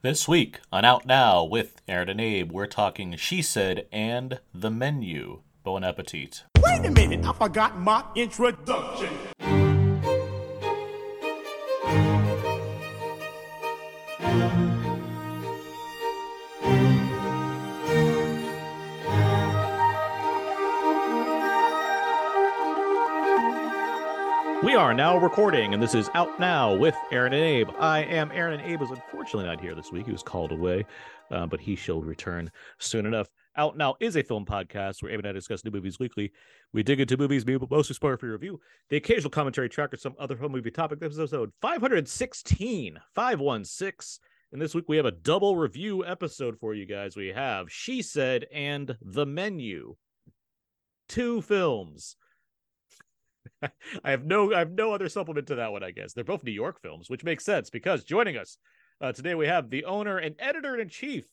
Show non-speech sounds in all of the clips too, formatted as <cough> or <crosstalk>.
This week on Out Now with Aaron and Abe, we're talking She Said and the Menu. Bon appetit. Wait a minute, I forgot my introduction. Recording, and this is Out Now with Aaron and Abe. I am Aaron, and Abe is unfortunately not here this week. He was called away, uh, but he shall return soon enough. Out Now is a film podcast where Abe and I discuss new movies weekly. We dig into movies, mostly spoiler free review, the occasional commentary track, or some other home movie topic. This is episode 516, 516. And this week we have a double review episode for you guys. We have She Said and The Menu. Two films. <laughs> I have no I have no other supplement to that one, I guess. They're both New York films, which makes sense because joining us uh, today we have the owner and editor in chief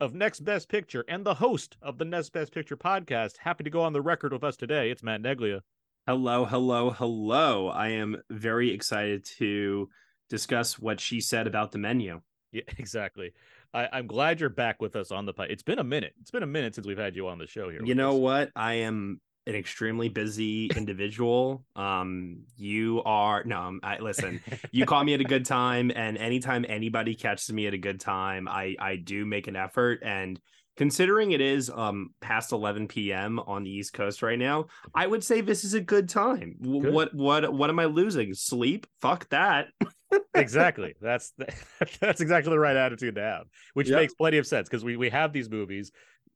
of Next Best Picture and the host of the Next Best Picture podcast. Happy to go on the record with us today. It's Matt Neglia. Hello, hello, hello. I am very excited to discuss what she said about the menu. Yeah, <laughs> exactly. I, I'm glad you're back with us on the pod. It's been a minute. It's been a minute since we've had you on the show here. You know us. what? I am an extremely busy individual. um, you are no, um, I listen. You call me at a good time, and anytime anybody catches me at a good time, I I do make an effort. And considering it is um past 11 p.m. on the East Coast right now, I would say this is a good time. Good. What what what am I losing? Sleep? Fuck that. <laughs> exactly. That's <laughs> that's exactly the right attitude to have, which yep. makes plenty of sense because we we have these movies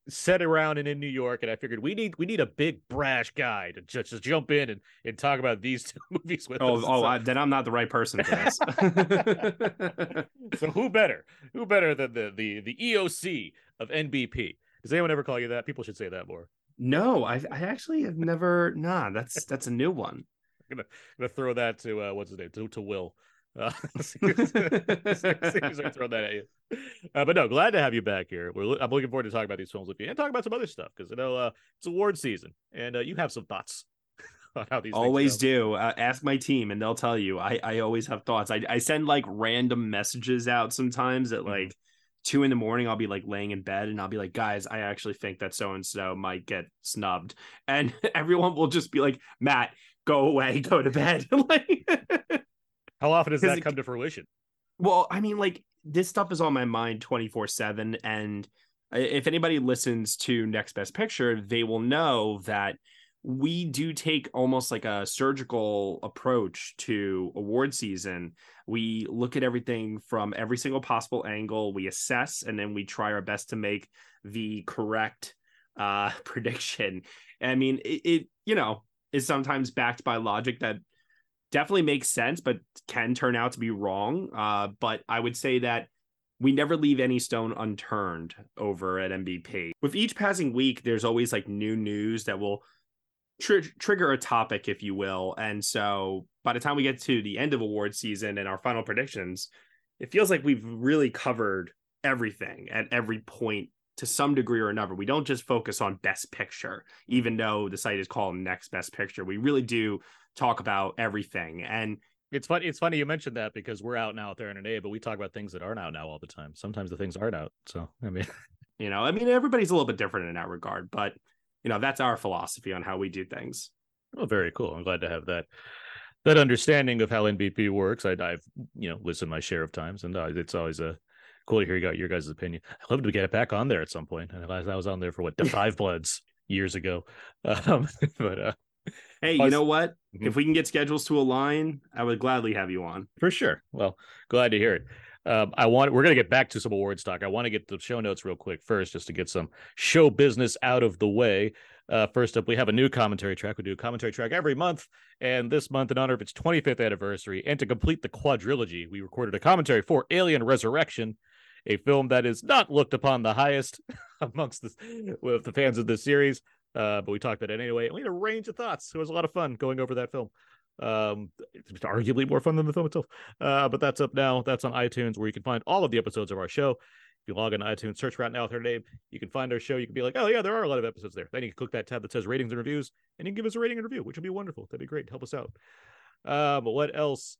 set around and in New York, and I figured we need we need a big brash guy to just, just jump in and, and talk about these <laughs> two movies with oh, us. Oh, I, then I'm not the right person for this. <laughs> so who better? Who better than the the the EOC of NBP? Does anyone ever call you that? People should say that more. No, I I actually have never. Nah, that's that's a new one. I'm <laughs> gonna, I'm gonna throw that to uh, what's his name to, to Will. Uh, <laughs> throw that at you. Uh, but no, glad to have you back here. We're, I'm looking forward to talking about these films with you and talk about some other stuff because you know uh, it's award season and uh, you have some thoughts <laughs> on how these always do. Uh, ask my team and they'll tell you. I I always have thoughts. I I send like random messages out sometimes at mm-hmm. like. Two in the morning, I'll be like laying in bed and I'll be like, guys, I actually think that so and so might get snubbed. And <laughs> everyone will just be like, Matt, go away, go to bed. like how often does that it, come to fruition? Well, I mean, like this stuff is on my mind 24 7. And if anybody listens to Next Best Picture, they will know that we do take almost like a surgical approach to award season. We look at everything from every single possible angle, we assess, and then we try our best to make the correct uh, <laughs> prediction. I mean, it, it you know, is sometimes backed by logic that definitely makes sense, but can turn out to be wrong. Uh, but I would say that we never leave any stone unturned over at NBP. With each passing week, there's always like new news that will tr- trigger a topic, if you will. And so by the time we get to the end of award season and our final predictions, it feels like we've really covered everything at every point to some degree or another. We don't just focus on best picture, even though the site is called next best picture. We really do talk about everything. And it's funny. It's funny you mentioned that because we're out now there in an A, but we talk about things that aren't out now all the time. Sometimes the things aren't out. So I mean, <laughs> you know, I mean, everybody's a little bit different in that regard, but you know, that's our philosophy on how we do things. Well, very cool. I'm glad to have that that understanding of how NBP works. I, have you know listened my share of times, and uh, it's always a cool to hear you got your guys' opinion. I'd love to get it back on there at some point. And I was on there for what the <laughs> five bloods years ago, um, <laughs> but uh, Hey, you know what? Mm-hmm. If we can get schedules to align, I would gladly have you on. For sure. Well, glad to hear it. Um, I want we're gonna get back to some awards talk. I want to get the show notes real quick first, just to get some show business out of the way. Uh, first up, we have a new commentary track. We do a commentary track every month, and this month, in honor of its 25th anniversary, and to complete the quadrilogy, we recorded a commentary for Alien Resurrection, a film that is not looked upon the highest <laughs> amongst the, with the fans of this series. Uh, but we talked about it anyway. And we had a range of thoughts. It was a lot of fun going over that film. Um, it's arguably more fun than the film itself. Uh, but that's up now. That's on iTunes, where you can find all of the episodes of our show. If you log on iTunes, search right now with her name, you can find our show. You can be like, oh yeah, there are a lot of episodes there. Then you can click that tab that says ratings and reviews, and you can give us a rating and review, which would be wonderful. That'd be great. Help us out. Uh, but what else?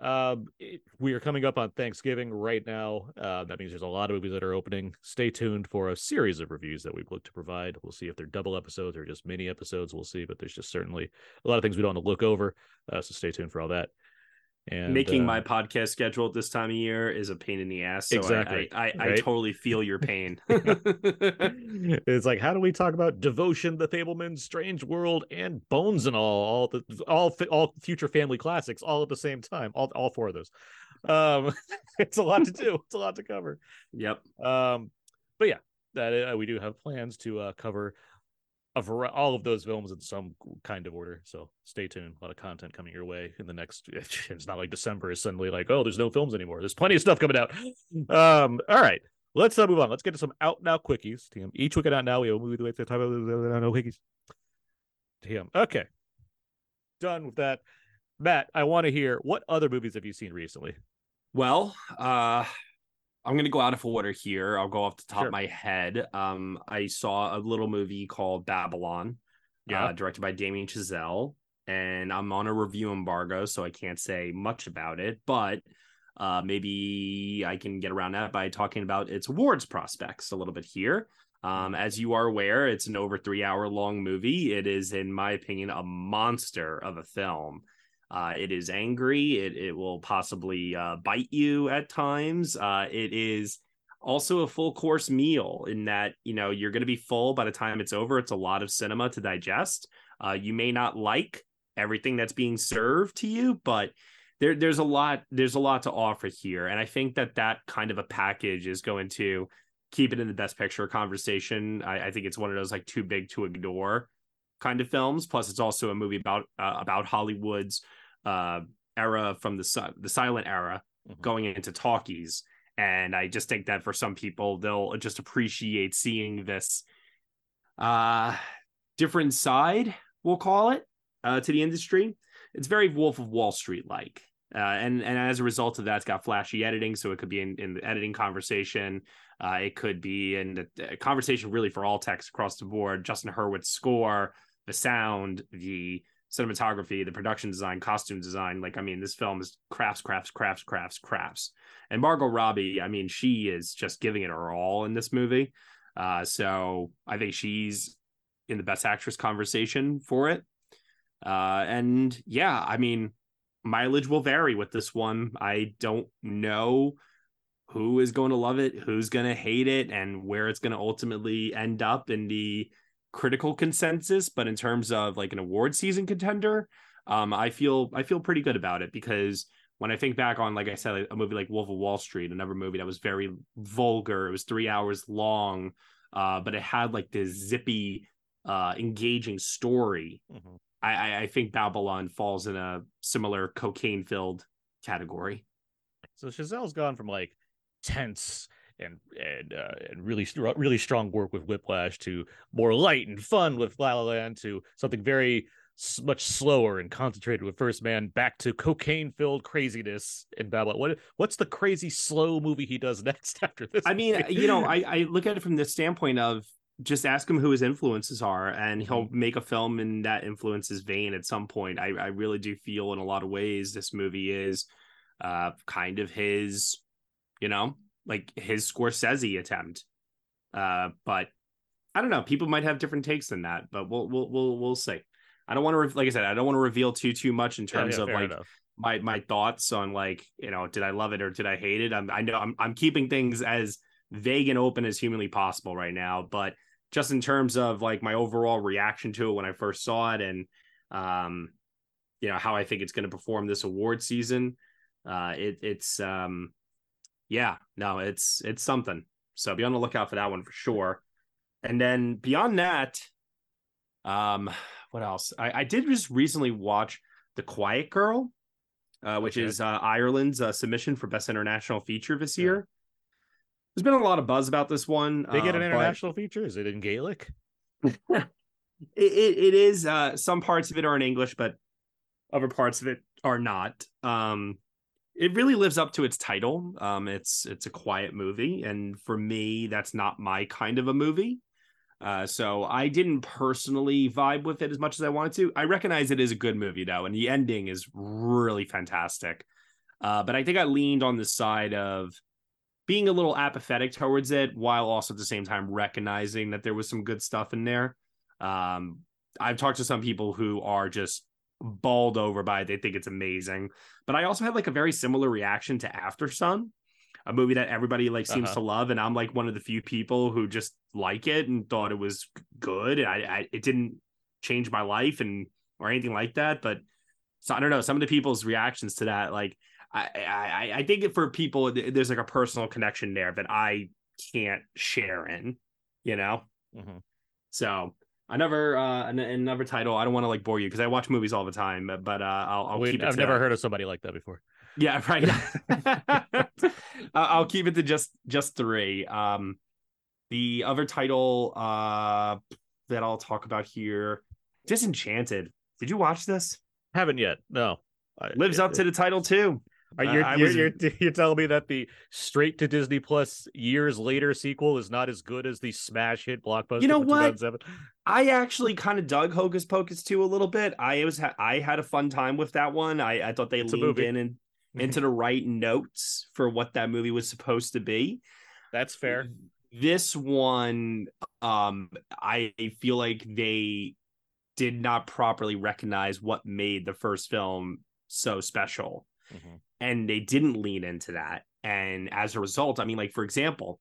Um, it, we are coming up on Thanksgiving right now. Uh, that means there's a lot of movies that are opening. Stay tuned for a series of reviews that we've looked to provide. We'll see if they're double episodes or just mini episodes. We'll see, but there's just certainly a lot of things we don't want to look over. Uh, so stay tuned for all that. And Making uh, my podcast schedule at this time of year is a pain in the ass. So Exactly, I, I, I, right? totally feel your pain. <laughs> <laughs> it's like how do we talk about devotion, the Fabelman, Strange World, and Bones and all, all the all all future family classics, all at the same time, all all four of those. Um, <laughs> it's a lot to do. It's a lot to cover. yep. Um, but yeah, that uh, we do have plans to uh, cover vari- all of those films in some kind of order. So stay tuned. A lot of content coming your way in the next. <laughs> It's not like December is suddenly like, oh, there's no films anymore. There's plenty of stuff coming out. <laughs> Um, all right, let's uh, move on. Let's get to some out now quickies. Team, each week out now we will move the way to talk about out now quickies. Team, okay, done with that. Matt, I want to hear what other movies have you seen recently? Well, uh, I'm gonna go out of order here. I'll go off the top Sure. of my head. Um, I saw a little movie called Babylon, uh, directed by Damien Chazelle, and I'm on a review embargo, so I can't say much about it. But uh, maybe I can get around that by talking about its awards prospects a little bit here. Um, as you are aware, it's an over three hour long movie. It is, in my opinion, a monster of a film. Uh, it is angry. It it will possibly uh, bite you at times. Uh, it is also a full course meal in that you know you're going to be full by the time it's over. It's a lot of cinema to digest. Uh, you may not like everything that's being served to you, but there there's a lot there's a lot to offer here, and I think that that kind of a package is going to keep it in the best picture conversation. I, I think it's one of those like too big to ignore kind of films. Plus, it's also a movie about uh, about Hollywood's uh, era from the the silent era Mhm. going into talkies. And I just think that for some people, they'll just appreciate seeing this uh, different side, we'll call it, uh, to the industry. It's very Wolf of Wall Street like. Uh, and and as a result of that, it's got flashy editing, so it could be in, in the editing conversation. Uh, it could be in the, the conversation really for all texts across the board. Justin Hurwitz score, the sound, the cinematography, the production design, costume design. Like, I mean, this film is crafts, crafts, crafts, crafts, crafts. And Margot Robbie, I mean, she is just giving it her all in this movie. Uh, so I think she's in the best actress conversation for it. Uh, and yeah, I mean, mileage will vary with this one. I don't know who is going to love it, who's going to hate it, and where it's going to ultimately end up in the critical consensus. But in terms of like an award season contender, um, I feel I feel pretty good about it because when I think back on, like I said, a movie like Wolf of Wall Street, another movie that was very vulgar, it was three hours long, uh, but it had like this zippy, uh, engaging story. Mhm. I, I, I think Babylon falls in a similar cocaine filled category. So Chazelle's gone from like tense and and uh, and really really strong work with Whiplash to more light and fun with La La Land to something very much slower and concentrated with First Man back to cocaine filled craziness in Babylon. What what's the crazy slow movie he does <laughs> next after this? I mean, you know, I, I look at it from the standpoint of just ask him who his influences are, and he'll make a film in that influences vein at some point. I, I really do feel in a lot of ways this movie is uh kind of his, you know, like his Scorsese attempt. Uh, but I don't know. People might have different takes than that, but we'll we'll we'll we'll see. I don't want to, re- like I said, I don't want to reveal too too much in terms yeah, of like enough. my my thoughts on like you know did I love it or did I hate it? I'm I know I'm I'm keeping things as vague and open as humanly possible right now, but just in terms of like my overall reaction to it when I first saw it and um you know how I think it's going to perform this award season, uh it it's um yeah no it's it's something. So be on the lookout for that one for sure. And then beyond that, um what else? I I did just recently watch The Quiet Girl uh, which Okay. is uh, Ireland's uh, submission for Best International Feature this Yeah. year. There's been a lot of buzz about this one. They get uh, an but international feature. Is it in Gaelic? <laughs> It, it, it is. Uh, some parts of it are in English, but other parts of it are not. Um, it really lives up to its title. Um, it's it's a quiet movie, and for me, that's not my kind of a movie. Uh, so I didn't personally vibe with it as much as I wanted to. I recognize it is a good movie though, and the ending is really fantastic. Uh, but I think I leaned on the side of being a little apathetic towards it while also at the same time recognizing that there was some good stuff in there. Um, I've talked to some people who are just balled over by it. They think it's amazing. But I also had like a very similar reaction to Aftersun, a movie that everybody like seems Uh-huh. to love. And I'm like one of the few people who just like it and thought it was good. I, I it didn't change my life and or anything like that. But so I don't know. Some of the people's reactions to that, like I I, I think for people, there's like a personal connection there that I can't share in, you know. Mhm. So another uh another title. I don't want to like bore you because I watch movies all the time, but, but uh I'll, I'll Wait, keep it. I've never heard of somebody like that before. Yeah, <laughs> right. <laughs> I'll keep it to just just three. Um, the other title uh that I'll talk about here, Disenchanted. Did you watch this? Haven't yet. No. I- Lives up to the title too. You I you're, was- you're, <laughs> you're telling me that the straight to Disney Plus years later sequel is not as good as the smash hit blockbuster? You know what? I actually kind of dug Hocus Pocus 2 a little bit. I was ha- I had a fun time with that one. I, I thought they It's leaned in and <laughs> into the right notes for what that movie was supposed to be. That's fair. This one, um, I feel like they did not properly recognize what made the first film so special. Mhm. And they didn't lean into that. And as a result, I mean, like, for example,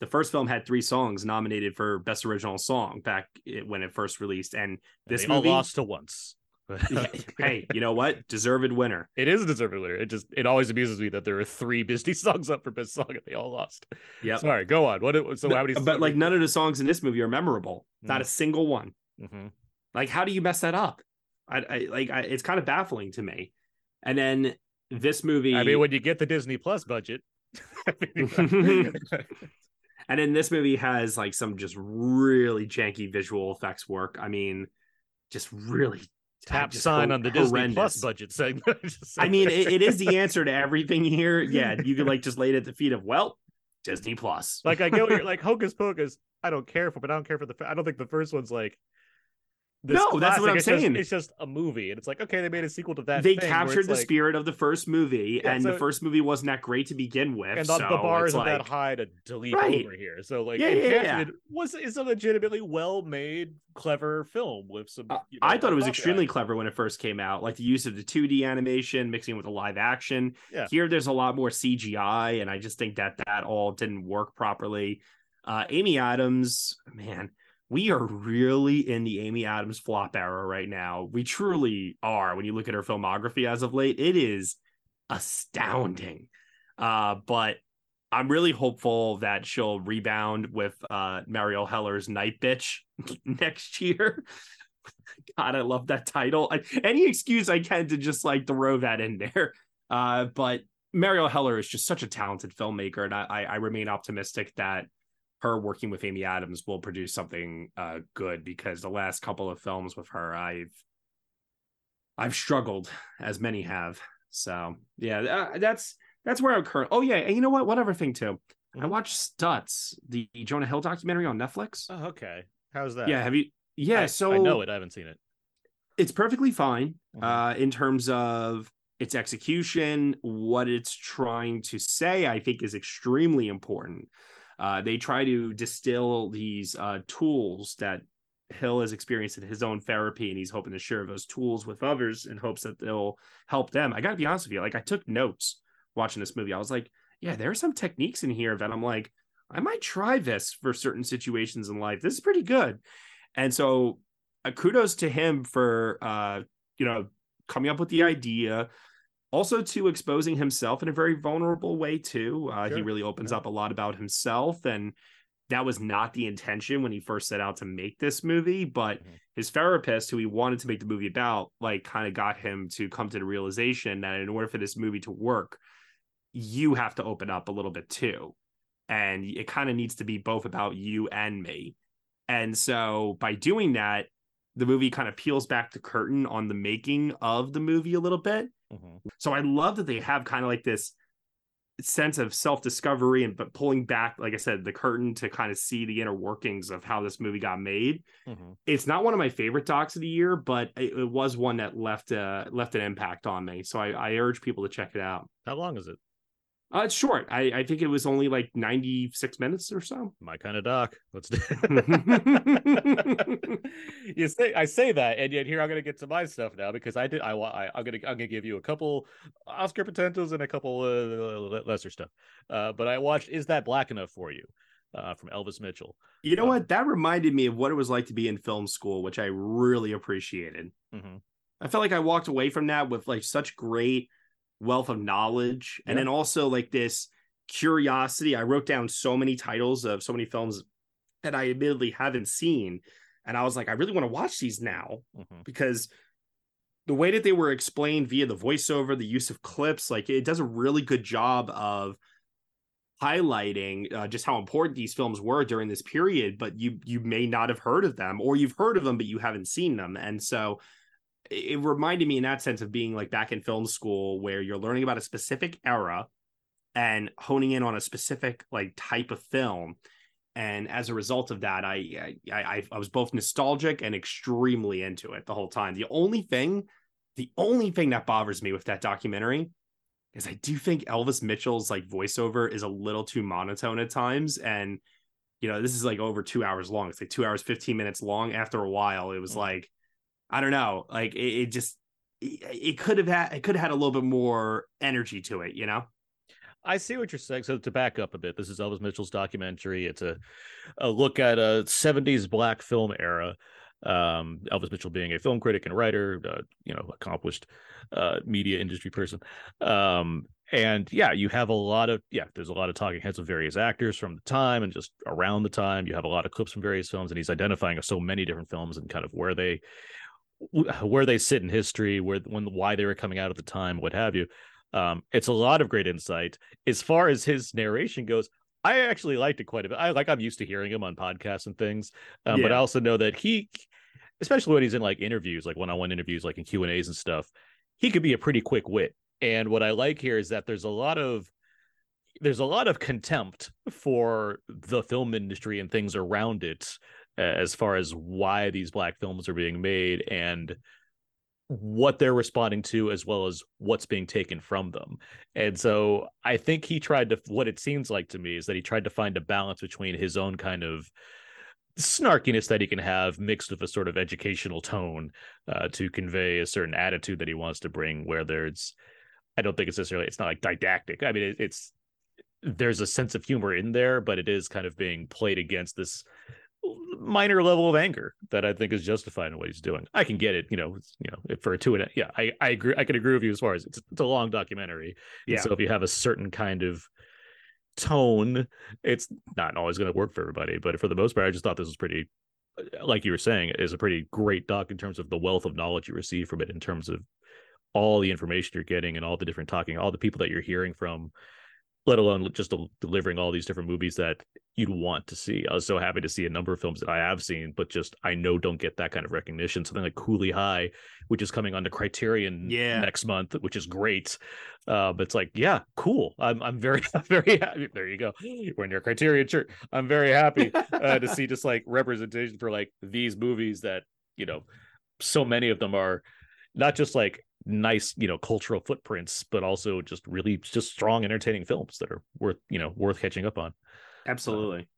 the first film had three songs nominated for Best Original Song back when it first released. And And this all movie, lost to once. Hey, you know what? Deserved winner. It is a deserved winner. It just it always amuses me that there are three Disney <laughs> songs up for best song and they all lost. Yep. Sorry, go on. What? So but, how many? but like none of the songs in this movie are memorable. Not Mm. a single one. hmm Like, how do you mess that up? I, I like I, it's kind of baffling to me. And then this movie, I mean, when you get the Disney Plus budget. <laughs> <laughs> and then this movie has like some just really janky visual effects work. I mean, just really Tap just sign on the Disney Plus budget segment. <laughs> I mean, it, it is the answer to everything here. Yeah, you could like just lay it at the feet of well, Disney Plus. like I get what you're like Hocus Pocus. I don't care for, but I don't care for the. I don't think the first one's like. No, that's what. I'm It's just- saying. it's just a movie, and it's like okay, they made a sequel to that. they captured the like- spirit of the first movie, Yeah, and so- the first movie wasn't that great to begin with. and the, the bar isn't that high to delete Right. over here. So like, Yeah, yeah, yeah. Was is a legitimately well made, clever film with some. Uh, you know, I thought it was extremely clever when it first came out, like the use of the 2D animation mixing with the live action. Yeah. Here, there's a lot more CGI, and I just think that that all didn't work properly. Uh, Amy Adams, man, we are really in the Amy Adams flop era right now. We truly are. When you look at her filmography as of late, it is astounding. Uh, but I'm really hopeful that she'll rebound with uh, Marielle Heller's Night Bitch <laughs> next year. <laughs> God, I love that title. I, any excuse I can to just like throw that in there. Uh, but Marielle Heller is just such a talented filmmaker, and I, I, I remain optimistic that her working with Amy Adams will produce something uh, good because the last couple of films with her, I've I've struggled, as many have. So yeah, uh, that's that's where I'm current. Oh yeah, and you know what? One other thing too. I Mhm. watched Stutz, the Jonah Hill documentary on Netflix. Oh, okay. How's that? Yeah, have you? Yeah, I, so I know it. I haven't seen it. it's perfectly fine Mhm. uh, in terms of its execution. What it's trying to say, I think, is extremely important. Uh, they try to distill these uh, tools that Hill has experienced in his own therapy, and he's hoping to share those tools with others in hopes that they'll help them. I got to be honest with you, like I took notes watching this movie. I was like, yeah, there are some techniques in here that I'm like, I might try this for certain situations in life. This is pretty good. And so uh, kudos to him for uh you know coming up with the idea also to exposing himself in a very vulnerable way too uh, he really opens Yeah. up a lot about himself and that was not the intention when he first set out to make this movie but Mhm. his therapist who he wanted to make the movie about like kind of got him to come to the realization that in order for this movie to work you have to open up a little bit too and it kind of needs to be both about you and me and so by doing that, the movie kind of peels back the curtain on the making of the movie a little bit. Mhm. So I love that they have kind of like this sense of self-discovery and but pulling back like i said the curtain to kind of see the inner workings of how this movie got made Mhm. it's not one of my favorite docs of the year but it, it was one that left uh left an impact on me so i, I urge people to check it out How long is it? Uh, it's short I, I think it was only like 96 minutes or so My kind of doc. Let's do. <laughs> <laughs> you say I say that, and yet here I'm gonna get to my stuff now because I did. I, wa- I I'm gonna I'm gonna give you a couple Oscar potentials and a couple uh, lesser stuff. Uh, but I watched Is That Black Enough for You? Uh, from Elvis Mitchell. you know Um, what that reminded me of what it was like to be in film school which i really appreciated hmm I felt like I walked away from that with like such great wealth of knowledge and then also like this curiosity. I wrote down so many titles of so many films that I admittedly haven't seen. And I was like, I really want to watch these now hmm because the way that they were explained via the voiceover, the use of clips, like it does a really good job of highlighting uh, just how important these films were during this period but you you may not have heard of them or you've heard of them but you haven't seen them and so it reminded me in that sense of being like back in film school where you're learning about a specific era and honing in on a specific like type of film. And as a result of that I, I i i was both nostalgic and extremely into it the whole time. The only thing the only thing that bothers me with that documentary is i do think elvis mitchell's like voiceover is a little too monotone at times. And you know this is like over two hours long. It's like two hours 15 minutes long. After a while it was Mm. like i don't know like it, it just it, could have had it could have had a little bit more energy to it you know I see what you're saying. So to back up a bit, this is Elvis Mitchell's documentary. It's a a look at a 70s black film era. Um, Elvis Mitchell being a film critic and writer, uh, you know, accomplished uh, media industry person. Um, and yeah, you have a lot of yeah, there's a lot of talking heads of various actors from the time and just around the time. You have a lot of clips from various films, and he's identifying so many different films and kind of where they <sighs> where they sit in history, where when why they were coming out at the time, what have you. Um, it's a lot of great insight. As far as his narration goes, I actually liked it quite a bit. I like I'm used to hearing him on podcasts and things, um, but I also know that he, especially when he's in like interviews, like one-on-one interviews, like in Q and A's and stuff, he could be a pretty quick wit. And what I like here is that there's a lot of there's a lot of contempt for the film industry and things around it as far as why these black films are being made and what they're responding to as well as what's being taken from them. And so I think he tried to what it seems like to me is that he tried to find a balance between his own kind of snarkiness that he can have mixed with a sort of educational tone uh, to convey a certain attitude that he wants to bring where there's I don't think it's necessarily it's not like didactic. I mean it, it's there's a sense of humor in there, but it is kind of being played against this minor level of anger that I think is justified in what he's doing. I can get it, you know, you know, for a two and a, yeah, I I agree. I can agree with you as far as it's, it's a long documentary. And Yeah. so if you have a certain kind of tone, it's not always going to work for everybody. But for the most part, I just thought this was pretty, like you were saying, is a pretty great doc in terms of the wealth of knowledge you receive from it, in terms of all the information you're getting and all the different talking, all the people that you're hearing from, let alone just delivering all these different movies that you'd want to see. I was so happy to see a number of films that I have seen, but just I know don't get that kind of recognition. Something like Cooley High, which is coming on the Criterion Yeah. next month, which is great. Uh, but it's like, yeah, cool. I'm I'm very <laughs> very happy. There you go. Wearing your Criterion shirt. I'm very happy uh, to see just like representation for like these movies that you know, so many of them are not just like nice you know cultural footprints but also just really just strong entertaining films that are worth you know worth catching up on. Absolutely.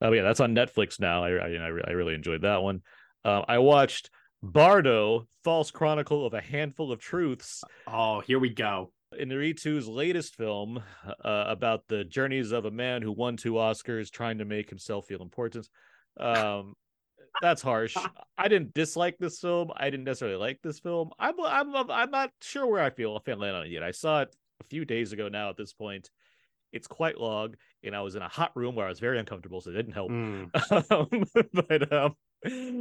oh yeah that's on netflix now. I i, I I really enjoyed that one. Uh, i watched bardo false chronicle of a handful of truths. Oh here we go. In Inarritu's latest film uh, about the journeys of a man who won two Oscars trying to make himself feel important. Um, that's harsh. I didn't dislike this film. I didn't necessarily like this film. I'm I'm I'm not sure where I feel I land on it yet. I saw it a few days ago now. At this point, it's quite long, and I was in a hot room where I was very uncomfortable, so it didn't help. Mm. <laughs> Um, but um,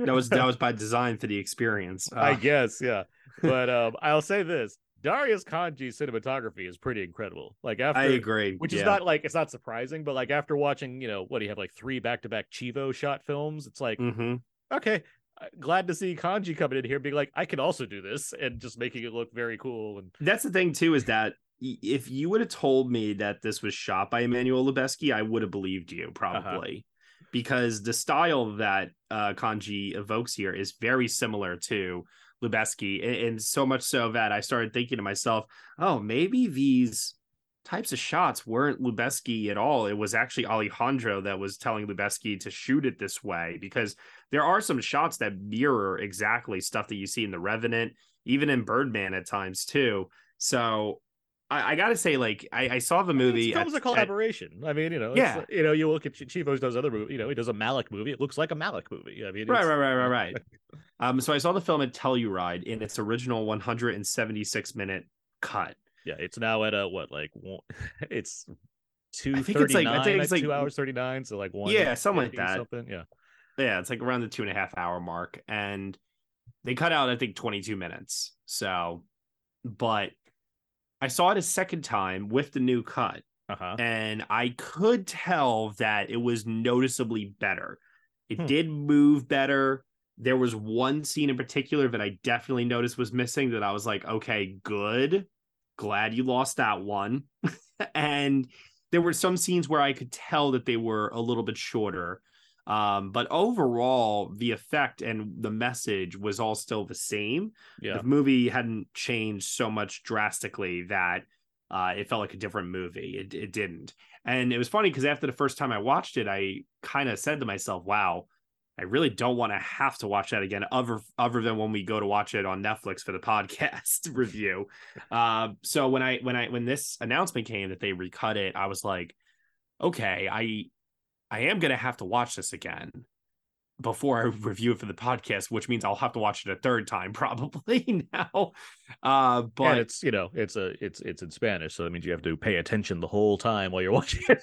that was that <laughs> was by design for the experience I Uh, guess, yeah. But um, I'll say this: Darius Khondji's cinematography is pretty incredible. Like after, i agree which yeah. is not like it's not surprising, but like after watching, you know, what do you have like three back-to-back Chivo shot films? It's like Mhm. okay, uh, glad to see Khondji coming in here, being like, I can also do this, and just making it look very cool. And that's the thing too is that if you would have told me that this was shot by Emmanuel Lubezki, I would have believed you probably. Because the style that uh, Khondji evokes here is very similar to Lubezki, and, and so much so that I started thinking to myself, "Oh, maybe these types of shots weren't Lubezki at all. It was actually Alejandro that was telling Lubezki to shoot it this way because there are some shots that mirror exactly stuff that you see in The Revenant, even in Birdman at times too. So I, I gotta say, like, I, I saw the movie. It was at- a collaboration. I mean, you know, it's, Yeah. you know, you look at Ch- Chivo's does other movie. You know, he does a Malick movie. It looks like a Malick movie. I mean, Right, it's- right, right, right, <laughs> right. Um, so I saw the film at Telluride in its original 176 minute cut. Yeah, it's now at a what like one, <laughs> it's two think it's like- I think it's like- two hours thirty nine. So like one. Yeah, something like that. Something. Yeah. Yeah, it's like around the two and a half hour mark, and they cut out I think 22 minutes. So, but I saw it a second time with the new cut, Uh huh. and I could tell that it was noticeably better. It Hmm. did move better. There was one scene in particular that I definitely noticed was missing that I was like, okay, good. Glad you lost that one. <laughs> and there were some scenes where I could tell that they were a little bit shorter. Um, but overall, the effect and the message was all still the same Yeah. the movie hadn't changed so much drastically that uh, it felt like a different movie. It, it didn't. And it was funny because after the first time I watched it, I kind of said to myself, wow, I really don't want to have to watch that again, other, other than when we go to watch it on Netflix for the <laughs> podcast review. Uh, so when I when I when this announcement came that they recut it, I was like, okay, I I am gonna have to watch this again before I review it for the podcast, which means I'll have to watch it a third time <laughs> probably now. Uh, But but it's you know it's a it's it's in Spanish, so that means you have to pay attention the whole time while you're <laughs> watching it.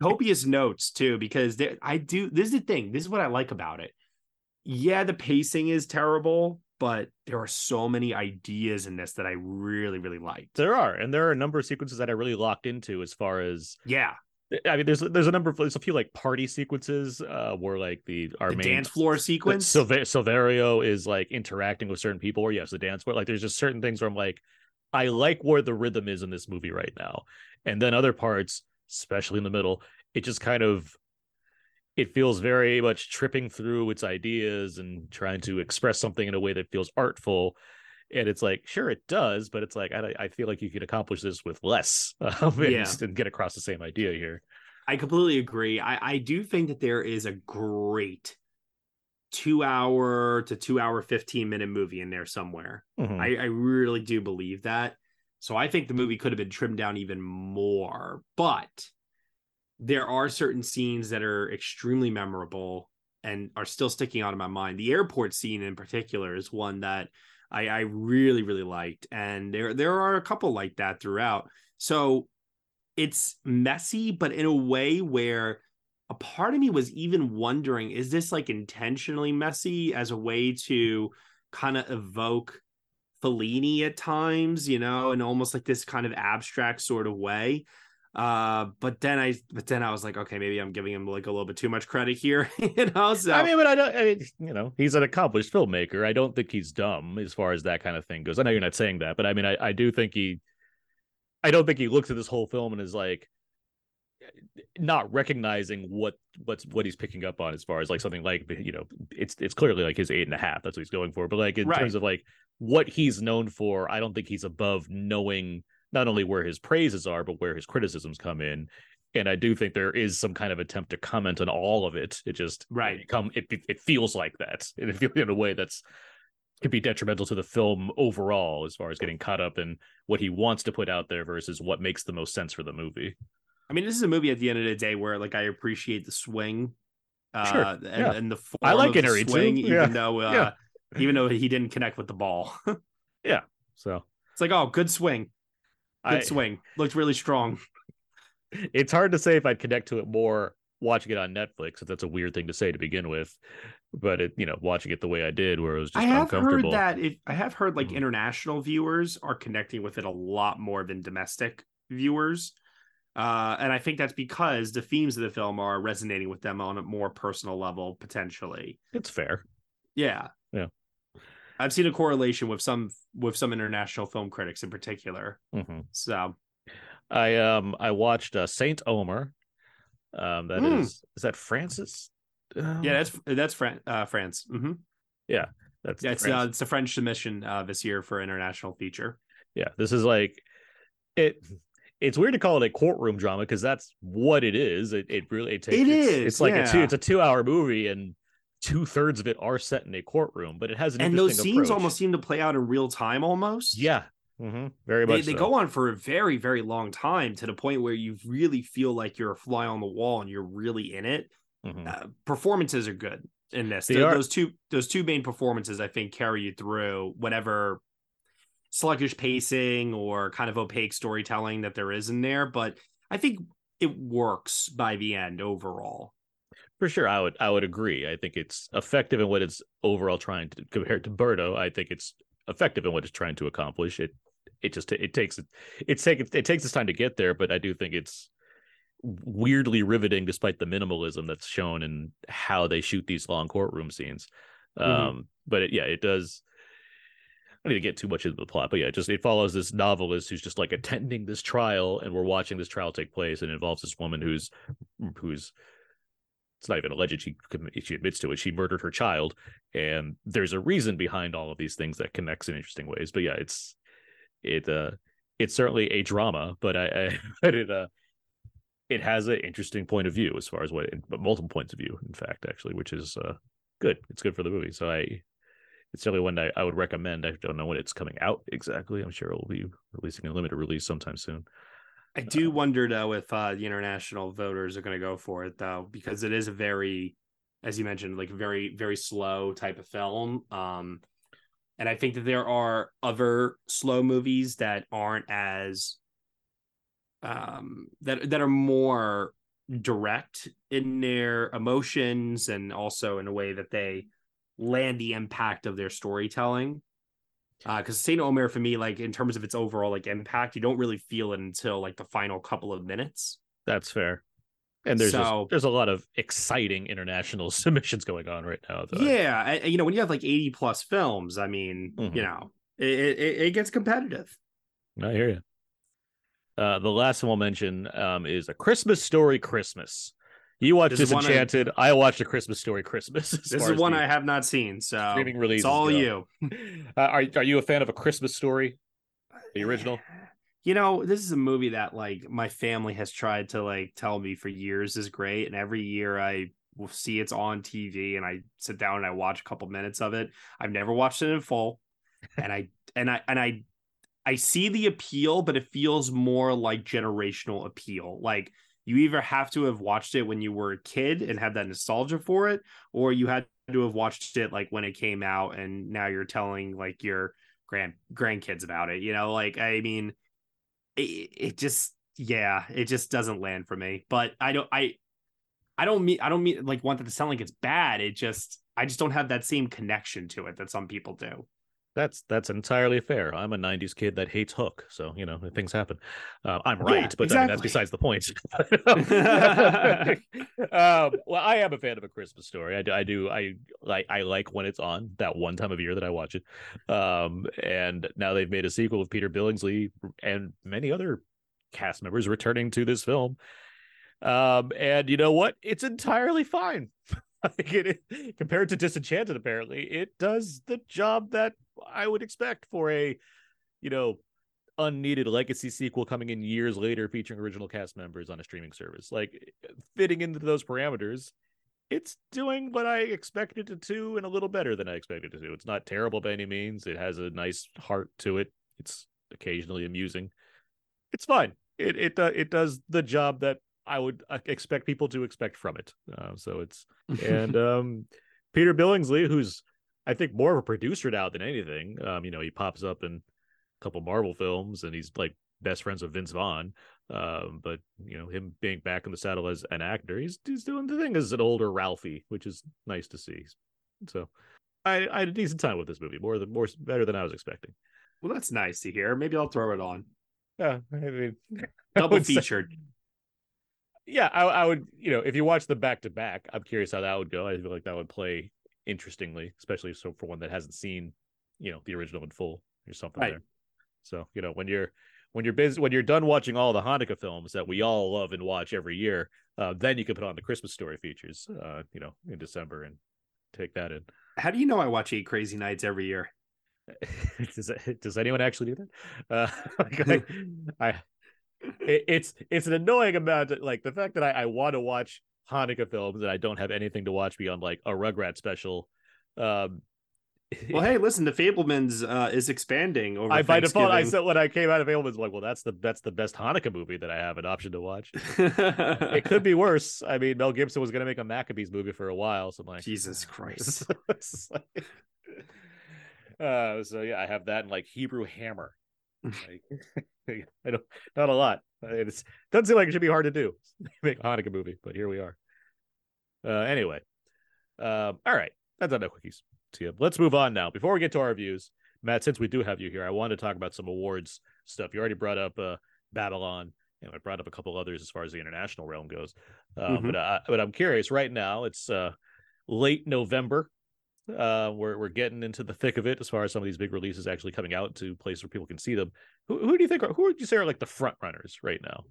copious notes too, because there, I do. This is the thing. This is what I like about it. Yeah, the pacing is terrible, but there are so many ideas in this that I really, really liked. there are, and there are a number of sequences that I really locked into as far as Yeah, I mean, there's there's a number of there's a few like party sequences uh where like the our the main dance floor sequence. Silver- Silverio is like interacting with certain people, or yes, the dance floor. Like there's just certain things where I'm like, I like where the rhythm is in this movie right now, and then other parts, especially in the middle, it just kind of it feels very much tripping through its ideas and trying to express something in a way that feels artful. And it's like, sure, it does, but it's like I, I feel like you could accomplish this with less, <laughs> um, and, Yeah. and get across the same idea here. I completely agree. I, I do think that there is a great two hour to two hour 15 minute movie in there somewhere. Mhm. I, I really do believe that. So I think the movie could have been trimmed down even more, but there are certain scenes that are extremely memorable and are still sticking out in my mind. The airport scene in particular is one that I, I really, really liked. And there there are a couple like that throughout. So it's messy, but in a way where a part of me was even wondering, is this like intentionally messy as a way to kind of evoke Fellini at times, you know, in almost like this kind of abstract sort of way. Uh, but then I, but then I was like, okay, maybe I'm giving him like a little bit too much credit here, <laughs> you know. So I mean, but I don't. I mean, you know, he's an accomplished filmmaker. I don't think he's dumb as far as that kind of thing goes. I know you're not saying that, but I mean, I, I do think he. I don't think he looks at this whole film and is like not recognizing what what's what he's picking up on as far as like something like you know it's it's clearly like his eight and a half that's what he's going for but like in Right. terms of like what he's known for i don't think he's above knowing not only where his praises are but where his criticisms come in and i do think there is some kind of attempt to comment on all of it it just Right. it come it, it, feels like that <laughs> it feels in a way that's could be detrimental to the film overall as far as getting caught up in what he wants to put out there versus what makes the most sense for the movie I mean, this is a movie at the end of the day where like I appreciate the swing, uh, Sure, and, yeah. and the form I like of the Inari, too. swing, Yeah, even though uh, yeah. even though he didn't connect with the ball. <laughs> Yeah, so it's like, oh, good swing, good I, swing, looked really strong. <laughs> it's hard to say if I'd connect to it more watching it on Netflix. If that's a weird thing to say to begin with, but it, you know, watching it the way I did, where it was just I have heard uncomfortable. that if I have heard like Mhm. international viewers are connecting with it a lot more than domestic viewers. Uh, and I think that's because the themes of the film are resonating with them on a more personal level, potentially. It's fair. Yeah. Yeah. I've seen a correlation with some with some international film critics in particular. Mhm. So I um I watched uh, Saint Omer. Um, that Mm. is is that Francis? Um, yeah, that's that's Fran- uh, France. hmm that's Yeah, it's France. uh, it's a French submission uh, this year for international feature. yeah. This is like it. It's weird to call it a courtroom drama because that's what it is. It it really it takes It it's, is, It's like a two. It's a two hour movie and two thirds of it are set in a courtroom, but it has an And those scenes approach. almost seem to play out in real time, almost. yeah, hmm very They, much. they so. go on for a very, very long time to the point where you really feel like you're a fly on the wall and you're really in it. Mhm. Uh, performances are good in this. They Th- Those two, those two main performances, I think, carry you through whatever sluggish pacing or kind of opaque storytelling that there is in there. But I think it works by the end overall. For sure, I would I would agree. I think it's effective in what it's overall trying to compared to Bardo. I think it's effective in what it's trying to accomplish. It it just it takes it it's taken it takes its time to get there, but I do think it's weirdly riveting despite the minimalism that's shown in how they shoot these long courtroom scenes. Mhm. Um, but it, yeah, it does. I don't need to get too much into the plot, but yeah, it just it follows this novelist who's just like attending this trial, and we're watching this trial take place, and involves this woman who's who's it's not even alleged she she admits to it she murdered her child and there's a reason behind all of these things that connects in interesting ways but yeah it's it uh it's certainly a drama but i, I <laughs> but it uh it has an interesting point of view as far as what multiple points of view in fact actually which is uh good. It's good for the movie. So i it's certainly one I, I would recommend. I don't know when it's coming out exactly. I'm sure it will be releasing a limited release sometime soon I do wonder though if uh, the international voters are going to go for it though, because it is a very, as you mentioned, like very very slow type of film. Um, and I think that there are other slow movies that aren't as, um, that that are more direct in their emotions and also in a way that they land the impact of their storytelling because Saint Omer for me, like in terms of its overall like impact, you don't really feel it until like the final couple of minutes. That's fair. And there's just- So- there's a lot of exciting international <laughs> submissions going on right now. Though. Yeah, I- you know when you have like eighty plus films, I mean, Mhm. you know, it, it it gets competitive. I hear you. Uh, the last one we'll mention um, is a Christmas Story Christmas. You watched This is one I- Disenchanted. I, watched a Christmas Story Christmas. This is one I have not seen, so streaming releases it's all go. you. <laughs> Uh, are are you a fan of a Christmas Story, the original? You know, this is a movie that like my family has tried to like tell me for years is great, and every year I will see it's on TV, and I sit down and I watch a couple minutes of it. I've never watched it in full, and I and I and I I see the appeal, but it feels more like generational appeal. Like you either have to have watched it when you were a kid and have that nostalgia for it, or you had to have watched it like when it came out, and now you're telling like your grand grandkids about it. You know, like I mean, it, it just yeah, it just doesn't land for me. But I don't I I don't mean I don't mean like want that to sound like it's bad. It just I just don't have that same connection to it that some people do. That's that's entirely fair. I'm a '90s kid that hates Hook, so you know things happen. Uh, I'm right, Yeah, but I mean, that's besides the point. <laughs> <laughs> um, well, I am a fan of a Christmas story. I do. I do. I like. I like when it's on that one time of year that I watch it. Um, and now they've made a sequel with Peter Billingsley and many other cast members returning to this film. Um, and you know what? It's entirely fine. <laughs> <laughs> Like it, compared to Disenchanted, apparently, it does the job that I would expect for a, you know, unneeded legacy sequel coming in years later featuring original cast members on a streaming service. Like fitting into those parameters, it's doing what I expected it to do and a little better than I expected it to. Do. It's not terrible by any means. It has a nice heart to it. It's occasionally amusing. It's fine. It it uh, it does the job that I would uh, expect people to expect from it. Uh, so it's and <laughs> um Peter Billingsley, who's I think more of a producer now than anything. Um, you know, he pops up in a couple Marvel films and he's like best friends with Vince Vaughn. Um, but you know, him being back in the saddle as an actor, he's he's doing the thing as an older Ralphie, which is nice to see. So I, I had a decent time with this movie, more than more better than I was expecting. Well, that's nice to hear. Maybe I'll throw it on. Yeah, I mean, <laughs> Double featured. Yeah, I, I would, you know, if you watch the back to back, I'm curious how that would go. I feel like that would play interestingly, especially so for one that hasn't seen you know the original in full or something Right. there. So you know when you're when you're busy when you're done watching all the Hanukkah films that we all love and watch every year, uh, then you can put on the Christmas story features, uh, you know, in December and take that in. How do you know I watch Eight Crazy Nights every year? <laughs> does does anyone actually do that? Uh, <laughs> <laughs> like, I, I it, it's it's an annoying amount. Of, like the fact that I, I want to watch Hanukkah films and I don't have anything to watch beyond like a Rugrat special. Um, <laughs> Well, hey, listen, the Fabelmans uh, is expanding over I by default I said when I came out of Fabelmans, like, well, that's the that's the best Hanukkah movie that I have an option to watch. <laughs> it could be worse. I mean, Mel Gibson was going to make a Maccabees movie for a while, so I'm like, Jesus Christ. <laughs> Like- uh, so yeah, I have that and like Hebrew Hammer. Like, <laughs> I don't, not a lot. It doesn't seem like it should be hard to do. <laughs> Make a Hanukkah movie, but here we are. Uh, anyway, um, all right, that's enough you. Let's move on now. Before we get to our reviews, Matt, since we do have you here, I wanted to talk about some awards stuff. You already brought up uh, Babylon, and I brought up a couple others as far as the international realm goes. Uh, Mhm. But uh, but I'm curious. Right now, it's uh, late November. Uh, we're we're getting into the thick of it as far as some of these big releases actually coming out to places where people can see them. Who, who do you think? Are, who would you say are like the front runners right now?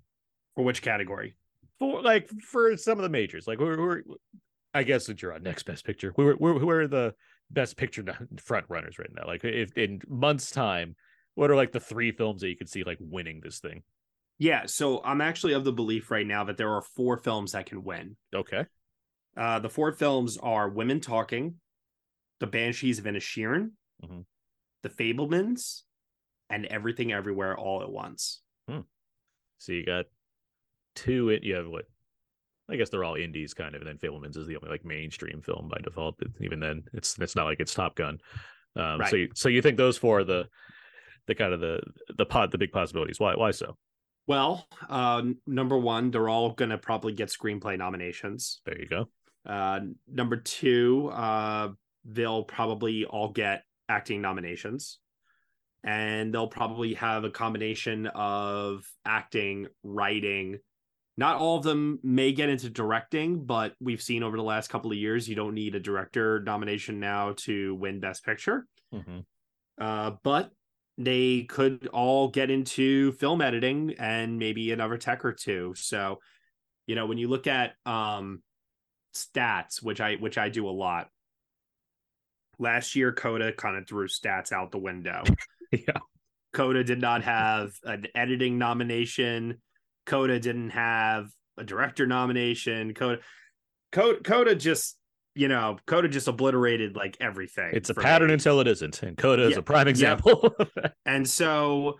For which category? For like for some of the majors, like who, who are, I guess that you're on next best picture. Who are, who are the best picture <laughs> front runners right now? Like if in months time, what are like the three films that you could see like winning this thing? Yeah, so I'm actually of the belief right now that there are four films that can win. Okay, Uh, the four films are Women Talking, The Banshees of Inisherin, Mhm. The Fabelmans, and Everything Everywhere All at Once. so you got two. In, you have what? I guess they're all indies kind of, and then Fabelmans is the only like mainstream film by default. But even then, it's it's not like it's Top Gun. Um, Right. So you, so you think those four are the the kind of the the pot the big possibilities? Why why so? Well, uh, number one, they're all going to probably get screenplay nominations. There you go. Uh, number two, uh, they'll probably all get acting nominations. And they'll probably have a combination of acting, writing. Not all of them may get into directing, but we've seen over the last couple of years, you don't need a director nomination now to win Best Picture. Mhm. Uh, but they could all get into film editing and maybe another tech or two. So, you know, when you look at um stats, which I which I do a lot. Last year, Coda kind of threw stats out the window. <laughs> Yeah. Coda did not have an editing nomination. Coda didn't have a director nomination. Coda, Coda, Coda just, you know, Coda just obliterated like everything. It's a pattern me. until it isn't, and Coda is a prime example. that. And so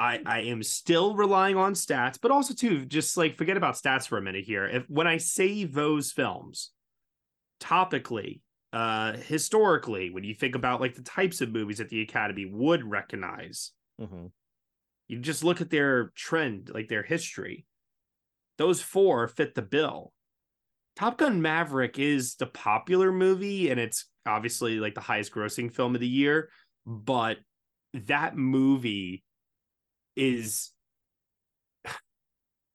I I am still relying on stats, but also too, just like forget about stats for a minute here. If when I say those films, topically, uh historically, when you think about like the types of movies that the Academy would recognize, Mhm. you just look at their trend, like their history. Those four fit the bill. Top Gun Maverick is the popular movie, and it's obviously like the highest grossing film of the year. But that movie is,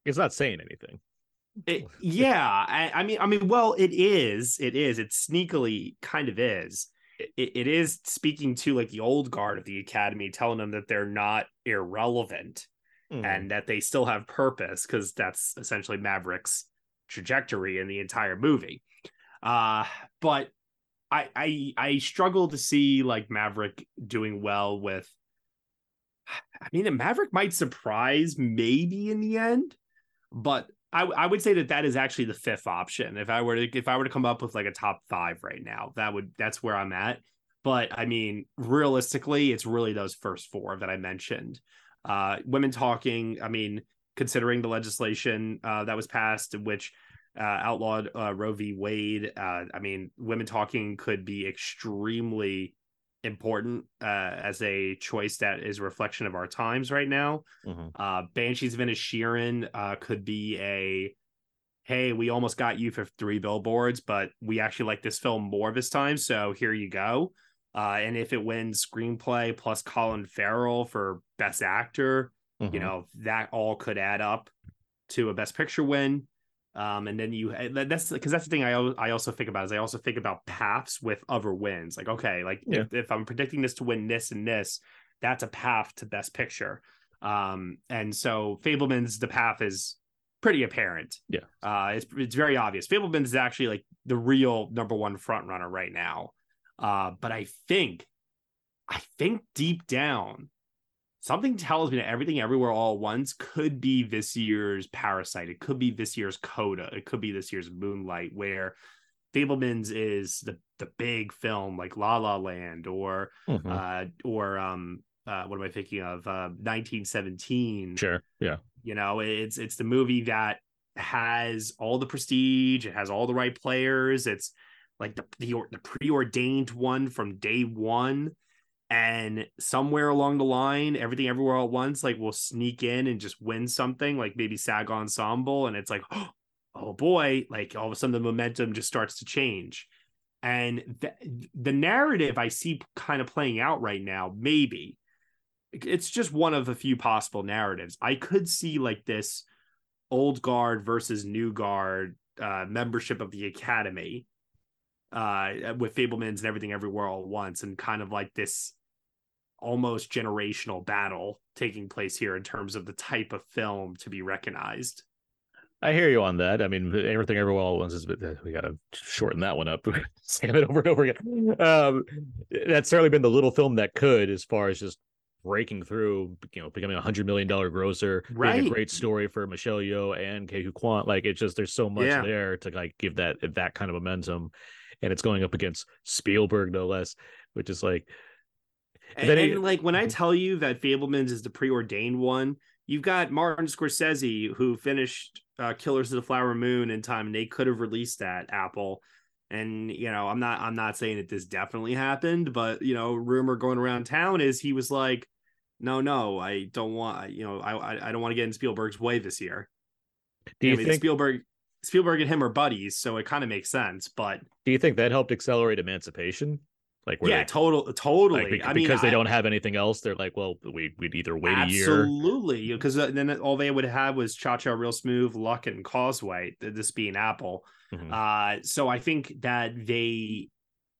It's not saying anything. It, <laughs> yeah. I, I mean, I mean, well, it is. It is. It sneakily kind of is. It, it is speaking to like the old guard of the Academy, telling them that they're not irrelevant. Mhm. and that they still have purpose because that's essentially Maverick's trajectory in the entire movie. Uh, but I I I struggle to see like Maverick doing well with. I mean, Maverick might surprise maybe in the end, but I I would say that that is actually the fifth option. If I were to if I were to come up with like a top five right now, that would that's where I'm at. But I mean, realistically, it's really those first four that I mentioned uh, women talking. I mean, considering the legislation uh, that was passed, which uh, outlawed uh, Roe v. Wade, uh, I mean, women talking could be extremely important uh, as a choice that is a reflection of our times right now. Mhm. Uh, Banshees of Inisherin uh, could be a hey, we almost got you for three billboards, but we actually like this film more this time, so here you go. Uh, and if it wins screenplay plus Colin Farrell for best actor, you Mhm. know that all could add up to a best picture win. Um, and then you that's because that's the thing I I also think about is I also think about paths with other wins. Like okay, like Yeah. if, if I'm predicting this to win this and this, that's a path to best picture. Um, and so Fabelman's the path is pretty apparent. Yeah. Uh, it's it's very obvious. Fabelman's is actually like the real number one front runner right now. Uh, but I think, I think deep down, something tells me that everything everywhere all at once could be this year's Parasite. It could be this year's Coda. It could be this year's Moonlight, where Fabelman's is the the big film like La La Land or Mhm. uh or um uh what am I thinking of? Uh 1917 sure. Yeah. you know it's it's the movie that has all the prestige it has all the right players it's like the the, the preordained one from day one and somewhere along the line everything everywhere all at once like will sneak in and just win something like maybe sag ensemble and it's like <gasps> oh boy like all of a sudden the momentum just starts to change and th- the narrative i see kind of playing out right now maybe it's just one of a few possible narratives. I could see like this old guard versus new guard uh, membership of the academy uh, with Fabelmans and everything everywhere all at once, and kind of like this almost generational battle taking place here in terms of the type of film to be recognized. I hear you on that. I mean, everything everywhere all once is. We got to shorten that one up. <laughs> Saying it over and over again. Um, that's certainly been the little film that could, as far as just breaking through, you know, becoming a hundred million dollar grosser, being a great story for Michelle Yeoh and Ke Huy Quan. Like it's just there's so much Yeah. there to like give that that kind of momentum, and it's going up against Spielberg no less, which is like And, it- and, like when I Mhm. tell you that Fabelmans is the preordained one, you've got Martin Scorsese who finished uh, Killers of the Flower Moon in time, and they could have released that Apple. And you know, I'm not I'm not saying that this definitely happened, but you know, rumor going around town is he was like, no, no, I don't want you know, I I, I don't want to get in Spielberg's way this year. do you I mean, think Spielberg Spielberg and him are buddies, so it kind of makes sense. But do you think that helped accelerate emancipation? Like yeah, they, total, totally. like, be- I mean, because they I- don't have anything else, they're like, well, we we'd either wait a year. Absolutely, because then all they would have was Cha Cha Real Smooth, Luck, and Causeway. This being Apple, Mhm. uh, so I think that they,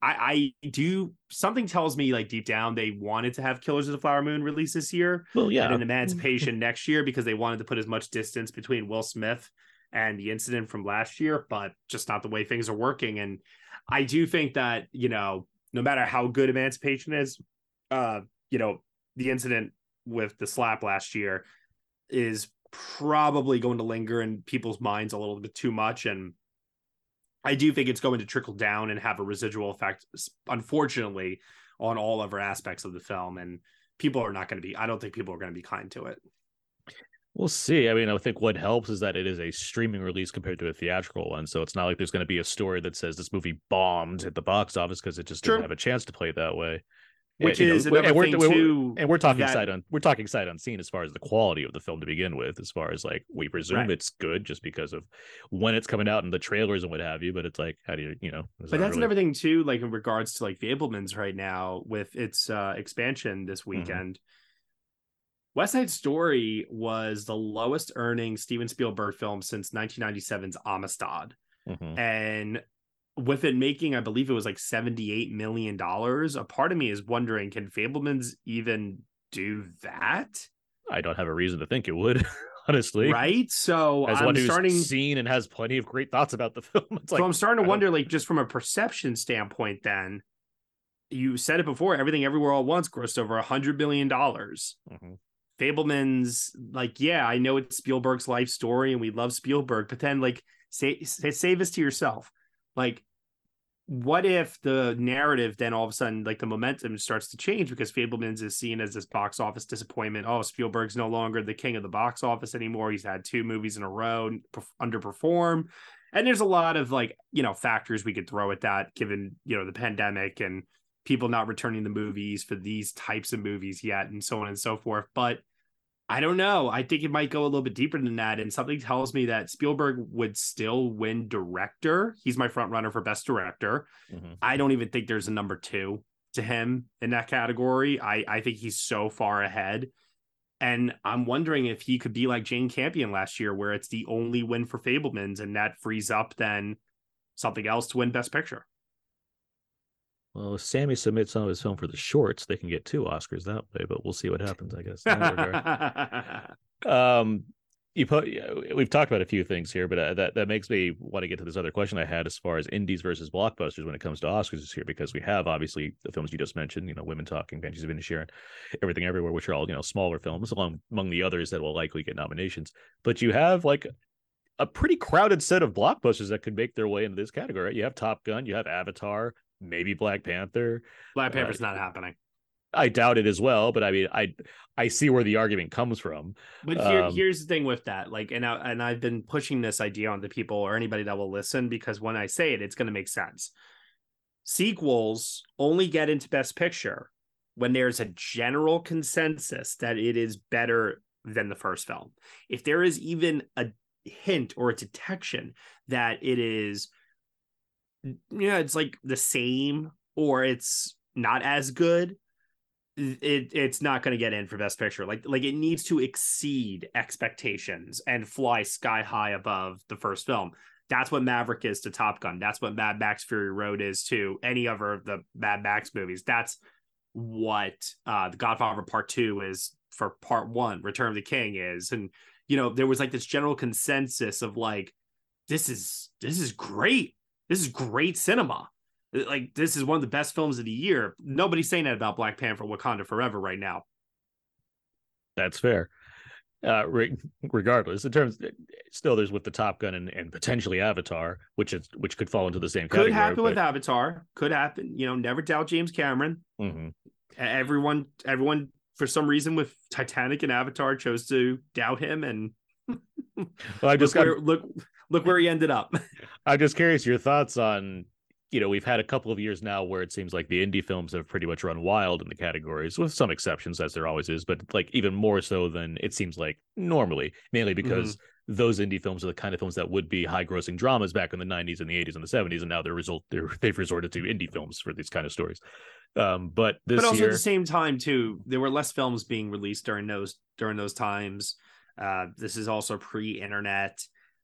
I, I do something tells me like deep down they wanted to have Killers of the Flower Moon release this year Well, yeah, and Emancipation next year because they wanted to put as much distance between Will Smith and the incident from last year, but just not the way things are working. And I do think that you know, no matter how good Emancipation is, uh, you know, the incident with the slap last year is probably going to linger in people's minds a little bit too much and I do think it's going to trickle down and have a residual effect, unfortunately, on all other aspects of the film. And people are not going to be, I don't think people are going to be kind to it. We'll see. I mean, I think what helps is that it is a streaming release compared to a theatrical one. So it's not like there's going to be a story that says this movie bombed at the box office because it just True. didn't have a chance to play that way. Which And, know, is and another we're- thing, we're- too. And we're talking that- sight on we're talking sight unseen as far as the quality of the film to begin with. As far as like we presume Right. it's good just because of when it's coming out and the trailers and what have you. But it's like, how do you you know? But that that's really- another thing too, like in regards to like Fabelman's right now with its uh expansion this Mm-hmm. West Side Story was the lowest earning Steven Spielberg film since 1997's Amistad. Mhm. and with it making i believe it was like 78 million dollars a part of me is wondering can fabelmans even do that I don't have a reason to think it would, <laughs> honestly. right so As i'm one who's starting seen and has plenty of great thoughts about the <laughs> film, it's like so i'm starting to wonder like just from a perception standpoint then you said it before everything everywhere all at once grossed over a hundred billion dollars Mhm. Fabelman's like, yeah, I know it's Spielberg's life story and we love Spielberg, but then like say say, say this to yourself. Like, what if the narrative then all of a sudden like the momentum starts to change because Fabelman's is seen as this box office disappointment. Oh, Spielberg's no longer the king of the box office anymore. He's had two movies in a row underperform. And there's a lot of like, you know, factors we could throw at that given, you know, the pandemic and people not returning the movies for these types of movies yet and so on and so forth. But i don't know. I think it might go a little bit deeper than that. And something tells me that spielberg would still win director. He's my front runner for best director. Mhm. i don't even think there's a number two to him in that category. I i think he's so far ahead. And I'm wondering if he could be like Jane Campion last year, where it's the only win for Fabelmans, and that frees up then something else to win Best Picture. Well, if Sammy submits some of his film for the shorts, they can get two Oscars that way, but we'll see what happens, I guess. <laughs> um, you put, we've talked about a few things here, but uh, that that makes me want to get to this other question I had as far as indies versus blockbusters when it comes to Oscars this year, because we have obviously the films you just mentioned, you know, Women Talking, Banshees of Inisherin, Everything Everywhere, which are all you know smaller films, along among the others that will likely get nominations. But you have like a pretty crowded set of blockbusters that could make their way into this category. You have Top Gun, you have Avatar, maybe Black Panther. Black Panther's uh, not happening. I doubt it as well, but I mean, I I see where the argument comes from. But here, um, here's the thing with that, like, and I, and I've been pushing this idea on the people or anybody that will listen because when I say it, it's going to make sense. Sequels only get into Best Picture when there's a general consensus that it is better than the first film. If there is even a hint or a detection that it is, know, it's like the same or it's not as good it it's not going to get in for best picture. Like like it needs to exceed expectations and fly sky high above the first film. That's what maverick is to top gun. That's what mad max fury road is to any other of the mad max movies. That's what uh the godfather part two is for part one. Return of the king is. And you know there was like this general consensus of like this is this is great this is great cinema like this is one of the best films of the year. Nobody's saying that about Black Panther Wakanda Forever right now. That's fair. Uh, re- regardless, in terms, still there's with the Top Gun and, and potentially Avatar, which is which could fall into the same. Could happen but... with Avatar. Could happen. You know, never doubt James Cameron. Mm-hmm. Everyone, everyone, for some reason, with Titanic and Avatar, chose to doubt him, and well, I <laughs> just look, got... where, look look where he ended up. <laughs> I'm just curious your thoughts on you know, we've had a couple of years now where it seems like the indie films have pretty much run wild in the categories, with some exceptions, as there always is, but like even more so than it seems like normally, mainly because mm-hmm. those indie films are the kind of films that would be high grossing dramas back in the 90s and the 80s and the 70s, and now they're result they're, <laughs> they've resorted to indie films for these kind of stories. Um, but this but also year... at the same time too, there were less films being released during those during those times. Uh, this is also pre-internet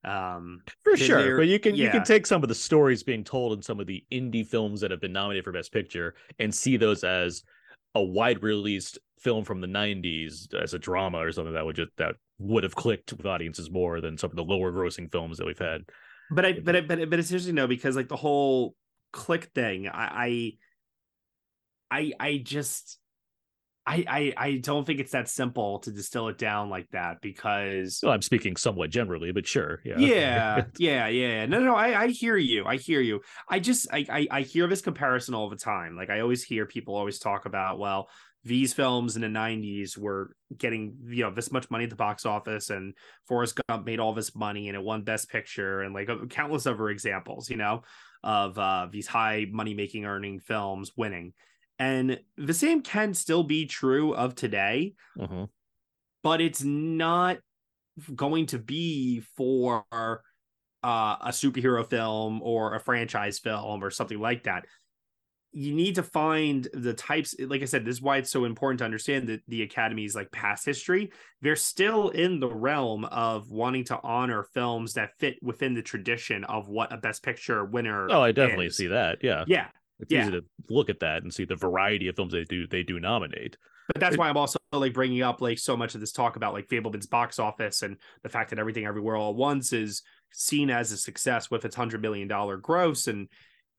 um for sure but you can yeah. you can take some of the stories being told in some of the indie films that have been nominated for best picture and see those as a wide released film from the 90s as a drama or something that would just that would have clicked with audiences more than some of the lower grossing films that we've had but i but I, but but it's interesting though because like the whole click thing i i i, I just I, I I don't think it's that simple to distill it down like that because well, I'm speaking somewhat generally, but sure, yeah, yeah, <laughs> yeah, yeah. No, no, I I hear you. I hear you. I just I, I I hear this comparison all the time. Like I always hear people always talk about well these films in the 90s were getting you know this much money at the box office and Forrest Gump made all this money and it won best picture and like countless other examples you know of uh, these high money making earning films winning and the same can still be true of today, mm-hmm. but it's not going to be for uh, a superhero film or a franchise film or something like that. You need to find the types, like I said, this is why it's so important to understand that the Academy's like past history. They're still in the realm of wanting to honor films that fit within the tradition of what a Best Picture winner. Oh, I definitely is. see that. Yeah. Yeah. It's yeah. easy to look at that and see the variety of films they do they do nominate. But that's it, why I'm also like bringing up like so much of this talk about like Fabelman's box office and the fact that everything everywhere all at once is seen as a success with its hundred million dollar gross and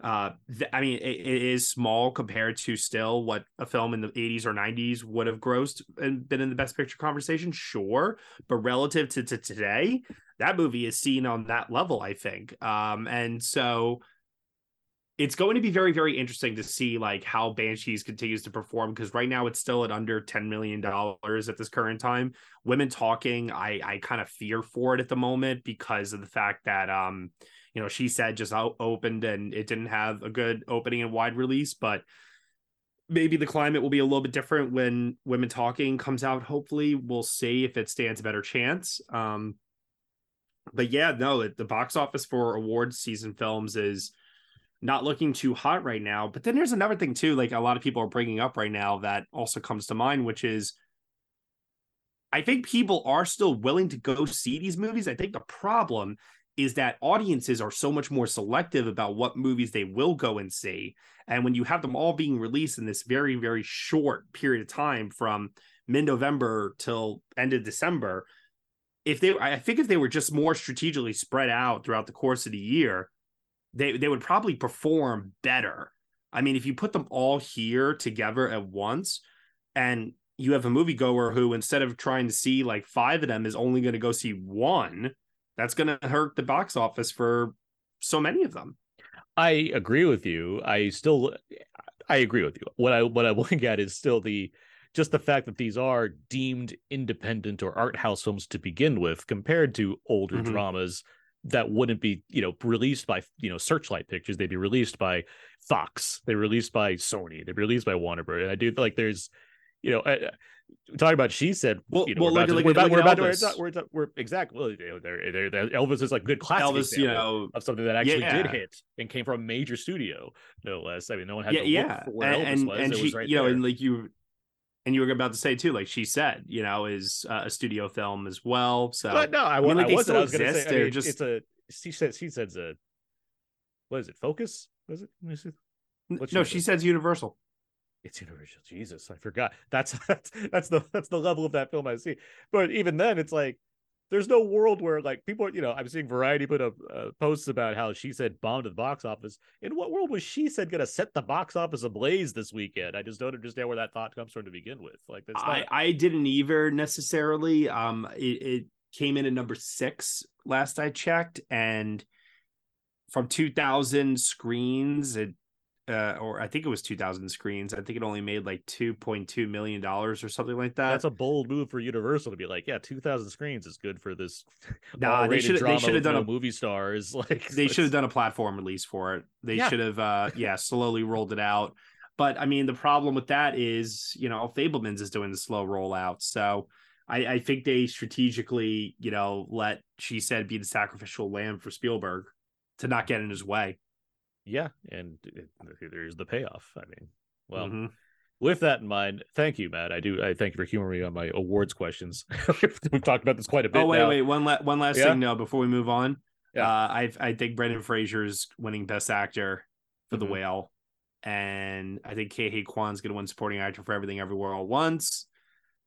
uh th- i mean it, it is small compared to still what a film in the 80s or 90s would have grossed and been in the best picture conversation sure but relative to, to today that movie is seen on that level i think um and so it's going to be very very interesting to see like how banshees continues to perform because right now it's still at under 10 million dollars at this current time. Women talking i i kind of fear for it at the moment because of the fact that um you know she said just opened and it didn't have a good opening and wide release but maybe the climate will be a little bit different when women talking comes out. Hopefully we'll see if it stands a better chance um but yeah no the box office for awards season films is not looking too hot right now. But then there's another thing too, like a lot of people are bringing up right now that also comes to mind, which is I think people are still willing to go see these movies. I think the problem is that audiences are so much more selective about what movies they will go and see. And when you have them all being released in this very, very short period of time from mid November till end of December, if they, I think if they were just more strategically spread out throughout the course of the year, they, they would probably perform better. I mean, if you put them all here together at once and you have a moviegoer who, instead of trying to see like five of them, is only going to go see one, that's going to hurt the box office for so many of them. I agree with you. I still, I agree with you. What I what I'm <laughs> looking at is still the just the fact that these are deemed independent or art house films to begin with, compared to older mm-hmm. dramas that wouldn't be you know released by you know Searchlight Pictures. They'd be released by Fox. They're released by Sony. They're released by Warner Bros. And I do like there's you know, I, talking about she said, well, you know, well, we're, about we're about, we're about, we're, we're, we're exactly well, they're, they're, they're, Elvis is like good classic Elvis, you know, of something that actually yeah. did hit and came from a major studio, no less. I mean, no one had yeah, to yeah. look for where and, Elvis and, was. And it she, was right you know, and like you, and you were about to say too, like she said, you know, is uh, a studio film as well. So, but no, I, I mean, like I wasn't. I was going to say, I mean, just it's a. She said. She says a. What is it? Focus? Was it? Let me see. What no, she says Universal. it's universal jesus i forgot that's <laughs> that's that's the that's the level of that film i see but even then it's like there's no world where like people are, you know i'm seeing variety put up uh, posts about how she said bombed the box office. In what world was she said gonna set the box office ablaze this weekend? I just don't understand where that thought comes from to begin with. Like that's not... I, I didn't either necessarily. Um it, it came in at number six last i checked and from 2000 screens it uh, or I think it was 2000 screens. I think it only made like 2.2 million dollars or something like that. that's a bold move for Universal to be like, yeah, 2000 screens is good for this. <laughs> Nah, they should they should have done no a movie stars. <laughs> Like they should have done a platform release for it. They Yeah. should have uh <laughs> yeah, slowly rolled it out. But I mean, the problem with that is, you know, Fabelmans is doing the slow rollout. So I, I think they strategically, you know, let she said be the sacrificial lamb for Spielberg to not get in his way. Yeah, and it, there's the payoff. I mean, well, Mhm. with that in mind, thank you, Matt. I do. I thank you for humoring me on my awards questions. <laughs> We've talked about this quite a bit. Oh wait, now. wait, one la- one last Yeah? thing no before we move on. Yeah. Uh, I I think Brendan Fraser's winning Best Actor for Mhm. The Whale, and I think Ke Huy Quan's going to win Supporting Actor for Everything Everywhere All at Once.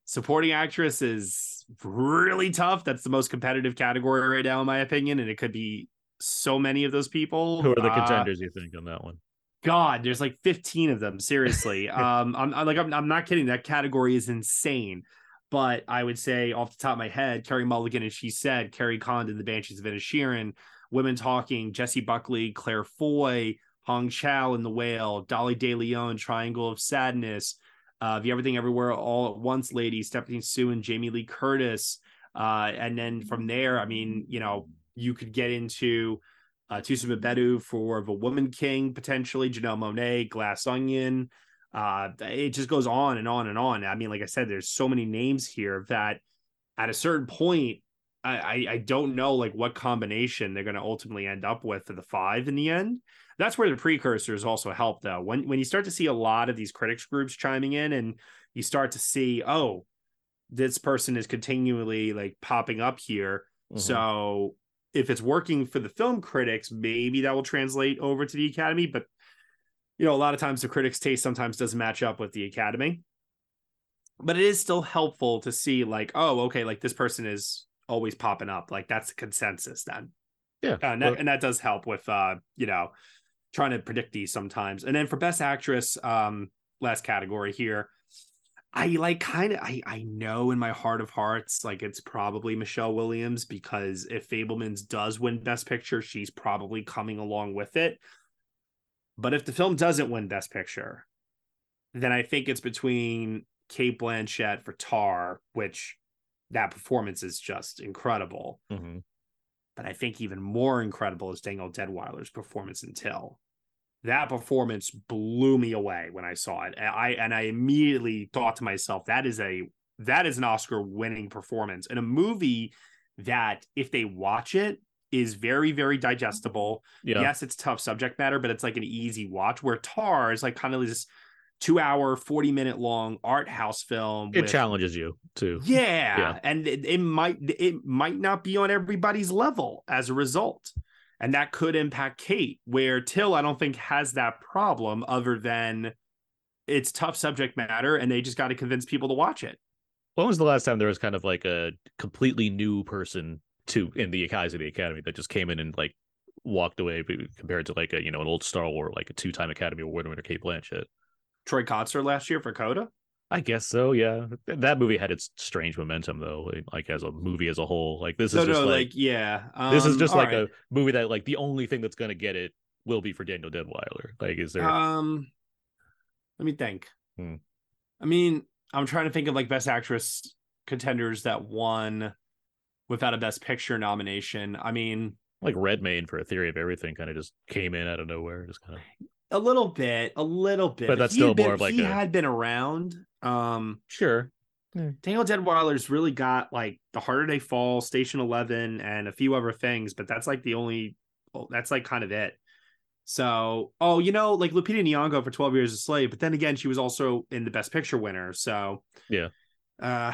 Supporting Actress is really tough. That's the most competitive category right now, in my opinion, and it could be so many of those people. Who are the Uh, contenders you think on that one? God, there's like 15 of them. Seriously. <laughs> um, I'm, I'm like, I'm, I'm not kidding. That category is insane. But I would say off the top of my head, Carey Mulligan and she said, Kerry Condon, The Banshees of Inisherin, Women Talking, Jessie Buckley, Claire Foy, Hong Chau in The Whale, Dolly De Leon, Triangle of Sadness, uh, The Everything Everywhere All at Once Lady, Stephanie Hsu and Jamie Lee Curtis. Uh, and then from there, I mean, you know, you could get into uh, Thuso Mbedu for The Woman King, potentially, Janelle Monáe, Glass Onion. Uh, it just goes on and on and on. I mean, like I said, there's so many names here that at a certain point, I, I, don't know like what combination they're going to ultimately end up with for the five in the end. That's where the precursors also help, though. When when you start to see a lot of these critics groups chiming in, and you start to see, oh, this person is continually like popping up here. Mhm. So if it's working for the film critics, maybe that will translate over to the academy. But you know, a lot of times the critics' taste sometimes doesn't match up with the academy. But it is still helpful to see, like, oh, okay, like this person is always popping up. Like that's the consensus then. yeah, Uh, and, that, and that does help with uh, you know, trying to predict these sometimes. And then for best actress, um, last category here. I like kind of I I know in my heart of hearts like it's probably Michelle Williams because if Fabelmans does win Best Picture, she's probably coming along with it. But if the film doesn't win Best Picture, then I think it's between Cate Blanchett for Tar, which that performance is just incredible. Mhm. But I think even more incredible is Danielle Deadwyler's performance in Till. That performance blew me away when I saw it. And I and I immediately thought to myself, that is a that is an Oscar winning performance in a movie that if they watch it is very very digestible. yeah, Yes, it's tough subject matter, but it's like an easy watch. Where Tar is like kind of this two hour, 40 minute long art house film. It with- challenges you too. Yeah. Yeah. And it, it might it might not be on everybody's level as a result. And that could impact Kate, where Till, I don't think, has that problem other than it's tough subject matter and they just got to convince people to watch it. When was the last time there was kind of like a completely new person to in the the Academy that just came in and like walked away compared to like a you know an old Star Wars like a two time Academy Award winner Cate Blanchett? Troy Kotsur last year for Coda. I guess so. Yeah, that movie had its strange momentum though, like as a movie as a whole. Like this is No, just no, like, like, yeah. this is um, just like right. a movie that like the only thing that's gonna get it will be for Danielle Deadwyler. Like, is there? Um, let me think. Hmm. I mean, I'm trying to think of like best actress contenders that won without a best picture nomination. I mean, like Redmayne for a theory of everything kind of just came in out of nowhere, just kind of a little bit, a little bit, But that's he had still been- more of like he a- had been around. Um, sure. Danielle Deadwyler's really got like the harder they fall, Station Eleven, and a few other things, but that's like the only. oh, That's like kind of it. So, oh, you know, like Lupita Nyong'o for Twelve Years a Slave, but then again, she was also in the Best Picture winner. So, Yeah. uh,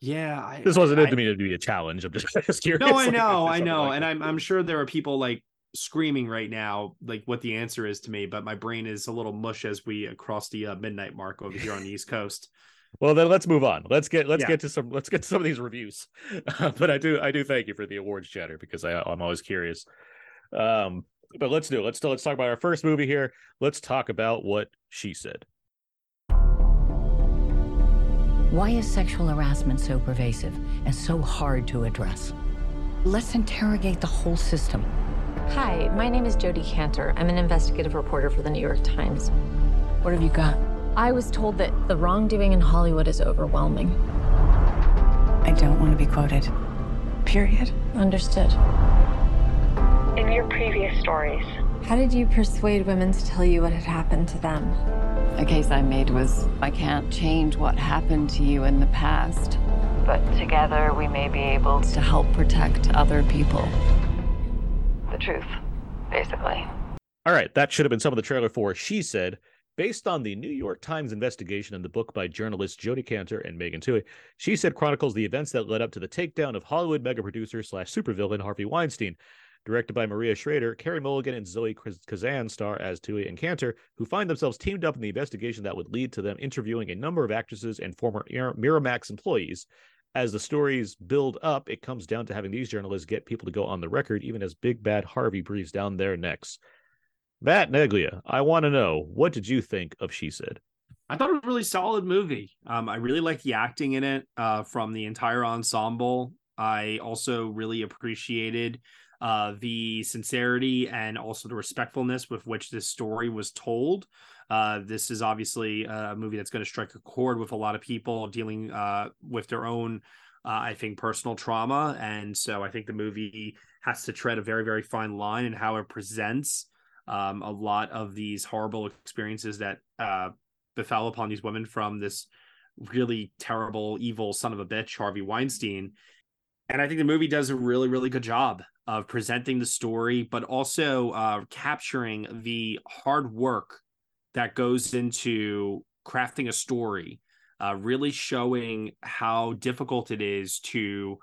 yeah, I, This wasn't I, meant to me to be a challenge. I'm just, <laughs> just curious. No, I like, know, there's I know, like and that. I'm I'm sure there are people like screaming right now, like what the answer is to me, but my brain is a little mush as we across the uh, midnight mark over here on the East Coast. <laughs> Well, then let's move on. Let's get let's Yeah. get to some let's get to some of these reviews. <laughs> but I do I do thank you for the awards chatter because I I'm always curious. Um, but let's do it. Let's let's talk about our first movie here. Let's talk about what she said. Why is sexual harassment so pervasive and so hard to address? Let's interrogate the whole system. Hi, my name is Jodi Kantor. I'm an investigative reporter for the New York Times. What have you got? I was told that the wrongdoing in Hollywood is overwhelming. I don't want to be quoted. Period. Understood. In your previous stories, How did you persuade women to tell you what had happened to them? The case I made was I can't change what happened to you in the past, but together we may be able to help protect other people. The truth, basically. All right, that should have been some of the trailer for She Said, based on the New York Times investigation and the book by journalists Jodi Kantor and Megan Twohey. She Said chronicles the events that led up to the takedown of Hollywood mega producer slash supervillain Harvey Weinstein. Directed by Maria Schrader, Carey Mulligan and Zoe Kazan star as Twohey and Kantor, who find themselves teamed up in the investigation that would lead to them interviewing a number of actresses and former Miramax employees. As the stories build up, it comes down to having these journalists get people to go on the record, even as Big Bad Harvey breathes down their necks. Matt Neglia, I want to know what did you think of She Said? I thought it was a really solid movie. Um, I really liked the acting in it uh, from the entire ensemble. I also really appreciated uh, the sincerity and also the respectfulness with which this story was told. Uh, this is obviously a movie that's going to strike a chord with a lot of people dealing uh, with their own, uh, I think, personal trauma. And so I think the movie has to tread a very, very fine line in how it presents um, a lot of these horrible experiences that uh, befell upon these women from this really terrible, evil son of a bitch, Harvey Weinstein. And I think the movie does a really, really good job of presenting the story, but also uh, capturing the hard work that goes into crafting a story, uh, really showing how difficult it is to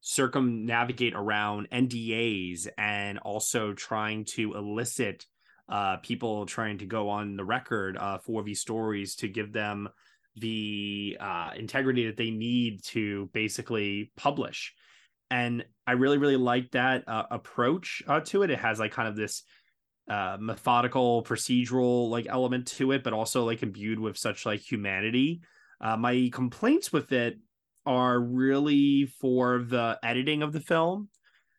circumnavigate around NDAs and also trying to elicit uh, people trying to go on the record uh, for these stories to give them the uh, integrity that they need to basically publish. And I really, really like that uh, approach uh, to it. It has like kind of this uh, methodical, procedural like element to it, but also like imbued with such like humanity. Uh, my complaints with it are really for the editing of the film.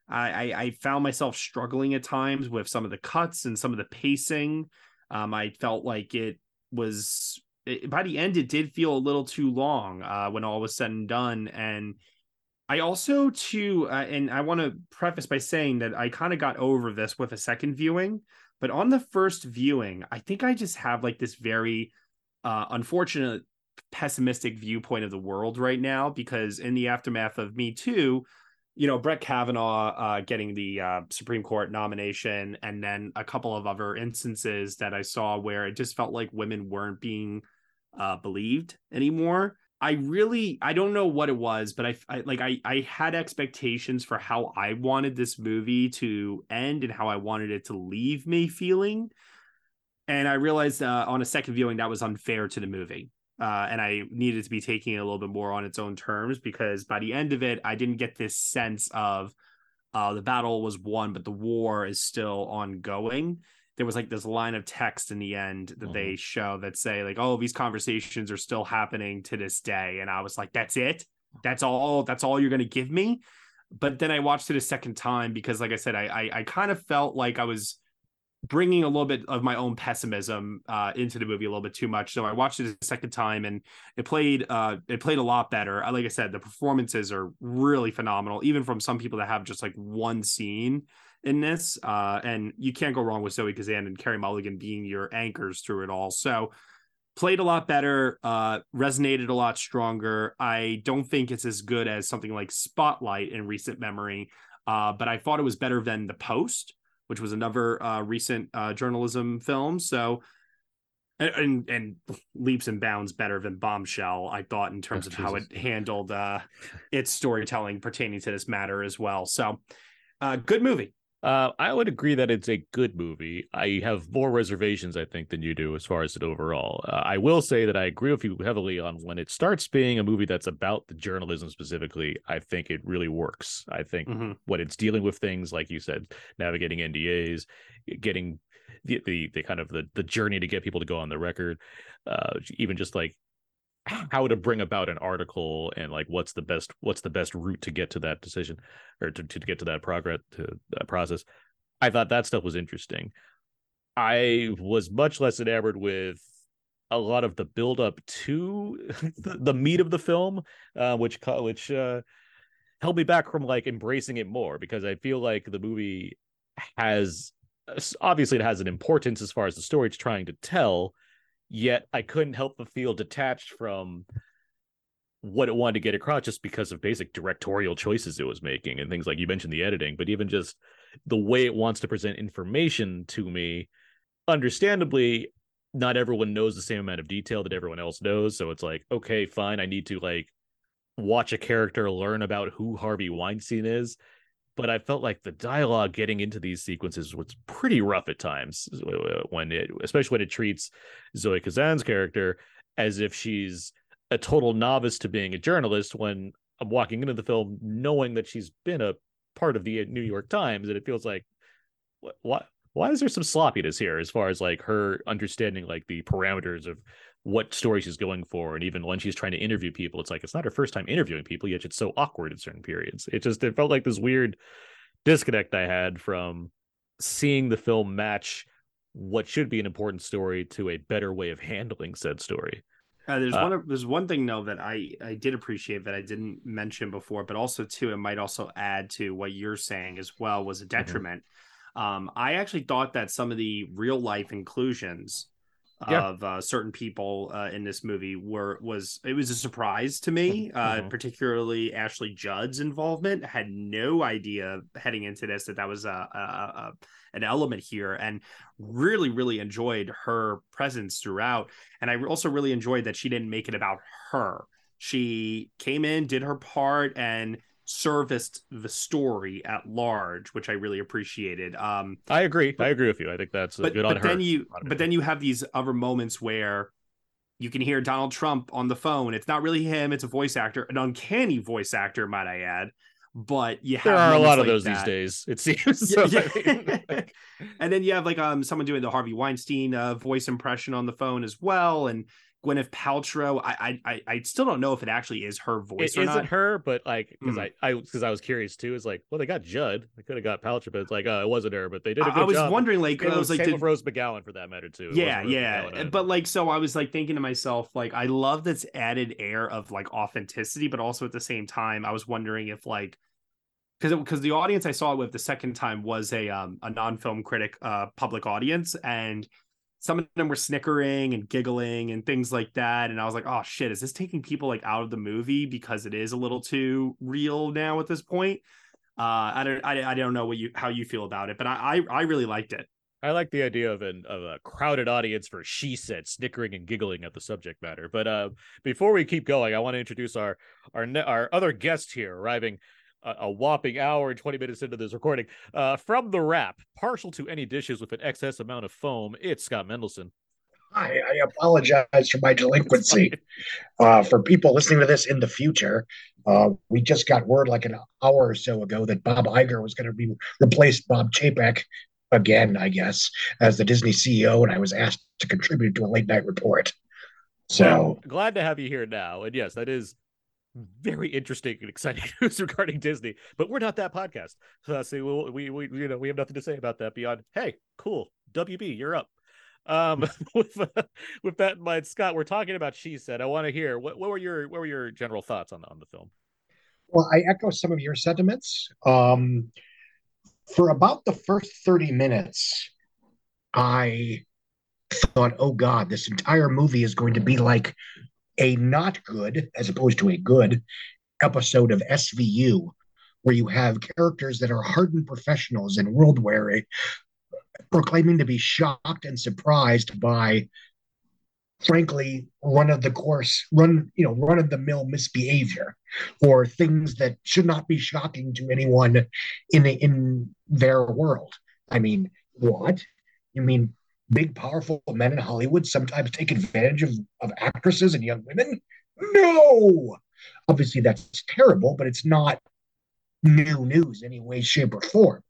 I, I, I found myself struggling at times with some of the cuts and some of the pacing. Um, I felt like it was it, by the end, it did feel a little too long uh, when all was said and done. And I also too, uh, and I want to preface by saying that I kind of got over this with a second viewing, but on the first viewing, I think I just have like this very uh, unfortunate pessimistic viewpoint of the world right now because in the aftermath of Me Too, you know Brett Kavanaugh uh, getting the uh, Supreme Court nomination, and then a couple of other instances that I saw where it just felt like women weren't being uh, believed anymore. I really I don't know what it was, but I, I like I I had expectations for how I wanted this movie to end and how I wanted it to leave me feeling, and I realized uh, on a second viewing that was unfair to the movie uh, and I needed to be taking it a little bit more on its own terms because by the end of it, I didn't get this sense of uh, the battle was won, but the war is still ongoing. There was like this line of text in the end that mm-hmm. they show that say like, "Oh, these conversations are still happening to this day," and I was like, "That's it? That's all? That's all you're gonna give me?" But then I watched it a second time because, like I said, I, I, I kind of felt like I was bringing a little bit of my own pessimism uh, into the movie a little bit too much. So I watched it a second time, and it played uh, it played a lot better. Like I said, the performances are really phenomenal, even from some people that have just like one scene in this. Uh, and you can't go wrong with Zoe Kazan and Carey Mulligan being your anchors through it all. So played a lot better, uh, resonated a lot stronger. I don't think it's as good as something like Spotlight in recent memory, uh, but I thought it was better than The Post which was another uh, recent uh, journalism film. So, and, and leaps and bounds better than Bombshell, I thought, in terms oh, of Jesus. how it handled uh, its storytelling pertaining to this matter as well. So, uh, good movie. Uh, I would agree that it's a good movie. I have more reservations, I think, than you do as far as it overall. Uh, I will say that I agree with you heavily on when it starts being a movie that's about the journalism specifically. I think it really works. I think mm-hmm. when it's dealing with things like you said, navigating NDAs, getting the the, the kind of the the journey to get people to go on the record, uh, even just like how to bring about an article and like what's the best what's the best route to get to that decision or to, to get to that progress to that process. I thought that stuff was interesting. I was much less enamored with a lot of the build up to <laughs> the, meat of the film uh, which which uh, held me back from like embracing it more because i feel like the movie has obviously it has an importance as far as the story it's trying to tell yet I couldn't help but feel detached from what it wanted to get across just because of basic directorial choices it was making and things like you mentioned the editing, but even just the way it wants to present information to me. Understandably, not everyone knows the same amount of detail that everyone else knows. So it's like, okay, fine, I need to like watch a character learn about who Harvey Weinstein is but I felt like the dialogue getting into these sequences was pretty rough at times uh, uh, when it, especially when it treats Zoe Kazan's character as if she's a total novice to being a journalist. When I'm walking into the film knowing that she's been a part of the uh, New York Times, and it feels like what why is there some sloppiness here as far as like her understanding like the parameters of what story she's going for and even when she's trying to interview people it's like it's not her first time interviewing people yet it's so awkward at certain periods it just it felt like this weird disconnect i had from seeing the film match what should be an important story to a better way of handling said story uh, there's uh, one there's one thing though that I I did appreciate that I didn't mention before, but also too it might also add to what you're saying as well was a mm-hmm. detriment. Mm-hmm. Um, I actually thought that some of the real life inclusions yeah. of uh, certain people uh, in this movie were was it was a surprise to me, mm-hmm. uh, mm-hmm. particularly Ashley Judd's involvement. I had no idea heading into this that that was a, a, a an element here, and really really enjoyed her presence throughout. And I also really enjoyed that she didn't make it about her. She came in, did her part, and serviced the story at large, which I really appreciated. Um, I agree. But, I agree with you. I think that's but, good but on then You, but then you have these other moments where you can hear Donald Trump on the phone. It's not really him; it's a voice actor, an uncanny voice actor, might I add. But you have there are a lot of those that. these days. It <laughs> seems. <laughs> So, yeah, yeah. <laughs> and then you have like um someone doing the Harvey Weinstein uh, voice impression on the phone as well, and Gwyneth Paltrow. I I I still don't know if it actually is her voice. It isn't not. her, but like because mm. I I because I was curious too. Is like, well, they got Judd. They could have got Paltrow, but it's like, oh, it wasn't her. But they did a good I was job. wondering, like, I was like, did... Rose McGowan for that matter too. It yeah, yeah. But like, so I was like thinking to myself, like, I love this added air of like authenticity, but also at the same time, I was wondering if like because because the audience I saw it with the second time was a um a non film critic uh public audience and some of them were snickering and giggling and things like that and i was like oh shit is this taking people like out of the movie because it is a little too real now at this point Uh, I don't I, I don't know what you how you feel about it, but I I, I really liked it. I like the idea of an of a crowded audience for she said, snickering and giggling at the subject matter. But uh, before we keep going, I want to introduce our our our other guest here, arriving a, whopping hour and twenty minutes into this recording. Uh, from the Wrap, partial to any dishes with an excess amount of foam, it's Scott Mendelson. Hi, I apologize for my delinquency. Uh, for people listening to this in the future, uh, we just got word like an hour or so ago that Bob Iger was going to be replaced Bob Chapek again, I guess, as the Disney CEO, and I was asked to contribute to a late night report. So Well, glad to have you here now. And yes, that is very interesting and exciting <laughs> news regarding Disney. But we're not that podcast. So see, we'll, we we you know we have nothing to say about that beyond hey, cool, WB, you're up. Um, <laughs> <laughs> with with that in mind, Scott, we're talking about She Said. I want to hear what what were your what were your general thoughts on the on the film? Well, I echo some of your sentiments. Um, for about the first 30 minutes, I thought, oh God, this entire movie is going to be like a not good, as opposed to a good episode of SVU, where you have characters that are hardened professionals and world weary eh, proclaiming to be shocked and surprised by frankly run of the course run you know run of the mill misbehavior or things that should not be shocking to anyone in in their world. I mean what? You mean big powerful men in hollywood sometimes take advantage of of actresses and young women? No! Obviously that's terrible but it's not new news any way shape or form.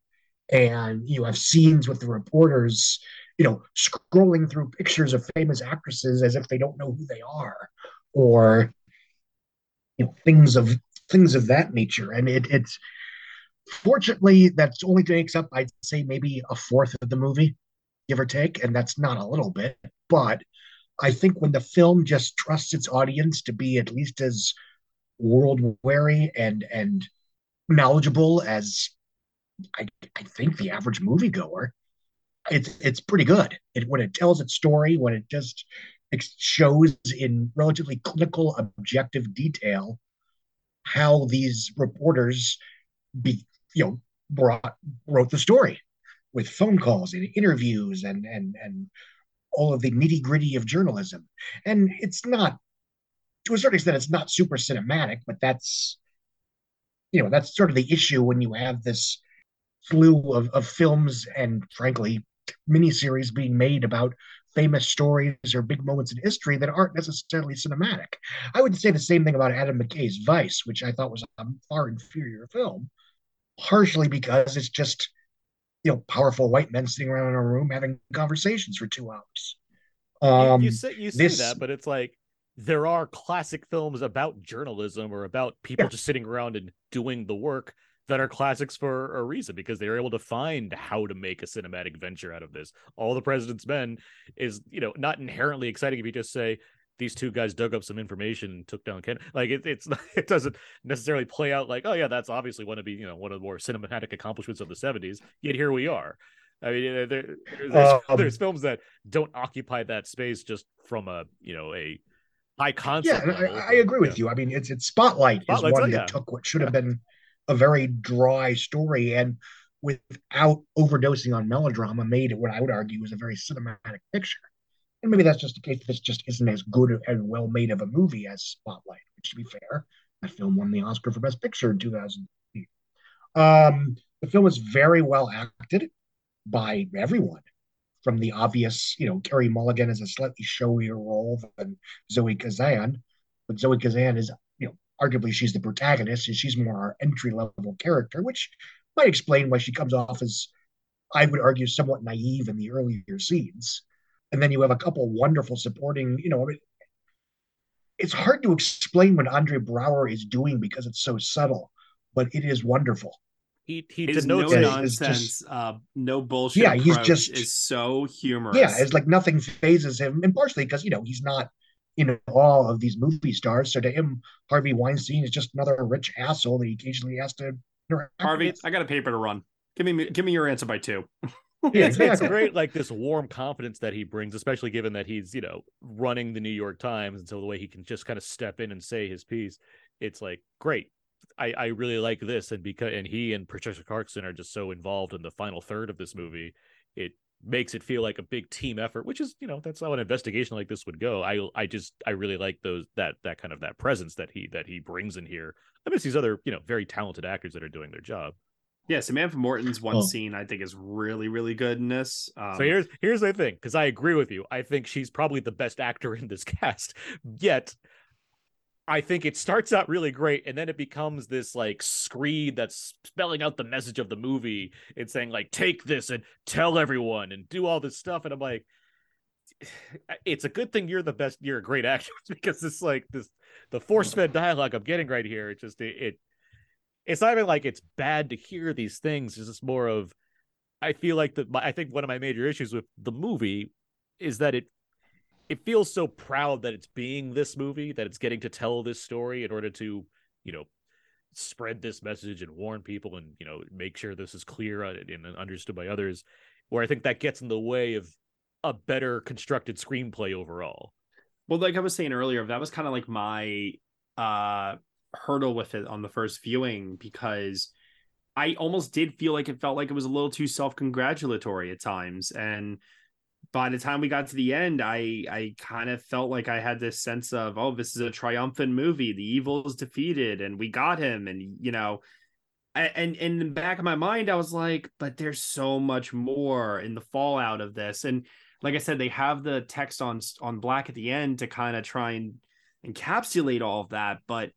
And you have scenes with the reporters you know, scrolling through pictures of famous actresses as if they don't know who they are, or you know, things of things of that nature. And it, it's fortunately that's only takes up, I'd say, maybe a fourth of the movie, give or take, and that's not a little bit. But I think when the film just trusts its audience to be at least as world weary and and knowledgeable as I, I think the average moviegoer, it's it's pretty good. It when it tells its story, when it just shows in relatively clinical, objective detail how these reporters be you know brought wrote the story with phone calls and interviews and and and all of the nitty gritty of journalism. And it's not to a certain extent, it's not super cinematic, but that's you know that's sort of the issue when you have this slew of, of films and frankly miniseries being made about famous stories or big moments in history that aren't necessarily cinematic. I would say the same thing about Adam McKay's Vice, which I thought was a far inferior film, partially because it's just you know powerful white men sitting around in a room having conversations for two hours. Um, you, you say you say this, that, but it's like there are classic films about journalism or about people yeah. just sitting around and doing the work that are classics for a reason because they were able to find how to make a cinematic venture out of this. All the President's Men is, you know, not inherently exciting if you just say these two guys dug up some information and took down Ken. Like it, it's <laughs> it doesn't necessarily play out like, oh yeah, that's obviously one of be you know one of the more cinematic accomplishments of the '70s. Yet here we are. I mean, there, there's, um, <laughs> there's films that don't occupy that space just from a you know a high concept. Yeah, I, I, agree with you. I mean, it's it's Spotlight, is one that yeah. took what should have been a very dry story and without overdosing on melodrama made it what I would argue is a very cinematic picture. And maybe that's just the case this just isn't as good and well made of a movie as Spotlight, which to be fair, that film won the Oscar for Best Picture in 2008. Um, the film is very well acted by everyone, from the obvious, you know, Carey Mulligan is a slightly showier role than Zoe Kazan, but Zoe Kazan is you know, arguably she's the protagonist and she's more our entry level character, which might explain why she comes off as, I would argue, somewhat naive in the earlier scenes. And then you have a couple wonderful supporting, you know, it's hard to explain what Andre Braugher is doing because it's so subtle, but it is wonderful. He he His no nonsense, just, uh, no bullshit. Yeah, he's just is so humorous. Yeah, it's like nothing phases him, and partially because you know he's not in all of these movie stars. So to him, Harvey Weinstein is just another rich asshole that he occasionally has to. Harvey, I got a paper to run. Give me give me your answer by two. <laughs> <laughs> yeah, exactly. it's great, like this warm confidence that he brings, especially given that he's you know running the New York Times, and so the way he can just kind of step in and say his piece, it's like great. I, I really like this, and because and he and Patricia Clarkson are just so involved in the final third of this movie, it makes it feel like a big team effort, which is you know that's how an investigation like this would go. I I just I really like those that that kind of that presence that he that he brings in here. I miss these other you know very talented actors that are doing their job. Yeah, Samantha Morton's one Oh. scene I think is really really good in this. Um, So here's here's the thing, because I agree with you. I think she's probably the best actor in this <laughs> cast. Yet, I think it starts out really great, and then it becomes this like screed that's spelling out the message of the movie. and saying like, "Take this and tell everyone and do all this stuff," and I'm like, <sighs> it's a good thing you're the best. You're a great actor <laughs> because it's like this the force fed dialogue I'm getting right here. It just it, it it's not even like it's bad to hear these things. It's just more of I feel like the I think one of my major issues with the movie is that it it feels so proud that it's being this movie that it's getting to tell this story in order to you know spread this message and warn people and you know make sure this is clear and understood by others where i think that gets in the way of a better constructed screenplay overall Well, like I was saying earlier, that was kind of like my uh hurdle with it on the first viewing because I almost did feel like it felt like it was a little too self-congratulatory at times. And by the time we got to the end, I I kind of felt like I had this sense of, oh, this is a triumphant movie. The evil is defeated and we got him. And you know, and, and in the back of my mind, I was like, but there's so much more in the fallout of this. And like I said, they have the text on on black at the end to kind of try and encapsulate all of that. But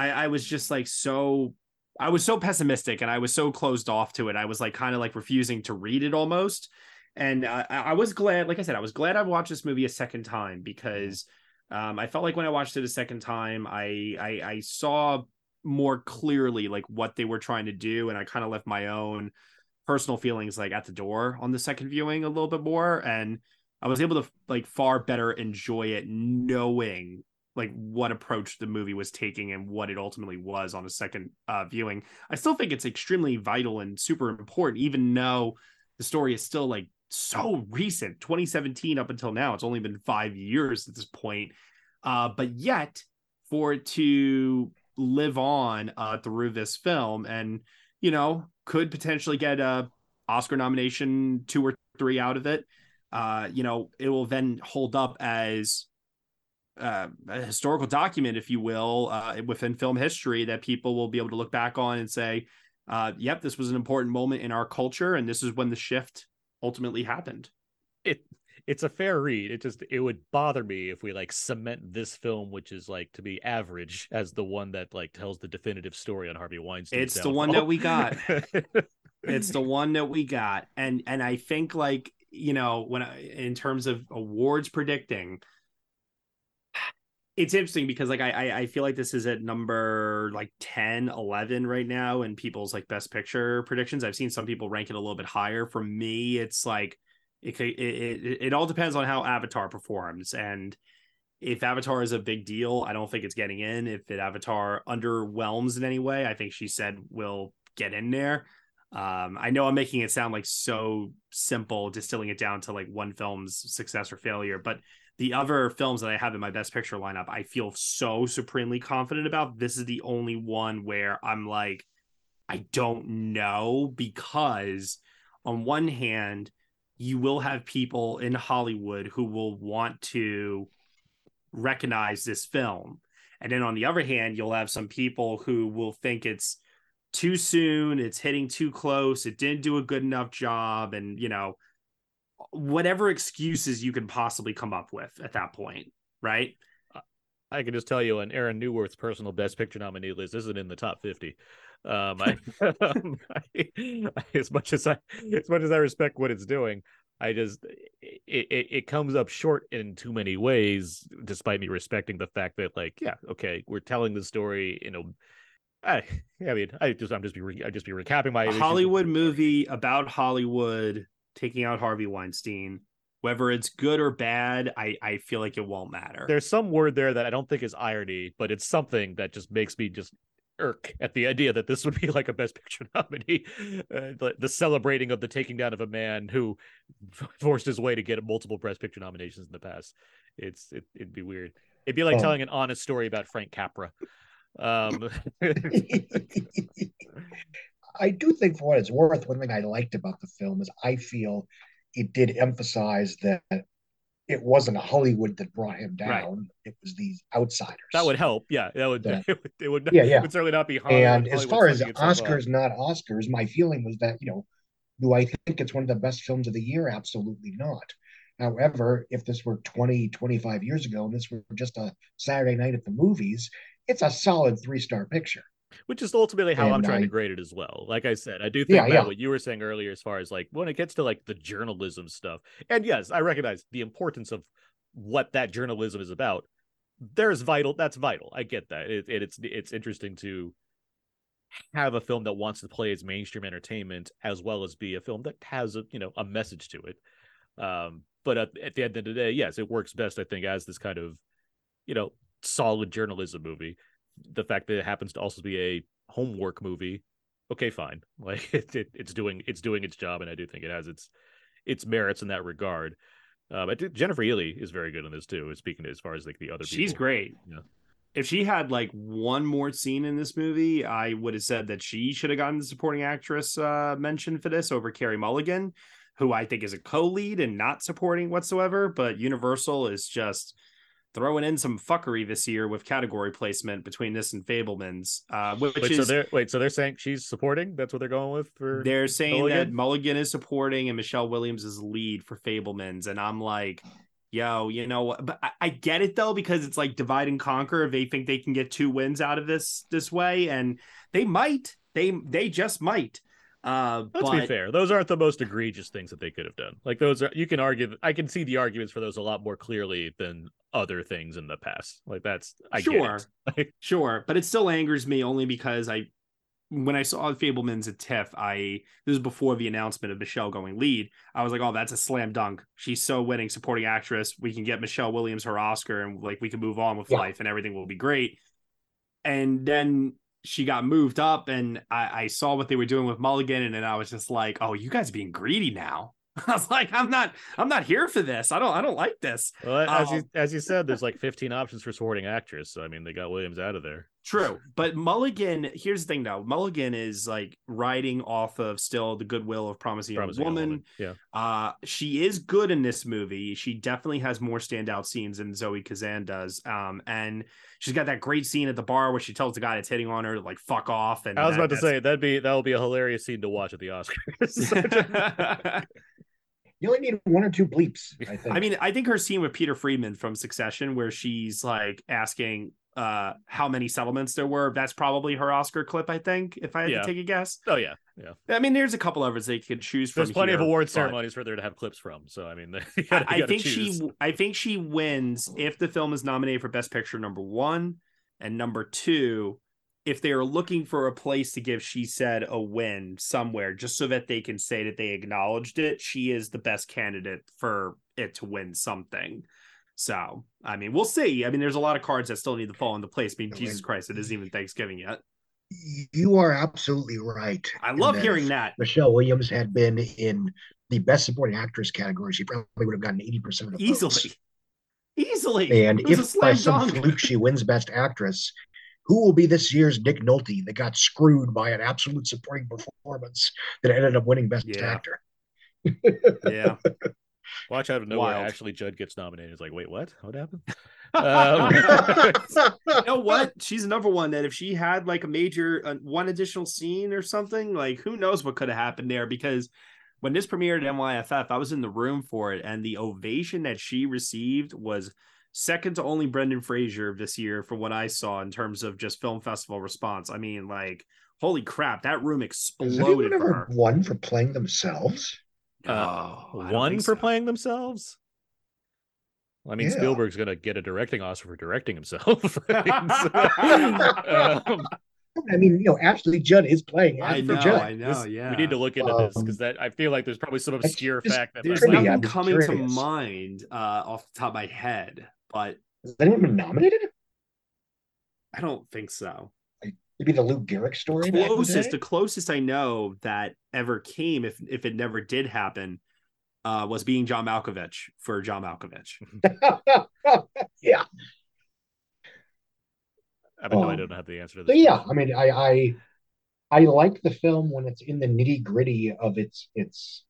I, I was just like so I was so pessimistic and I was so closed off to it. I was like kind of like refusing to read it almost. And I, I was glad, like I said, I was glad I watched this movie a second time because um, I felt like when I watched it a second time, I I, I saw more clearly like what they were trying to do, and I kind of left my own personal feelings like at the door on the second viewing a little bit more, and I was able to like far better enjoy it knowing like what approach the movie was taking and what it ultimately was on a second uh, viewing. I still think it's extremely vital and super important, even though the story is still like so recent 2017 up until now. It's only been five years at this point. Uh, but yet, for it to live on uh, through this film and, you know, could potentially get a Oscar nomination, two or three out of it. Uh, you know, it will then hold up as uh, a historical document, if you will, uh, within film history that people will be able to look back on and say, uh, "Yep, this was an important moment in our culture, and this is when the shift ultimately happened." it it's a fair read it just it would bother me if we like cement this film which is like to be average as the one that like tells the definitive story on harvey weinstein It's the one that we got. <laughs> It's the one that we got, and and I think like you know when I, in terms of awards predicting. It's interesting because like I, I feel like this is at number like 10, 11 right now in people's like best picture predictions. I've seen some people rank it a little bit higher. For me, it's like it it it, it all depends on how Avatar performs and if Avatar is a big deal, I don't think it's getting in. If it Avatar underwhelms in any way, I think she said will get in there. Um, I know I'm making it sound like so simple, distilling it down to like one film's success or failure, but the other films that I have in my best picture lineup, I feel so supremely confident about. This is the only one where I'm like, I don't know because on one hand, you will have people in Hollywood who will want to recognize this film. And then on the other hand, you'll have some people who will think it's too soon, it's hitting too close, it didn't do a good enough job, and you know, whatever excuses you can possibly come up with at that point, right? I can just tell you on Aaron Neuwirth's personal best picture nominee list isn't in the top 50. Um, I, <laughs> um, I, as much as I, as much as I respect what it's doing, I just, it, it, it comes up short in too many ways, despite me respecting the fact that like, yeah, okay, we're telling the story, you know, I, I mean, I just, I'm just be, re, I just be recapping my A. Hollywood movie about Hollywood taking out Harvey Weinstein. Whether it's good or bad, I, I feel like it won't matter. There's some word there that I don't think is irony, but it's something that just makes me just irk at the idea that this would be <laughs> like a best picture nominee uh, the, the celebrating of the taking down of a man who <laughs> forced his way to get multiple best picture nominations in the past it's it, it'd be weird it'd be like Oh. telling an honest story about frank capra Um, <laughs> I do think, for what it's worth, one thing I liked about the film is I feel it did emphasize that it wasn't Hollywood that brought him down; Right. it was these outsiders. that would help. Yeah, that would. Yeah. <laughs> It would. It would, Yeah, yeah. it would certainly not be Hollywood. and as far as. Oscars, not Oscars, my feeling was that, you know, do I think it's one of the best films of the year? Absolutely not. However, if this were 20, 25 years ago and this were just a Saturday night at the movies, it's a solid three star picture. Which is ultimately how I'm And trying to grade it as well. Like I said, I do think Yeah, Matt, yeah. what you were saying earlier, as far as like when it gets to like the journalism stuff, and yes, I recognize the importance of what that journalism is about. There's vital. That's vital. I get that. It, it, it's it's interesting to have a film that wants to play as mainstream entertainment as well as be a film that has a you know a message to it. Um, but at, at the end of the day, yes, it works best I think as this kind of you know solid journalism movie. The fact that it happens to also be a homework movie, okay, fine. <laughs> Like it, it, it's doing it's doing its job, and I do think it has its its merits in that regard. Uh, but Jennifer Ehle is very good in this too. Speaking as far as like the other, She's people. great. Yeah. If she had like one more scene in this movie, I would have said that she should have gotten the supporting actress uh, mention for this over Carey Mulligan, who I think is a co-lead and not supporting whatsoever. But Universal is just throwing in some fuckery this year with category placement between this and Fabelmans, uh, which Wait, is so they're wait, so they're saying she's supporting? That's what they're going with for they're saying that Mulligan? Mulligan is supporting and Michelle Williams is lead for Fabelmans, and I'm like, yo, you know what? But I, I get it though because it's like divide and conquer. They think they can get two wins out of this this way, and they might. They they just might. Uh, Let's but be fair; those aren't the most egregious things that they could have done. Like those are you can argue. I can see the arguments for those a lot more clearly than other things in the past. Like that's I sure, get it. <laughs> sure, but it still angers me only because I, when I saw Fabelmans at TIFF, I this was before the announcement of Michelle going lead. I was like, oh, that's a slam dunk. She's so winning supporting actress. We can get Michelle Williams her Oscar, and like we can move on with Yeah. life, and everything will be great. And then she got moved up, and I, I saw what they were doing with Mulligan, and then I was just like, oh, you guys being greedy now. <laughs> I was like, I'm not, I'm not here for this. I don't, I don't like this. Well, as you Um, as you said, there's like 15 options for supporting actress. So I mean, they got Williams out of there. True, but Mulligan. Here's the thing, though. Mulligan is like riding off of still the goodwill of Promising, Promising Young Woman. Yeah. Uh, she is good in this movie. She definitely has more standout scenes than Zoe Kazan does. Um, and she's got that great scene at the bar where she tells the guy that's hitting on her to like fuck off. And I was that- about to say that'd be that will be a hilarious scene to watch at the Oscars. <laughs> <laughs> You only need one or two bleeps, I <laughs> think. I mean, I think her scene with Peter Friedman from Succession, where she's like asking uh how many settlements there were, that's probably her Oscar clip. I think, if I had Yeah. to take a guess. oh yeah, yeah. I mean, there's a couple others they could choose from. There's plenty of here, award but ceremonies for there to have clips from. So I mean, <laughs> you I, gotta, I you think choose. she, I think she wins if the film is nominated for Best Picture. Number one and number two, if they are looking for a place to give she said a win somewhere, just so that they can say that they acknowledged it, she is the best candidate for it to win something. So, I mean, we'll see. I mean, there's a lot of cards that still need to fall into place. I mean, Jesus Christ, it isn't even Thanksgiving yet. you are absolutely right. I love that hearing that. Michelle Williams had been in the best supporting actress category, she probably would have gotten 80% of the votes. Easily. Easily. And It was a if by some fluke she wins Best Actress, who will be this year's Nick Nolte that got screwed by an absolute supporting performance that ended up winning Best Yeah. Actor? yeah. Watch out of nowhere. Wild. Actually, Judd gets nominated. It's like, wait, what? What happened? <laughs> Um, <laughs> you know what? She's another one that if she had like a major uh, one additional scene or something, like who knows what could have happened there? Because when this premiered at NYFF, I was in the room for it, and the ovation that she received was second to only Brendan Fraser this year, for what I saw in terms of just film festival response. I mean, like, holy crap, that room exploded anyone for her. won for playing themselves? Oh, uh, I don't one think for so. playing themselves. I mean, Yeah. Spielberg's gonna get a directing Oscar for directing himself. <laughs> <laughs> um, I mean, you know, Ashley Judd is playing I Ashley know, Judd. I know, this- yeah. We need to look into this Um, because that I feel like there's probably some obscure just- fact that There's that's trivia, I'm nothing coming to mind uh, off the top of my head, but Has anyone been nominated? I don't think so. Maybe the Lou Gehrig story. back in the closest day? the closest I know that ever came, if if it never did happen, uh, was being John Malkovich for John Malkovich. <laughs> yeah. I mean, no, I Um, don't have the answer to So this. yeah, I mean, I I I like the film when it's in the nitty gritty of its its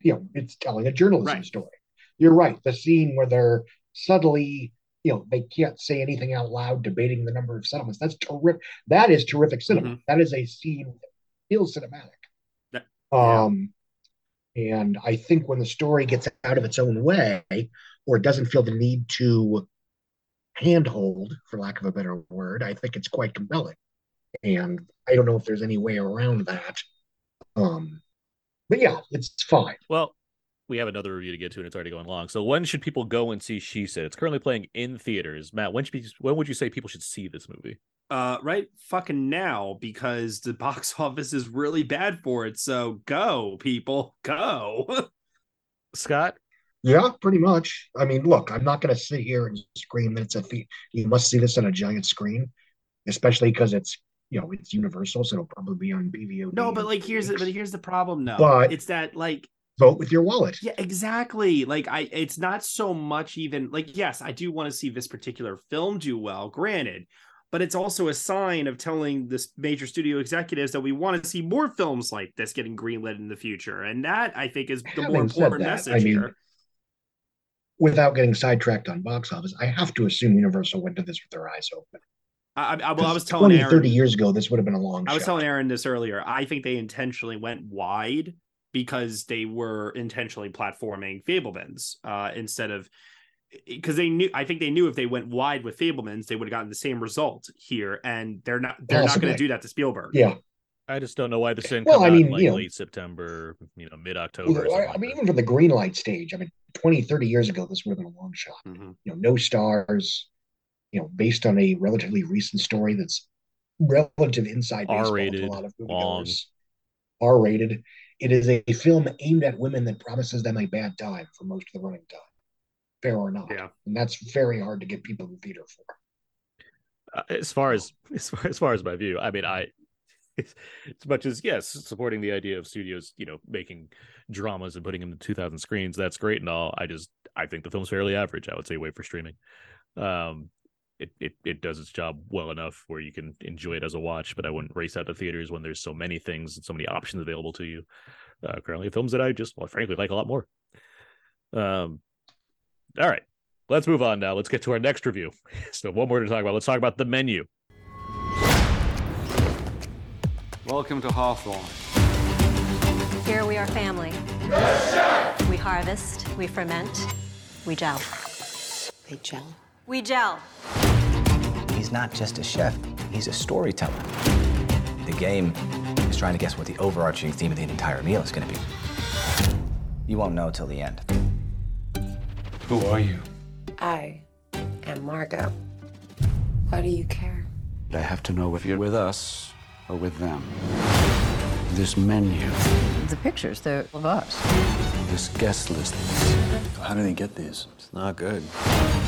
you know it's telling a journalism Right. story. You're right. The scene where they're subtly you know they can't say anything out loud debating the number of settlements. That's terrific. That is terrific cinema. That is a scene that feels cinematic. That- yeah. Um, and I think when the story gets out of its own way, or doesn't feel the need to handhold, for lack of a better word, I think it's quite compelling. And I don't know if there's any way around that. Um, but yeah, it's fine. Well, we have another review to get to, and it's already going long. So, when should people go and see She Said? It's currently playing in theaters. Matt, when should be, when would you say people should see this movie? Uh, right fucking now because the <laughs> box office is really bad for it. So go, people, go. <laughs> Scott, Yeah, pretty much. I mean, look, I'm not going to sit here and scream that it's a the- you must see this on a giant screen, especially because it's you know it's Universal, so it'll probably be on PVOD. no, but like here's the, but here's the problem. No, But- it's that like vote with your wallet. Yeah, exactly. Like I it's not so much even like yes, I do want to see this particular film do well, granted, but it's also a sign of telling this major studio executives that we want to see more films like this getting greenlit in the future. And that I think is the more Having said important that, message I mean, here. Without getting sidetracked on box office, I have to assume Universal went to this with their eyes open. I, I, well, I was telling 20, Aaron 30 years ago, this would have been a long I was shot. telling Aaron this earlier. I think they intentionally went wide because they were intentionally platforming Fabelmans uh, instead of because they knew. I think they knew if they went wide with Fabelmans, they would have gotten the same result here, and they're not. They're not going to do that to Spielberg. Yeah. I just don't know why this didn't Well, come I out mean, in, like you know- late September, you know, mid October. Well, I, I mean, even for the green light stage, I mean, 20, 30 years ago, this would have been a long shot. Mhm. You know, no stars, you know, based on a relatively recent story that's relative inside baseball to R-rated, a lot of long. moviegoers. R rated. It is a film aimed at women that promises them a bad time for most of the running time, fair or not. Yeah. And that's very hard to get people in theater for. Uh, as far as <laughs> as far, as far as my view, I mean, I <laughs> as much as yes, supporting the idea of studios, you know, making dramas and putting them to 2,000 screens, that's great and all. I just I think the film's fairly average. I would say wait for streaming. Um, it, it it does its job well enough where you can enjoy it as a watch, but I wouldn't race out to theaters when there's so many things and so many options available to you. Uh, currently, films that I just well, frankly like a lot more. Um, all right, let's move on now. Let's get to our next review. <laughs> So one more to talk about. Let's talk about the menu. Welcome to Hawthorne. Here we are family. We harvest, we ferment, we gel. They gel. We gel. He's not just a chef, he's a storyteller. The game is trying to guess what the overarching theme of the entire meal is going to be. You won't know till the end. Who are you? I am Margot. Why do you care? I have to know if you're with us or with them. This menu, The pictures, they're of us. this guest list. How did he get these? It's not good.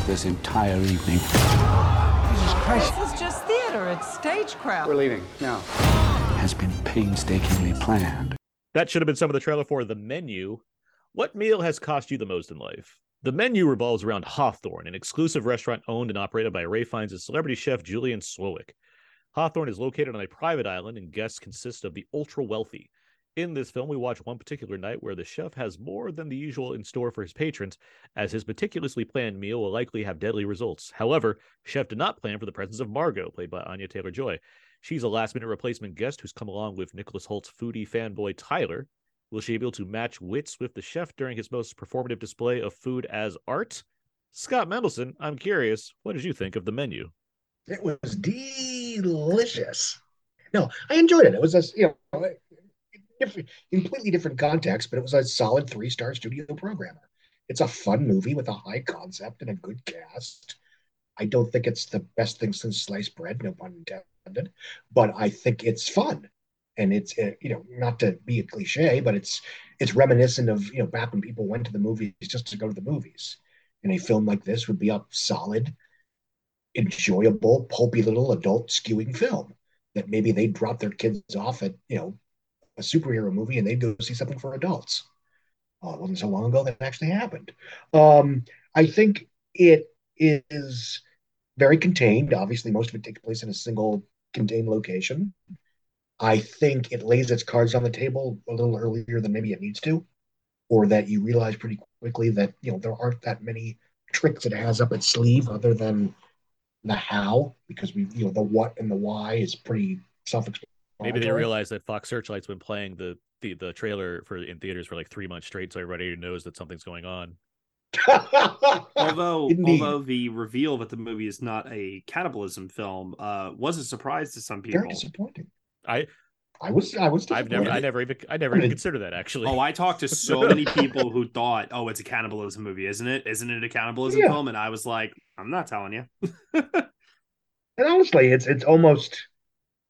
This entire evening. Jesus Christ. This is just theater. It's stagecraft. We're leaving now. Has been painstakingly planned. That should have been some of the trailer for The Menu. What meal has cost you the most in life? The Menu revolves around Hawthorne, an exclusive restaurant owned and operated by Ralph Fiennes' celebrity chef Julian Slowik. Hawthorne is located on a private island, and guests consist of the ultra wealthy. In this film, we watch one particular night where the chef has more than the usual in store for his patrons, as his meticulously planned meal will likely have deadly results. However, Chef did not plan for the presence of Margot, played by Anya Taylor Joy. She's a last minute replacement guest who's come along with Nicholas Hoult's foodie fanboy Tyler. Will she be able to match wits with the chef during his most performative display of food as art? Scott Mendelson, I'm curious, what did you think of the menu? It was delicious. No, I enjoyed it. It was a you know different, completely different context, but it was a solid three star studio programmer. It's a fun movie with a high concept and a good cast. I don't think it's the best thing since sliced bread, no pun intended, but I think it's fun. And it's uh, you know not to be a cliche, but it's it's reminiscent of you know back when people went to the movies just to go to the movies. And a film like this would be a solid, enjoyable, pulpy little adult skewing film that maybe they'd drop their kids off at, you know, a superhero movie and they'd go see something for adults. Uh, it wasn't so long ago that actually happened. Um, I think it is very contained. Obviously, most of it takes place in a single contained location. I think it lays its cards on the table a little earlier than maybe it needs to, or that you realize pretty quickly that you know there aren't that many tricks it has up its sleeve other than the how, because we you know the what and the why is pretty self-explanatory. Maybe they realize that Fox Searchlight's been playing the the, the trailer for in theaters for like three months straight, so everybody knows that something's going on. <laughs> although Indeed. although the reveal that the movie is not a cannibalism film uh was a surprise to some people Very disappointing. I I was I was I've never I never even I never even considered that actually. Oh, I talked to so <laughs> many people who thought, "Oh, it's a cannibalism movie, isn't it? Isn't it a cannibalism Yeah. film?" And I was like, "I'm not telling you." <laughs> And honestly, it's it's almost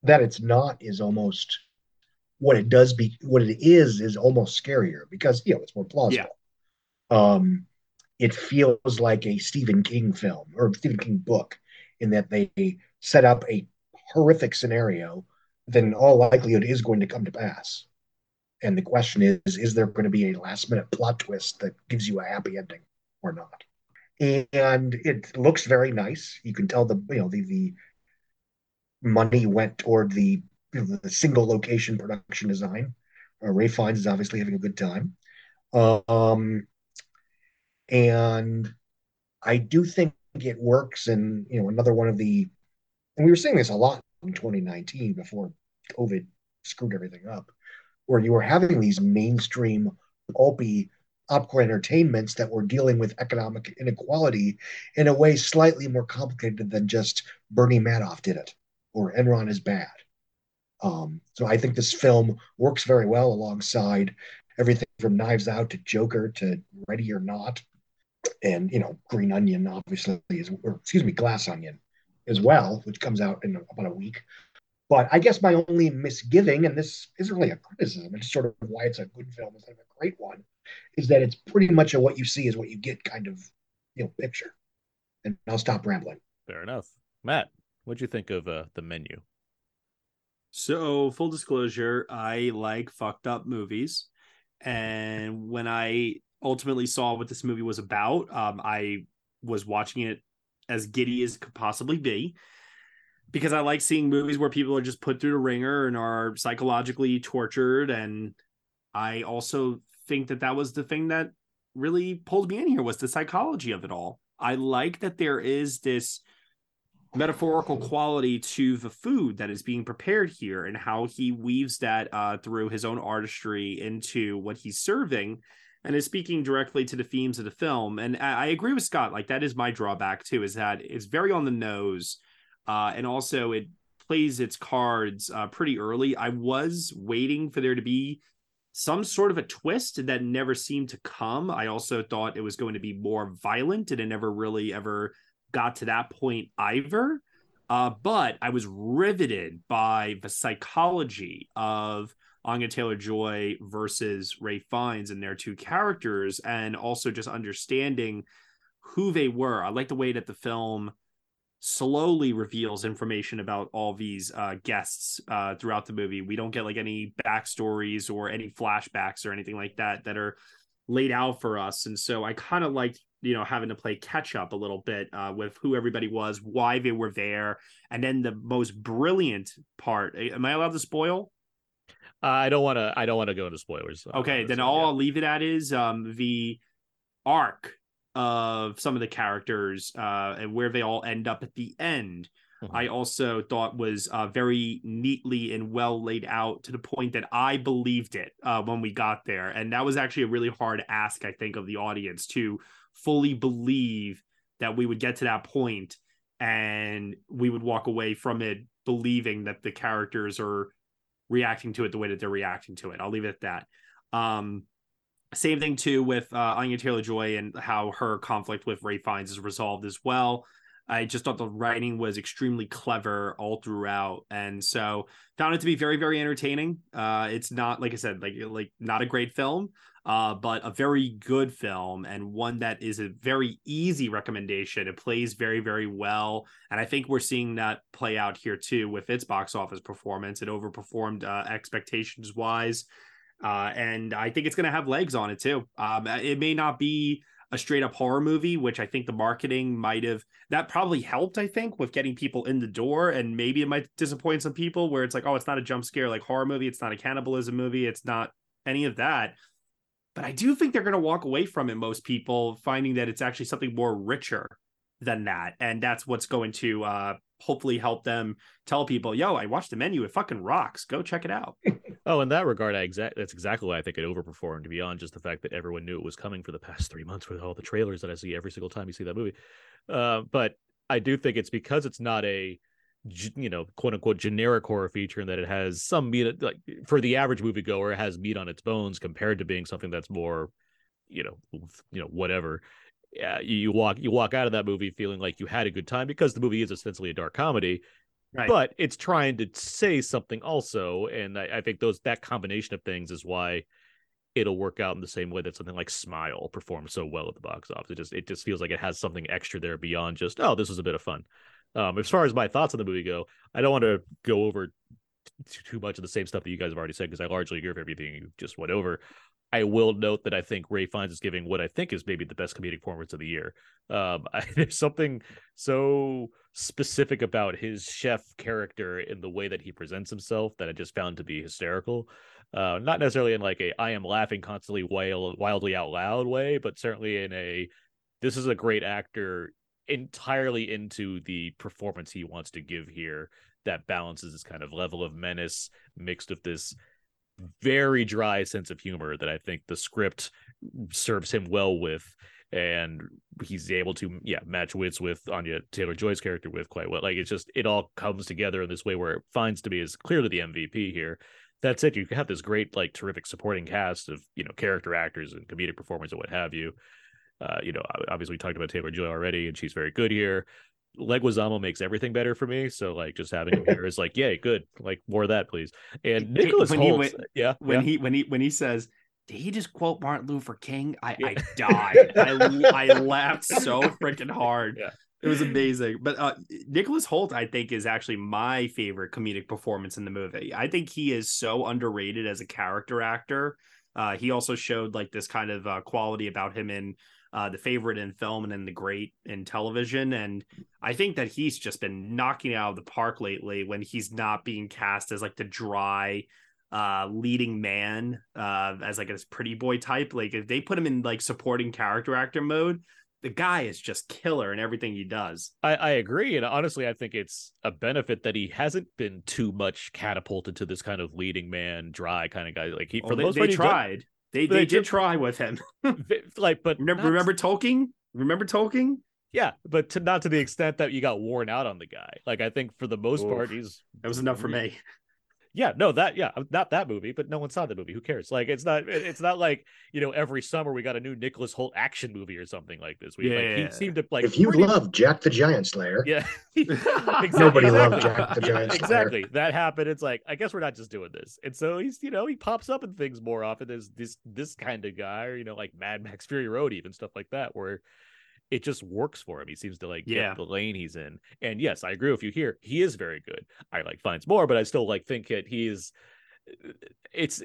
that it's not is almost what it does be what it is is almost scarier because you know it's more plausible. Um, it feels like a Stephen King film or Stephen King book in that they set up a horrific scenario, then in all likelihood is going to come to pass. And the question is, is there going to be a last minute plot twist that gives you a happy ending or not? And it looks very nice. You can tell the you know the the money went toward the you know, the single location production design. Uh, Ralph Fiennes is obviously having a good time. Um, and I do think it works. And you know, another one of the, and we were seeing this a lot in 2019 before COVID screwed everything up, where you were having these mainstream pulpy opera entertainments that were dealing with economic inequality in a way slightly more complicated than just Bernie Madoff did it or Enron is bad. Um, so I think this film works very well alongside everything from Knives Out to Joker to Ready or Not, and you know Green Onion obviously is, or excuse me, Glass Onion as well, which comes out in about a week. But I guess my only misgiving, and this isn't really a criticism, it's sort of why it's a good film instead of a great one, is that it's pretty much a what you see is what you get kind of you know picture. And I'll stop rambling. Fair enough. Matt, what'd you think of uh, the menu? So, full disclosure, I like fucked up movies. And when I ultimately saw what this movie was about, um, I was watching it as giddy as could possibly be because I like seeing movies where people are just put through the ringer and are psychologically tortured. And I also think that that was the thing that really pulled me in here was the psychology of it all. I like that there is this metaphorical quality to the food that is being prepared here and how he weaves that uh, through his own artistry into what he's serving and is speaking directly to the themes of the film. And i, I agree with scott like that is my drawback too is that it's very on the nose uh, and also it plays its cards uh, pretty early. I was waiting for there to be some sort of a twist that never seemed to come. I also thought it was going to be more violent and it never really ever got to that point either. Uh, but I was riveted by the psychology of Anya Taylor Joy versus Ralph Fiennes and their two characters, and also just understanding who they were. I like the way that the film slowly reveals information about all these uh, guests uh, throughout the movie. We don't get like any backstories or any flashbacks or anything like that that are laid out for us. And so I kind of liked you know having to play catch up a little bit uh, with who everybody was why they were there and then the most brilliant part am i allowed to spoil Uh, I don't want to. I don't want to go into spoilers. uh, okay then all yeah. i'll leave it at is um the arc of some of the characters uh and where they all end up at the end Mm-hmm. I also thought was uh, very neatly and well laid out to the point that I believed it uh, when we got there. And that was actually a really hard ask, I think, of the audience to fully believe that we would get to that point and we would walk away from it believing that the characters are reacting to it the way that they're reacting to it. I'll leave it at that. Um, same thing too with uh, Anya Taylor Joy and how her conflict with Ralph Fiennes is resolved as well. I just thought the writing was extremely clever all throughout, and so found it to be very, very entertaining. Uh, it's not like I said, like like not a great film, uh, but a very good film and one that is a very easy recommendation. It plays very, very well, and I think we're seeing that play out here too with its box office performance. It overperformed uh, expectations wise, uh, and I think it's going to have legs on it too. Um, it may not be a straight up horror movie, which I think the marketing might have that probably helped, I think, with getting people in the door. And maybe it might disappoint some people where it's like, oh, it's not a jump scare like horror movie, it's not a cannibalism movie, it's not any of that. But I do think they're going to walk away from it, most people, finding that it's actually something more richer than that. And that's what's going to uh, hopefully help them tell people, yo, I watched the menu. It fucking rocks. Go check it out. <laughs> oh, in that regard, I exact that's exactly why I think it overperformed beyond just the fact that everyone knew it was coming for the past three months with all the trailers that I see every single time you see that movie. Uh, but I do think it's because it's not a you know quote unquote generic horror feature and that it has some meat like for the average moviegoer it has meat on its bones compared to being something that's more you know you know whatever yeah, you walk you walk out of that movie feeling like you had a good time because the movie is essentially a dark comedy. Right. But it's trying to say something also, and I, I think those that combination of things is why it'll work out in the same way that something like Smile performs so well at the box office. It just it just feels like it has something extra there beyond just oh this was a bit of fun. Um, as far as my thoughts on the movie go, I don't want to go over too much of the same stuff that you guys have already said because I largely agree with everything you just went over. I will note that I think Ralph Fiennes is giving what I think is maybe the best comedic performance of the year. Um, <laughs> I, there's something so specific about his chef character in the way that he presents himself that I just found to be hysterical. Uh, not necessarily in like a I am laughing constantly wild, wildly out loud way, but certainly in a this is a great actor entirely into the performance he wants to give here that balances this kind of level of menace mixed with this very dry sense of humor that I think the script serves him well with. And he's able to, yeah, match wits with Anya Taylor Joy's character with quite well. Like it's just, it all comes together in this way where it finds to be is clearly the MVP here. That's it. You have this great, like, terrific supporting cast of, you know, character actors and comedic performers and what have you. Uh, you know, obviously we talked about Taylor Joy already, and she's very good here. Leguizamo makes everything better for me. So like just having him here is like, yay, good. Like more of that, please. And Nicholas when Hoult, he, yeah, when yeah. he when he when he says, did he just quote Martin Luther King? I yeah. I died. I I <laughs> laughed so freaking hard. Yeah. It was amazing. But uh Nicholas Hoult, I think, is actually my favorite comedic performance in the movie. I think he is so underrated as a character actor. Uh, he also showed like this kind of uh, quality about him in uh, the favorite in film and then the great in television. And I think that he's just been knocking out of the park lately when he's not being cast as like the dry uh leading man uh as like this pretty boy type like if they put him in like supporting character actor mode the guy is just killer in everything he does. I, I agree, and honestly, I think it's a benefit that he hasn't been too much catapulted to this kind of leading man, dry kind of guy. Like he, for well, the most they, part, they tried. They they, they did try with him. <laughs> like, but remember, not... remember Tolkien? Remember Tolkien? Yeah, but to, not to the extent that you got worn out on the guy. Like I think for the most Oof. part, he's that was enough for me yeah no that yeah not that movie but no one saw the movie who cares? Like it's not it's not like you know every summer we got a new nicholas hoult action movie or something like this we yeah. like, he seemed to like if you pretty... love jack the giant slayer yeah. <laughs> <laughs> Exactly. nobody loved jack the giant slayer. Exactly. That happened. It's like i guess we're not just doing this. And so he's you know he pops up in things more often. As this this kind of guy or you know like mad max fury road even stuff like that where it just works for him. He seems to like yeah. get the lane he's in. And yes, I agree with you here. He is very good. I like finds more, but I still like think that he's it's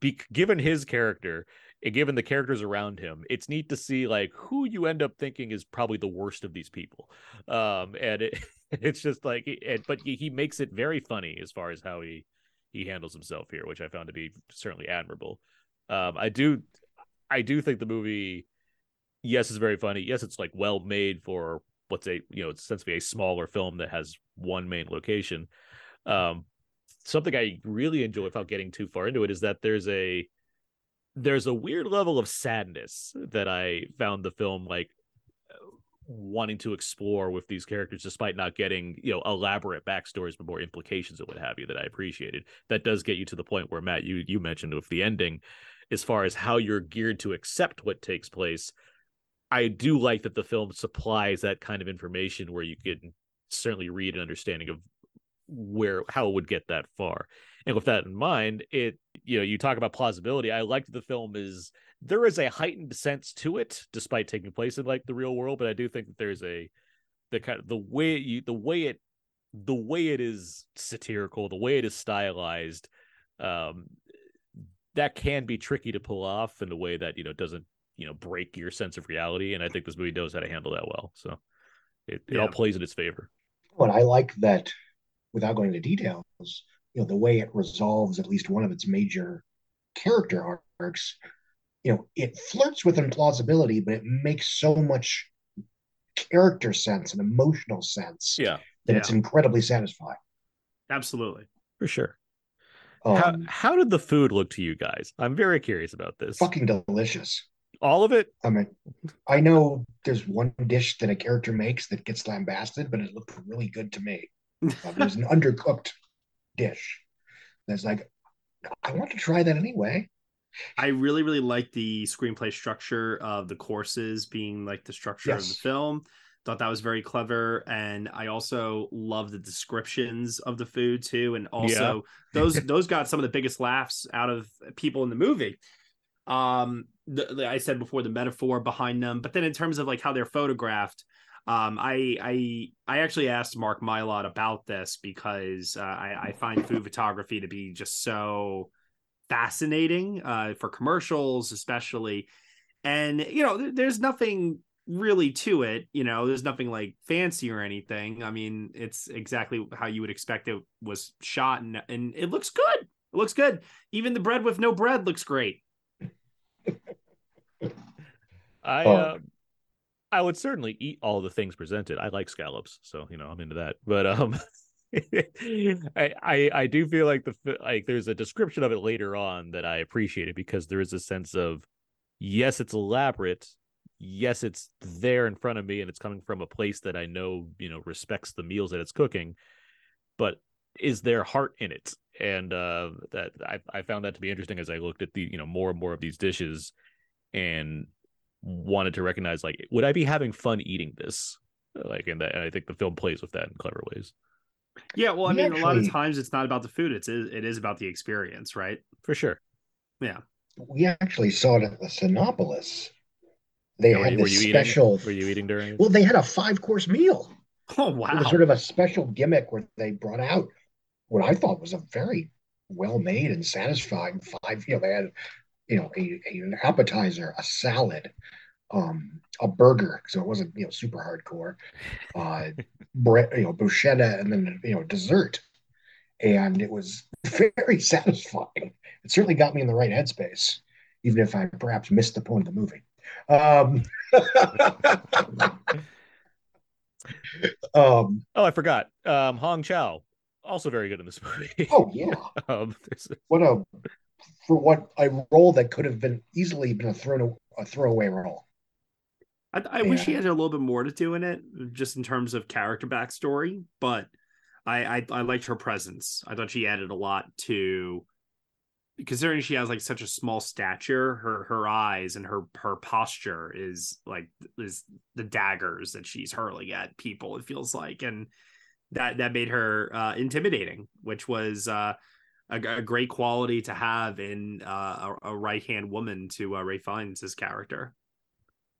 be, given his character and given the characters around him, it's neat to see like who you end up thinking is probably the worst of these people. Um, and it, <laughs> it's just like, it, but he, he makes it very funny as far as how he he handles himself here, which I found to be certainly admirable. Um, I do, I do think the movie yes, it's very funny. Yes, it's like well made for what's a you know it's essentially a smaller film that has one main location. Um, something I really enjoy without getting too far into it is that there's a there's a weird level of sadness that I found the film like wanting to explore with these characters despite not getting you know elaborate backstories but more implications and what have you that i appreciated that does get you to the point where matt you you mentioned with the ending as far as how you're geared to accept what takes place I do like that the film supplies that kind of information where you can certainly read an understanding of where how it would get that far. And with that in mind, it you know, you talk about plausibility. I like that the film is there is a heightened sense to it, despite taking place in like the real world. But I do think that there's a the kind of the way you the way it the way it is satirical, the way it is stylized, um, that can be tricky to pull off in a way that you know doesn't you know break your sense of reality, and I think this movie knows how to handle that well. So it, it Yeah. all plays in its favor. But I like that, without going into details, you know, the way it resolves at least one of its major character arcs. You know, it flirts with implausibility, but it makes so much character sense and emotional sense Yeah, that it's incredibly satisfying. Absolutely. for sure. Um, how how did the food look to you guys? I'm very curious about this. fucking delicious. All of it? I mean, I know there's one dish that a character makes that gets lambasted, but it looked really good to me. Uh, it was an <laughs> undercooked dish. That's like, I want to try that anyway. I really, really like the screenplay structure of the courses being like the structure of the film. Thought that was very clever, and I also love the descriptions of the food too. And also those those got some of the biggest laughs out of people in the movie. Um, the, I said before the metaphor behind them, but then in terms of like how they're photographed, um, I I I actually asked Mark Mylod about this because uh, I, I find food photography to be just so fascinating uh, for commercials, especially. And you know, there- there's nothing really to it. You know, there's nothing like fancy or anything. I mean, it's exactly how you would expect it was shot, and and it looks good. It looks good. Even the bread with no bread looks great. I Oh. uh, I would certainly eat all the things presented. I like scallops, so you know I'm into that. But um, <laughs> I, I I do feel like the like there's a description of it later on that I appreciated because there is a sense of yes, it's elaborate. Yes, it's there in front of me, and it's coming from a place that I know you know respects the meals that it's cooking. But is there heart in it? And uh, that I I found that to be interesting as I looked at the you know more and more of these dishes and wanted to recognize like would I be having fun eating this? Like and that and I think the film plays with that in clever ways. Yeah, well, I We mean, a lot of times it's not about the food; it's it is about the experience, right? For sure. Yeah. We actually saw it at the Cinépolis. They Yeah, were had you- were this you special. eating? Were you eating during? Well, they had a five course meal. Oh wow! It wow! was sort of a special gimmick where they brought out what I thought was a very well made and satisfying five. You know, they had, you know, a, a- an appetizer, a salad, um, a burger, so it wasn't you know super hardcore, uh, <laughs> bread, you know, bruschetta, and then you know dessert, and it was <laughs> very satisfying. It certainly got me in the right headspace, even if I perhaps missed the point of the movie. Um, <laughs> um, Oh, I forgot. Um, Hong Chau, also very good in this movie. oh yeah. um, what a for what a role that could have been easily been a thrown a throwaway role. I, I wish she had a little bit more to do in it, just in terms of character backstory. But I, I I liked her presence. I thought she added a lot to, considering she has like such a small stature. Her her eyes and her her posture is like is the daggers that she's hurling at people. It feels like, and that that made her uh, intimidating, which was. uh a, a great quality to have in uh, a, a right hand woman to uh, Ralph Fiennes' character.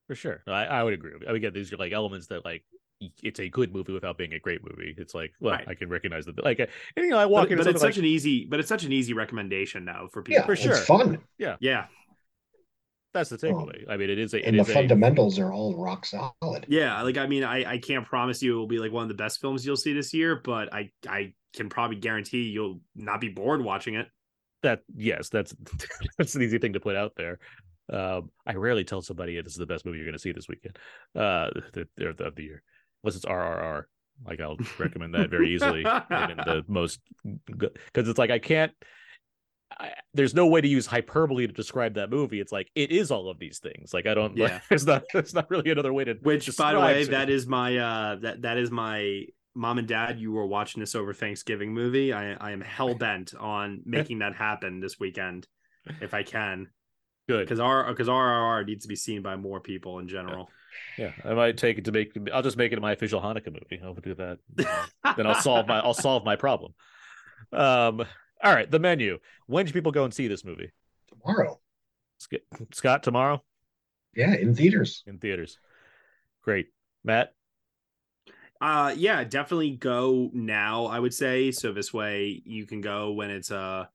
for sure. I, I would agree. I would get these are like elements that like it's a good movie without being a great movie. It's like, well, Right. I can recognize the like, uh, and, you know, I walk but, into but it's such like, an easy but it's such an easy recommendation now for people Yeah, For it's sure. fun, yeah, yeah that's the takeaway. I mean, it is a, it and the is a, fundamentals are all rock solid. yeah like i mean i i can't promise you it will be like one of the best films you'll see this year but i i can probably guarantee you'll not be bored watching it that yes, that's <laughs> that's an easy thing to put out there. Um, I rarely tell somebody this is the best movie you're going to see this weekend, uh, the, the, of the year, unless it's RRR. Like I'll recommend that very easily <laughs> and in the most because it's like I can't. I, there's no way to use hyperbole to describe that movie. It's like it is all of these things. Like I don't. <laughs> Yeah. Like, there's not. There's not really another way to. which by the way describe that it. is my uh that that is my mom and dad you were watching this over thanksgiving movie i i am hell-bent <laughs> on making that happen this weekend if i can good. because our because rrr needs to be seen by more people in general Yeah, I might take it to make. I'll just make it my official Hanukkah movie. I'll do that. <laughs> then I'll solve my. I'll solve my problem. Um. All right, the menu. When should people go and see this movie? Tomorrow, Sc- Scott tomorrow yeah, in theaters. in theaters. Great, Matt. Uh yeah, definitely go now, I would say. So this way you can go when it's a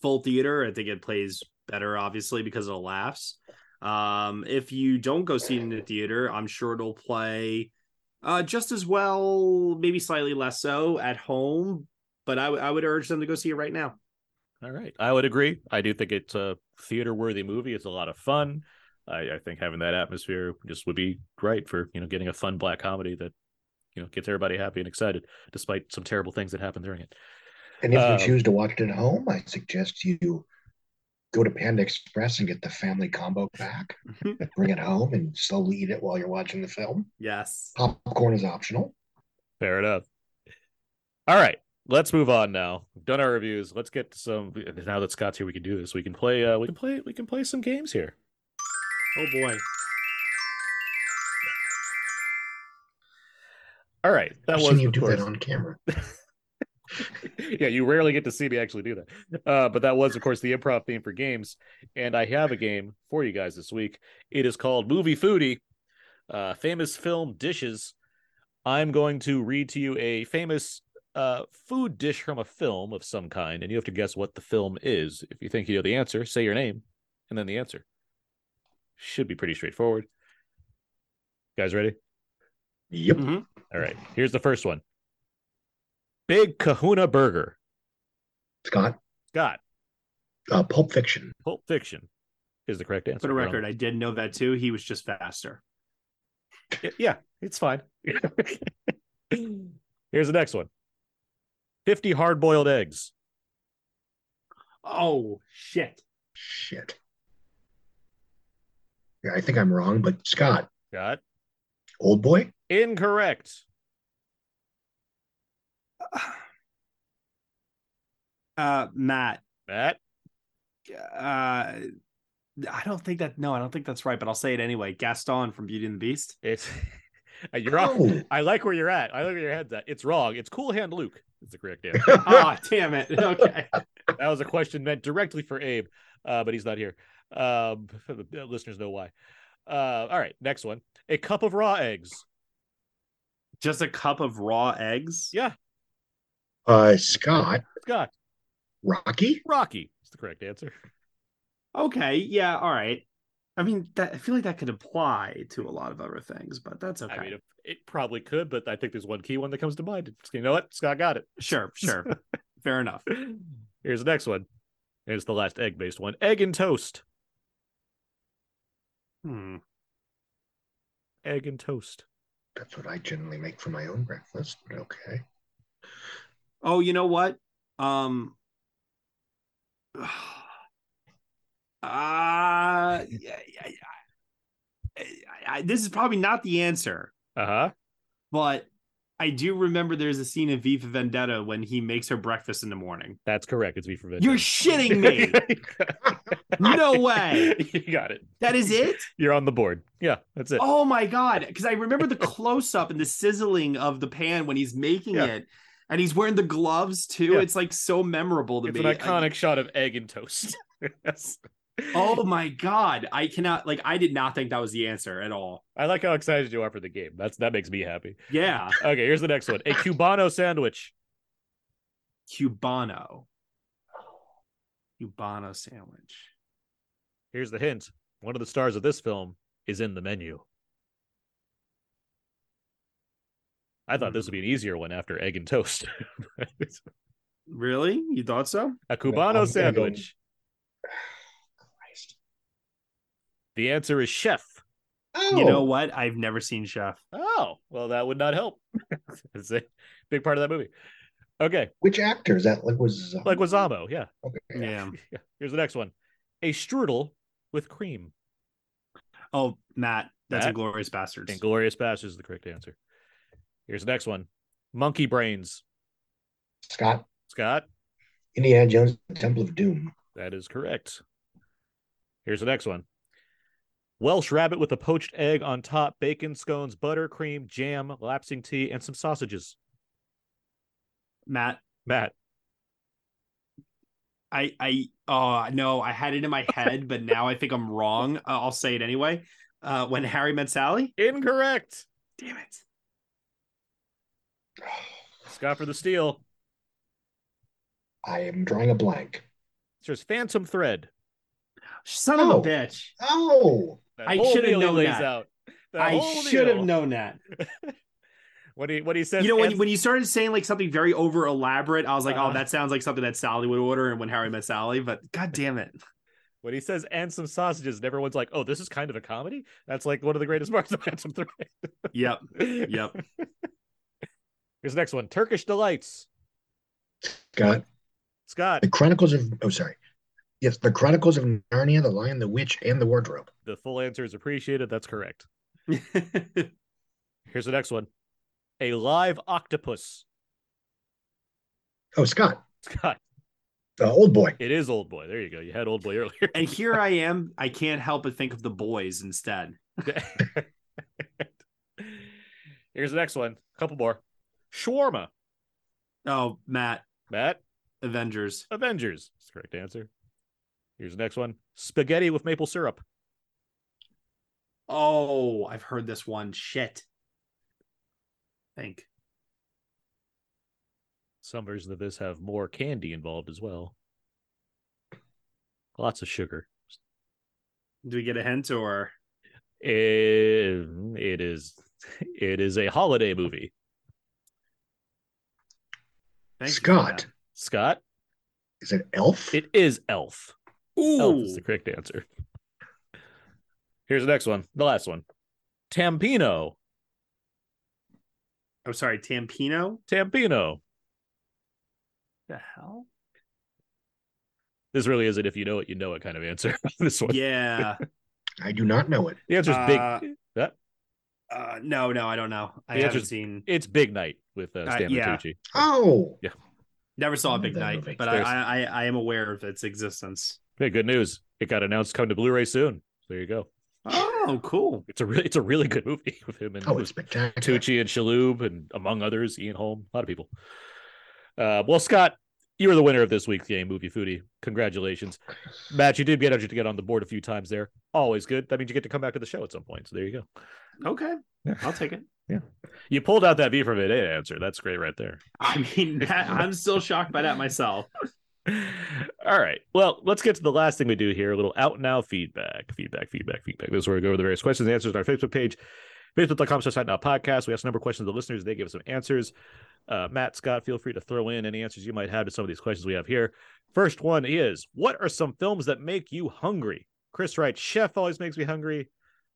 full theater. I think it plays better, obviously, because of the laughs. Um, if you don't go see it in the theater, I'm sure it'll play uh, just as well, maybe slightly less so at home. But I, w- I would urge them to go see it right now. All right. I would agree. I do think it's a theater worthy movie. It's a lot of fun. I, I think having that atmosphere just would be great for, you know, getting a fun black comedy that, you know, gets everybody happy and excited, despite some terrible things that happen during it. And if Um, you choose to watch it at home, I suggest you go to Panda Express and get the family combo pack, <laughs> bring it home, and slowly eat it while you're watching the film. Yes. Popcorn is optional. Fair enough. All right. Let's move on now. We've done our reviews. Let's get to some now that Scott's here, we can do this. We can play uh we can play we can play some games here. Oh boy. All right. That I've was seen you do course- that on camera. <laughs> yeah, you rarely get to see me actually do that. Uh, but that was, of course, the improv theme for games. And I have a game for you guys this week. It is called Movie Foodie, uh, famous film dishes. I'm going to read to you a famous uh, food dish from a film of some kind, and you have to guess what the film is. If you think you know the answer, say your name and then the answer. Should be pretty straightforward. guys ready? Yep. All right. Here's the first one Big Kahuna Burger. Scott, Scott, uh, Pulp Fiction. Pulp Fiction is the correct answer. For the record, I did know that too. He was just faster. Yeah, it's fine. <laughs> <laughs> Here's the next one 50 hard boiled eggs. Oh shit. Shit. Yeah, I think I'm wrong, but Scott, Scott, old boy. incorrect. <sighs> Uh, Matt. Matt, Uh, I don't think that. No, I don't think that's right. But I'll say it anyway. Gaston from Beauty and the Beast. it's <laughs> you're off. Oh. I like where you're at. I like where your head's at. It's wrong. It's Cool Hand Luke. Is the correct answer. <laughs> Ah, damn it. <laughs> Okay. that was a question meant directly for Abe, uh, but he's not here. Um, the <laughs> listeners know why. Uh, all right, next one. A cup of raw eggs. Just a cup of raw eggs. Yeah, Uh, Scott, Scott. Rocky. Rocky is the correct answer. Okay. Yeah. All right. I mean, that, I feel like that could apply to a lot of other things, but that's okay. I mean, it, it probably could, but I think there's one key one that comes to mind. You know what? Scott got it. sure. Sure. <laughs> Fair enough. Here's the next one. It's the last egg based one. Egg and toast. Hmm. Egg and toast. That's what I generally make for my own breakfast. But okay. Oh, you know what? Um. <sighs> Uh, yeah, yeah, yeah. I, I, this is probably not the answer, Uh huh. but I do remember there's a scene in V for Vendetta when he makes her breakfast in the morning. That's correct. It's V for Vendetta. You're shitting me. <laughs> No way. you got it. That is it? You're on the board. Yeah, that's it. Oh my god! Because I remember the close up and the sizzling of the pan when he's making Yeah. it, and he's wearing the gloves too. Yeah. It's like so memorable to it's me. an iconic shot of egg and toast. <laughs> yes. Oh my god! I cannot like. I did not think that was the answer at all. I like how excited you are for the game. That's that makes me happy. Yeah, Okay, here's the next one. A Cubano sandwich. Cubano. Cubano sandwich. Here's the hint. One of the stars of this film is in the menu. I thought this would be an easier one after egg and toast. <laughs> Really? You thought so? a I'm Cubano gonna sandwich. Christ. The answer is chef. Oh, You know oh. what? I've never seen Chef. Oh, well, that would not help. <laughs> it's a big part of that movie. Okay, which actor is that? Like was like Wazamo, yeah. Okay. Yeah. <laughs> yeah. Here's the next one. A strudel with cream. Oh, Matt. That's Matt? Inglourious Basterds. Inglourious Basterds is the correct answer. Here's the next one. Monkey brains. Scott Scott, Indiana Jones Temple of Doom. that is correct. Here's the next one. Welsh rabbit with a poached egg on top, bacon, scones, butter, cream, jam, lapsang tea, and some sausages. Matt. Matt, I I oh no, I had it in my head, but now I think I'm wrong. Uh, I'll say it anyway. Uh, when Harry met Sally. incorrect. Damn it. Scott for the steal. I am drawing a blank. There's Phantom Thread. Son of Oh. a bitch. Oh, That I should have deal known that. out. That I should have known that. <laughs> What he what he says. You know, when, and- when you started saying like something very over elaborate, I was like, Uh-huh. oh, that sounds like something that Sally would order and when Harry met Sally, but god damn it. when he says and some sausages, and everyone's like, "Oh, this is kind of a comedy." That's like one of the greatest parts of Phantom Thread. Yep. Yep. <laughs> Here's the next one: Turkish delights. Scott. Scott, The Chronicles of oh sorry. Yes, the Chronicles of Narnia, the Lion, the Witch, and the Wardrobe. the full answer is appreciated. That's correct. <laughs> Here's the next one: a live octopus. Oh, Scott, Scott, the old boy. it is Old Boy. There you go. You had Old Boy earlier. and here I <laughs> am. I can't help but think of the boys instead. <laughs> Here's the next one. A couple more. Shawarma. Oh, Matt, Matt, Avengers. Avengers. That's the correct answer. Here's the next one. Spaghetti with maple syrup. Oh, I've heard this one. Shit. Think. Some versions of this have more candy involved as well. Lots of sugar. Do we get a hint or It, it is it is a holiday movie. Thank Scott. Scott, Is it Elf? it is Elf. Elf is the correct answer. Here's the next one, the last one. Timpano. I'm sorry, Timpano? Timpano. The hell? This really is it if you know it, you know it kind of answer. <laughs> this one. Yeah. I do not know it. The answer's Uh, big. That Uh, no, no, I don't know. I The haven't seen. it's Big Night with uh, Uh, Stanley yeah. Tucci. Oh, Never saw a Big Night, but I, I, I am aware of its existence. Hey, good news! It got announced coming to Blu-ray soon. There you go. Oh, cool. It's a really, it's a really good movie <laughs> with him and oh, it's spectacular. Tucci and Shalhoub and among others, Ian Holm, a lot of people. Uh, well, Scott, you were the winner of this week's game, Movie Foodie. Congratulations, Matt. You did get to get on the board a few times there. Always good. That means you get to come back to the show at some point. So there you go. Okay. I'll take it. Yeah, you pulled out that V from Vendetta answer. That's great right there. I mean, that, I'm still shocked by that myself. All right. Well, let's get to the last thing we do here. A little out now feedback, feedback, feedback, feedback. This is where we go over the various questions and answers on our Facebook page, facebook.com slash now podcast. We ask a number of questions to the listeners. They give us some answers. Uh, Matt, Scott, feel free to throw in any answers you might have to some of these questions we have here. First one is What are some films that make you hungry? Chris writes, Chef always makes me hungry.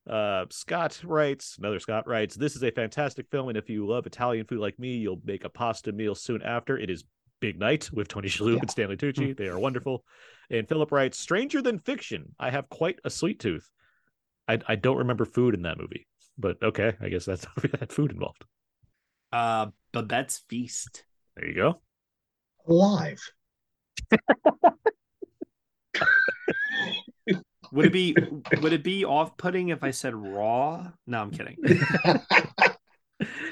Uh, Scott writes, another Scott writes, This is a fantastic film. And if you love Italian food like me, you'll make a pasta meal soon after. It is Big Night with Tony Shalhoub Yeah. and Stanley Tucci. They are wonderful. And Philip writes, Stranger Than Fiction. I have quite a sweet tooth. I, I don't remember food in that movie, but okay. I guess that's <laughs> that food involved. Uh, Babette's Feast. There you go. Alive. Would it be would it be off putting if I said raw? No, I'm kidding. <laughs>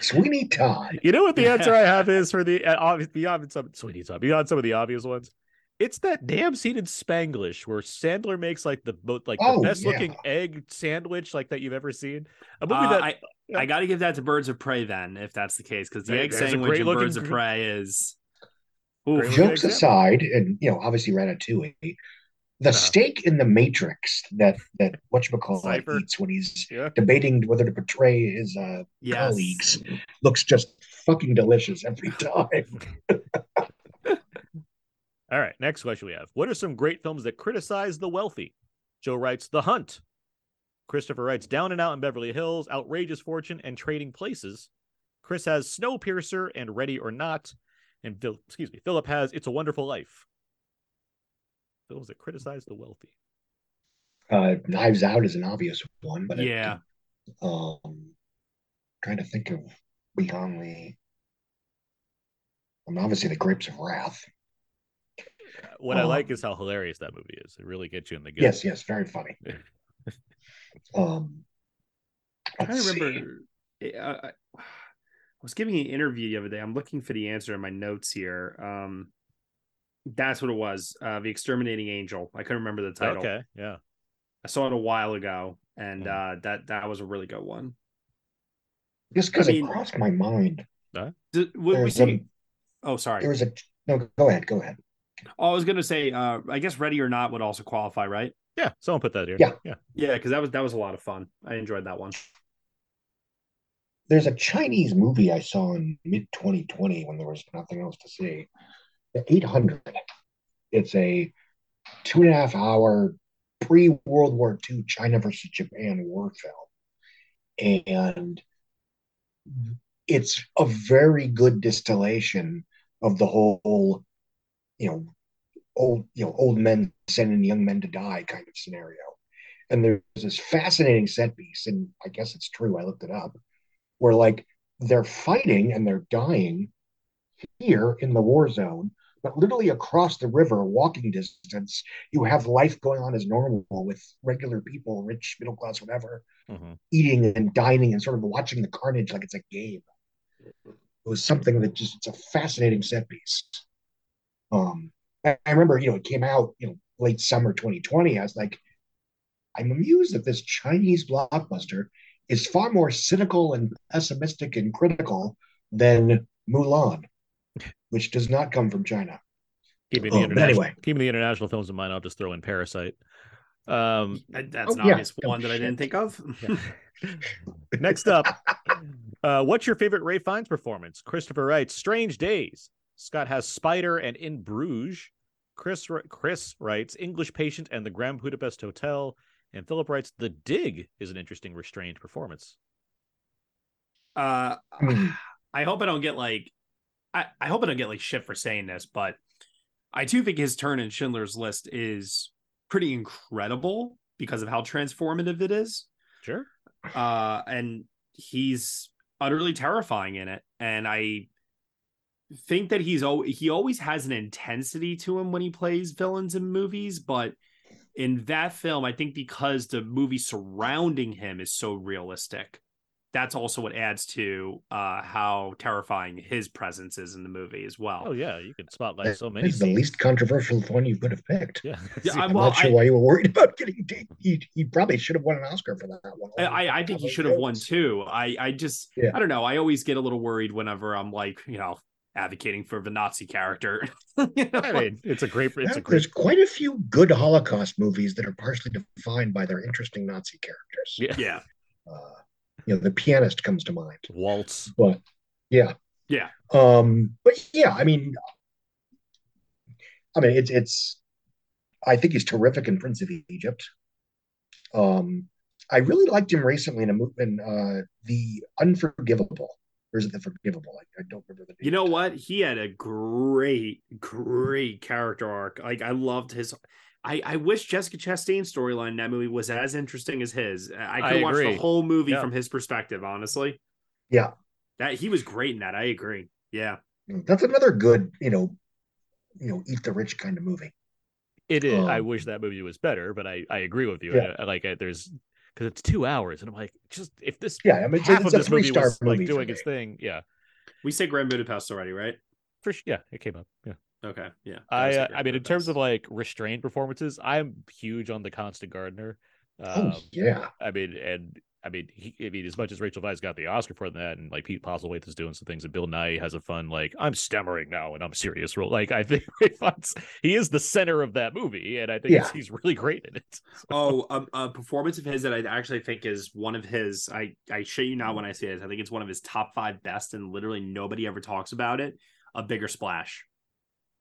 Sweeney Todd. You know what the answer I have <laughs> is for the uh, obvious beyond some Sweeney Todd, beyond some of the obvious ones. It's that damn scene in Spanglish where Sandler makes like the most like Oh, the best looking egg sandwich like that you've ever seen. A movie Uh, that I I got to give that to Birds of Prey then, if that's the case, because the There- egg sandwich great in Birds of Prey is. Great Oof. Jokes aside, and you know, obviously Ratatouille, the Uh-huh. steak in the Matrix that that whatchamacallit eats when he's yeah. debating whether to betray his uh, Yes. colleagues looks just fucking delicious every <laughs> time. <laughs> All right, next question we have. What are some great films that criticize the wealthy? Joe writes The Hunt. Christopher writes Down and Out in Beverly Hills, Outrageous Fortune, and Trading Places. Chris has Snowpiercer and Ready or Not. And excuse me, Philip has It's a Wonderful Life. Films that criticize the wealthy. Uh, Knives Out is an obvious one, but it- Yeah. um, trying to think of beyond the. I mean, obviously, the Grapes of Wrath. What I Um, like is how hilarious that movie is. It really gets you in the gut. Yes, yes, very funny. <laughs> Um, I remember. I, I I was giving an interview the other day. I'm looking for the answer in my notes here. Um, that's what it was. Uh, the Exterminating Angel. I couldn't remember the title. Okay, yeah. I saw it a while ago, and uh, that that was a really good one. Just because I mean- it crossed my mind. Did, what we see? a, Oh, sorry. there was a no. Go ahead. Go ahead. Oh, I was gonna say. Uh, I guess Ready or Not would also qualify, right? Yeah, someone put that here. Yeah. yeah. Yeah, because that was that was a lot of fun. I enjoyed that one. There's a Chinese movie I saw in mid 2020 when there was nothing else to see. The 800. It's a two and a half hour pre World War II China versus Japan war film. And it's a very good distillation of the whole, you know, old, you know, old men sending young men to die kind of scenario. And there's this fascinating set piece, and I guess it's true, I looked it up, where like they're fighting and they're dying here in the war zone, but literally across the river, walking distance, you have life going on as normal with regular people, rich, middle class, whatever, mm-hmm. eating and dining and sort of watching the carnage like it's a game. It was something that just it's a fascinating set piece. Um, I, I remember, you know, it came out, you know, late summer 2020. I was like, I'm amused that this Chinese blockbuster is far more cynical and pessimistic and critical than Mulan, which does not come from China. Keeping the Oh, international, anyway. keeping the international films in mind, I'll just throw in Parasite. Um, That's Oh, an yeah. obvious Oh, one that I didn't think of. <laughs> next up, uh, what's your favorite Ralph Fiennes performance? Christopher writes Strange Days. Scott has Spider and In Bruges. Chris Chris writes English Patient and the Grand Budapest Hotel. And Philip writes The Dig is an interesting restrained performance. Uh. I hope I don't get like, I, I hope I don't get like shit for saying this, but I do think his turn in Schindler's List is pretty incredible because of how transformative it is. Sure. Uh, and he's utterly terrifying in it, and I think that he's al- he always has an intensity to him when he plays villains in movies, but in that film, I think because the movie surrounding him is so realistic, that's also what adds to uh, how terrifying his presence is in the movie as well. Oh yeah, you can spotlight so many. This is the least controversial one you could have picked. Yeah, <laughs> Yeah, I- I'm well, not sure I- why you were worried about getting. He, he, he probably should have won an Oscar for that one. I, I, I think he should have won too. I, I just, Yeah. I don't know. I always get a little worried whenever I'm like, you know, advocating for the Nazi character. <laughs> You know, I mean, it's a great. It's a great. There's quite a few good Holocaust movies that are partially defined by their interesting Nazi characters. Yeah. yeah, Uh, you know, The Pianist comes to mind. Waltz. But yeah, yeah. um, but yeah, I mean, I mean, it's it's. I think he's terrific in Prince of Egypt. Um, I really liked him recently in a movie in uh, The Unforgivable. Or is it The Forgivable? I, I don't remember the name. You know what? He had a great, great character arc. Like I loved his. I, I wish Jessica Chastain's storyline in that movie was as interesting as his. I I could watch agree. the whole movie Yeah. from his perspective. Honestly, Yeah, that he was great in that. I agree. Yeah, that's another good, you know, you know, eat the rich kind of movie. It is. I Um, wish that movie was better, but I I agree with you. Yeah. I, I like it. There's because it's two hours, and I'm like, just if this Yeah, I mean, it's, half it's of a this movie three-star was like movie for doing its thing, yeah, we say Grand Budapest already, right? for sure. Yeah, it came up. Yeah. Okay, yeah. I uh, I mean, in terms of like restrained performances, I'm huge on the Constant Gardener. Um, oh yeah, I mean, and I mean, he, I mean, as much as Rachel Weisz got the Oscar for that, and like Pete Postlethwaite is doing some things, and Bill Nighy has a fun like I'm stammering now and I'm serious role. Like I think <laughs> Ralph Fiennes, he is the center of that movie, and I think Yeah. he's really great in it. <laughs> Oh, um, a performance of his that I actually think is one of his. I I shit you not when I say this. I think it's one of his top five best, and literally nobody ever talks about it. A bigger splash.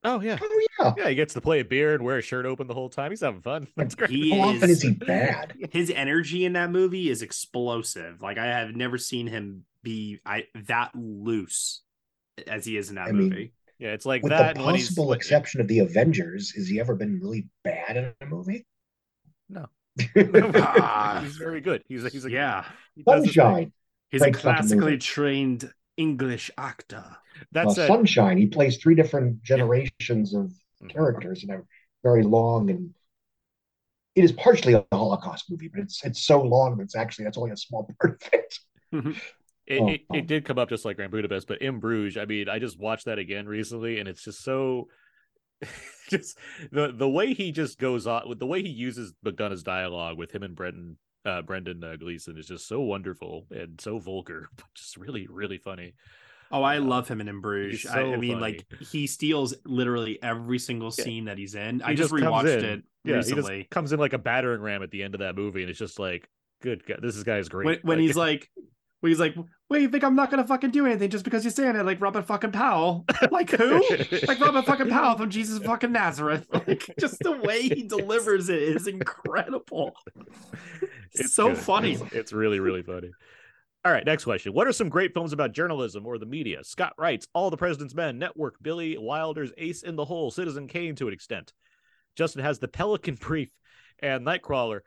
Oh yeah, oh yeah. yeah, he gets to play a beer and wear a shirt open the whole time. He's having fun. <laughs> That's great. He How often is- is he bad? <laughs> His energy in that movie is explosive. Like I have never seen him be I that loose as he is in that I mean, movie. Yeah, it's like With that. the and when he's possible when- exception of the Avengers, has he ever been really bad in a movie? No. <laughs> Ah. he's very good. He's a, he's a, yeah, he does. Sunshine. he's a classically trained English actor. That's Uh, said, Sunshine. He plays three different generations of characters in a very long and it is partially a Holocaust movie, but it's it's so long that it's actually that's only a small <laughs> part of it. It, Oh, it, oh. it did come up just like Grand Budapest, but in Bruges, I mean, I just watched that again recently, and it's just so, <laughs> just the the way he just goes on with the way he uses McDonagh's dialogue with him and Brendan, uh, Brendan uh, Gleeson is just so wonderful and so vulgar, <laughs> but just really really funny. Oh, I love him in In Bruges. He's I, I mean, funny. like he steals literally every single Yeah. scene that he's in. He I just comes rewatched it Yeah, recently. he just comes in like a battering ram at the end of that movie, and it's just like, good God, this guy is great. when, when he's <laughs> like when he's like wait you think i'm not gonna fucking do anything just because you're saying it like robert fucking powell <laughs> like who like robert fucking powell from jesus fucking nazareth <laughs> like just the way he delivers it is incredible <laughs> it's, so good. funny It's, it's really, really funny. All right, next question. What are some great films about journalism or the media? Scott writes All the President's Men, Network, Billy Wilder's Ace in the Hole, Citizen Kane to an extent. Justin has The Pelican Brief and Nightcrawler.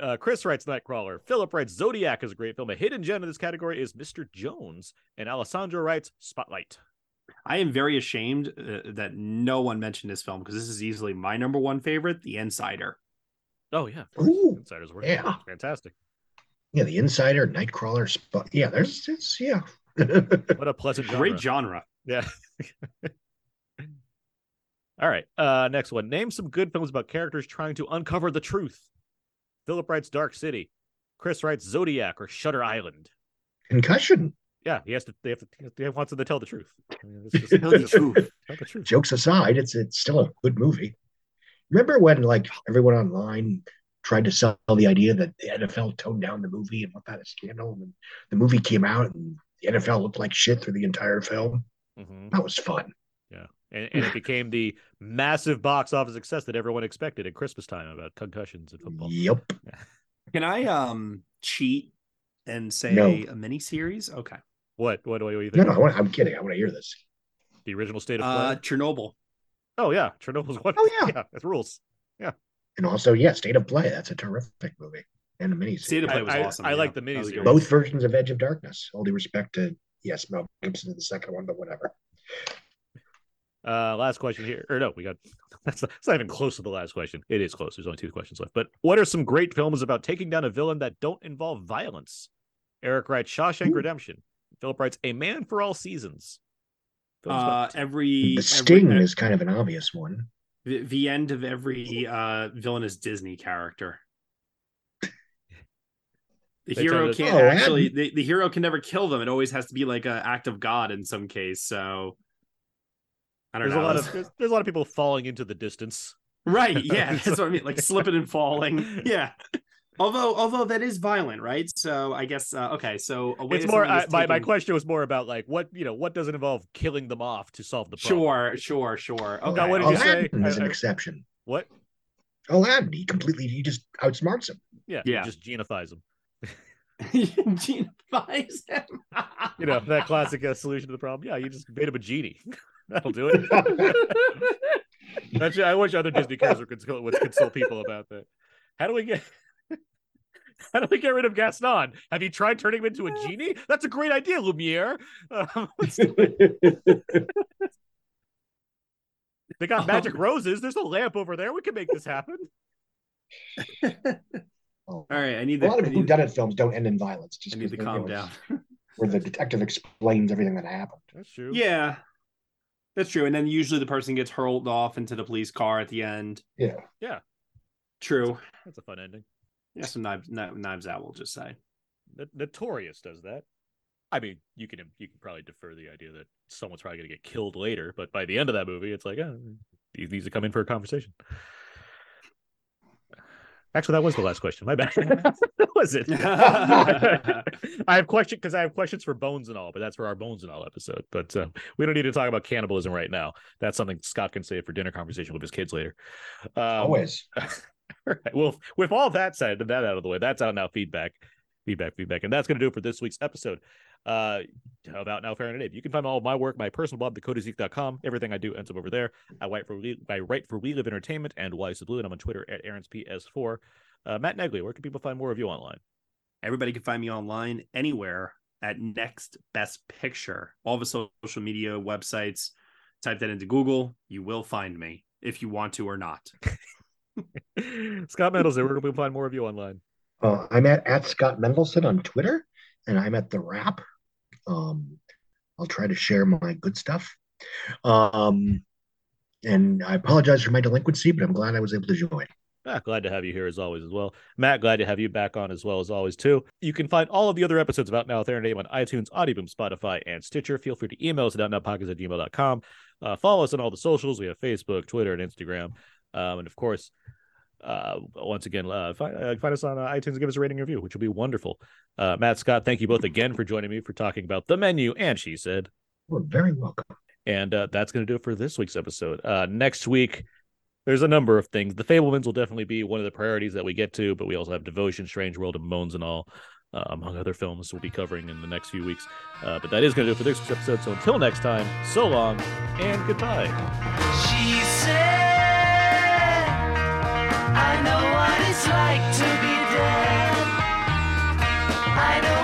Uh, Chris writes Nightcrawler. Philip writes Zodiac is a great film. A hidden gem in this category is Mr. Jones. And Alessandro writes Spotlight. i am very ashamed uh, that no one mentioned this film because this is easily my number one favorite the insider Oh, yeah. of. Ooh, Insiders work. yeah. Fantastic. Yeah, the Insider, Nightcrawler, Spot. Yeah, there's it's yeah. <laughs> What a pleasant genre. great genre Yeah. <laughs> All right. Uh next one. Name some good films about characters trying to uncover the truth. Philip writes Dark City. Chris writes Zodiac or Shutter Island. Concussion. Yeah, he has to. They have to. They wants them to tell the truth. I mean, just- <laughs> Tell the truth. Tell the truth. Jokes aside, it's it's still a good movie. Remember when like everyone online tried to sell the idea that the NFL toned down the movie and what that a scandal and the movie came out and the NFL looked like shit through the entire film. Mhm. That was fun. Yeah, and, and it became the massive box office success that everyone expected at Christmas time about concussions and football. Yep. <laughs> can i um cheat and say No. a mini series okay What? What do you No, think? no, I want, I'm kidding. I want to hear this. The original state of uh play. chernobyl oh yeah, Chernobyl's one. Oh, yeah. <laughs> yeah, that's rules. Yeah. And also, yeah, State of Play. That's a terrific movie and a mini State of Play was I- awesome, I yeah. like the That was a miniseries. Both versions of Edge of Darkness. All due respect to yes, Mel Gibson in the second one, but whatever. Uh, last question here, or no, we got <laughs> that's not, it's not even close to the last question. It is close. There's only two questions left. But what are some great films about taking down a villain that don't involve violence? Eric writes Shawshank Redemption. Philip writes A Man for All Seasons. Films uh every The Sting every, is kind of an obvious one. the, the end of every uh villainous disney character the They hero can't Oh, actually the, the hero can never kill them it always has to be like an act of god in some case so i don't there's know a lot of there's, there's a lot of people falling into the distance. right <laughs> yeah that's what i mean like slipping and falling <laughs> yeah although although that is violent right so i guess uh, okay so a way It's more. someone I, is my my question was more about like what you know what doesn't involve killing them off to solve the problem. sure sure sure okay Now, what did you say? Aladdin is an I- exception. What? Aladdin, he completely, he just outsmarts him. Yeah, Yeah. He just genifies them. Gene buys him. You know that <laughs> classic uh, solution to the problem. Yeah, you just made him a genie. That'll do it. <laughs> Actually, I wish other Disney characters would consult, would consult people about that. How do we get? <laughs> How do we get rid of Gaston? Have you tried turning him into a genie? That's a great idea, Lumiere. Um, let's do it. They got magic roses. There's a lamp over there. We can make this happen. <laughs> All right, I need A lot of I need- whodunit films don't end in violence. Just I need to because, calm you know, down. Where the detective explains everything that happened. That's true. Yeah, that's true. And then usually the person gets hurled off into the police car at the end. Yeah. Yeah, True. that's a fun ending. Yeah, some knives, knives out. We'll just say. The Notorious does that. I mean, you can you can probably defer the idea that someone's probably going to get killed later, but by the end of that movie, it's like, oh, these, these are coming for a conversation. Actually, that was the last question. My bad. <laughs> <laughs> was it? <laughs> I have question because I have questions for Bones and all, but that's for our Bones and all episode. But uh, we don't need to talk about cannibalism right now. That's something Scott can say for dinner conversation with his kids later. Um, Always. all right. Well, with all that said, that out of the way, that's out now feedback, feedback, feedback, and that's going to do it for this week's episode. Uh, how about now, Fair and Abe. You can find all of my work, my personal blog, thecodezeek.com. Everything I do ends up over there. I write for we, I write for We Live Entertainment and Why So Blu, and I'm on Twitter at Aaron's PS4. Uh, Matt Neglia, where can people find more of you online? Everybody can find me online anywhere at Next Best Picture. All the social media websites. Type that into Google. You will find me if you want to or not. <laughs> <laughs> Scott Mendelson, where can people find more of you online? Uh, I'm at, at Scott Mendelson on Twitter, and I'm at The Wrap. Um, I'll try to share my good stuff. Um, and I apologize for my delinquency, but I'm glad I was able to join. Ah, glad to have you here as always as well. Matt, glad to have you back on as well as always too. You can find all of the other episodes of Out Now with on iTunes, Audioboom, Spotify, and Stitcher. Feel free to email us at outnowpodcast at gmail.com. Uh, follow us on all the socials. We have Facebook, Twitter, and Instagram. Um, and of course, uh, once again, uh, find, uh, find us on uh, iTunes and give us a rating and review, which will be wonderful. Uh, Matt Scott, thank you both again for joining me for talking about the menu. And she said, We're very welcome. And uh, that's going to do it for this week's episode. Uh, next week, there's a number of things. The Fabelmans will definitely be one of the priorities that we get to, but we also have Devotion, Strange World, and Bones and all, uh, among other films we'll be covering in the next few weeks. Uh, but that is going to do it for this week's episode. So until next time, so long and goodbye. She said, I know what it's like to be dead. I know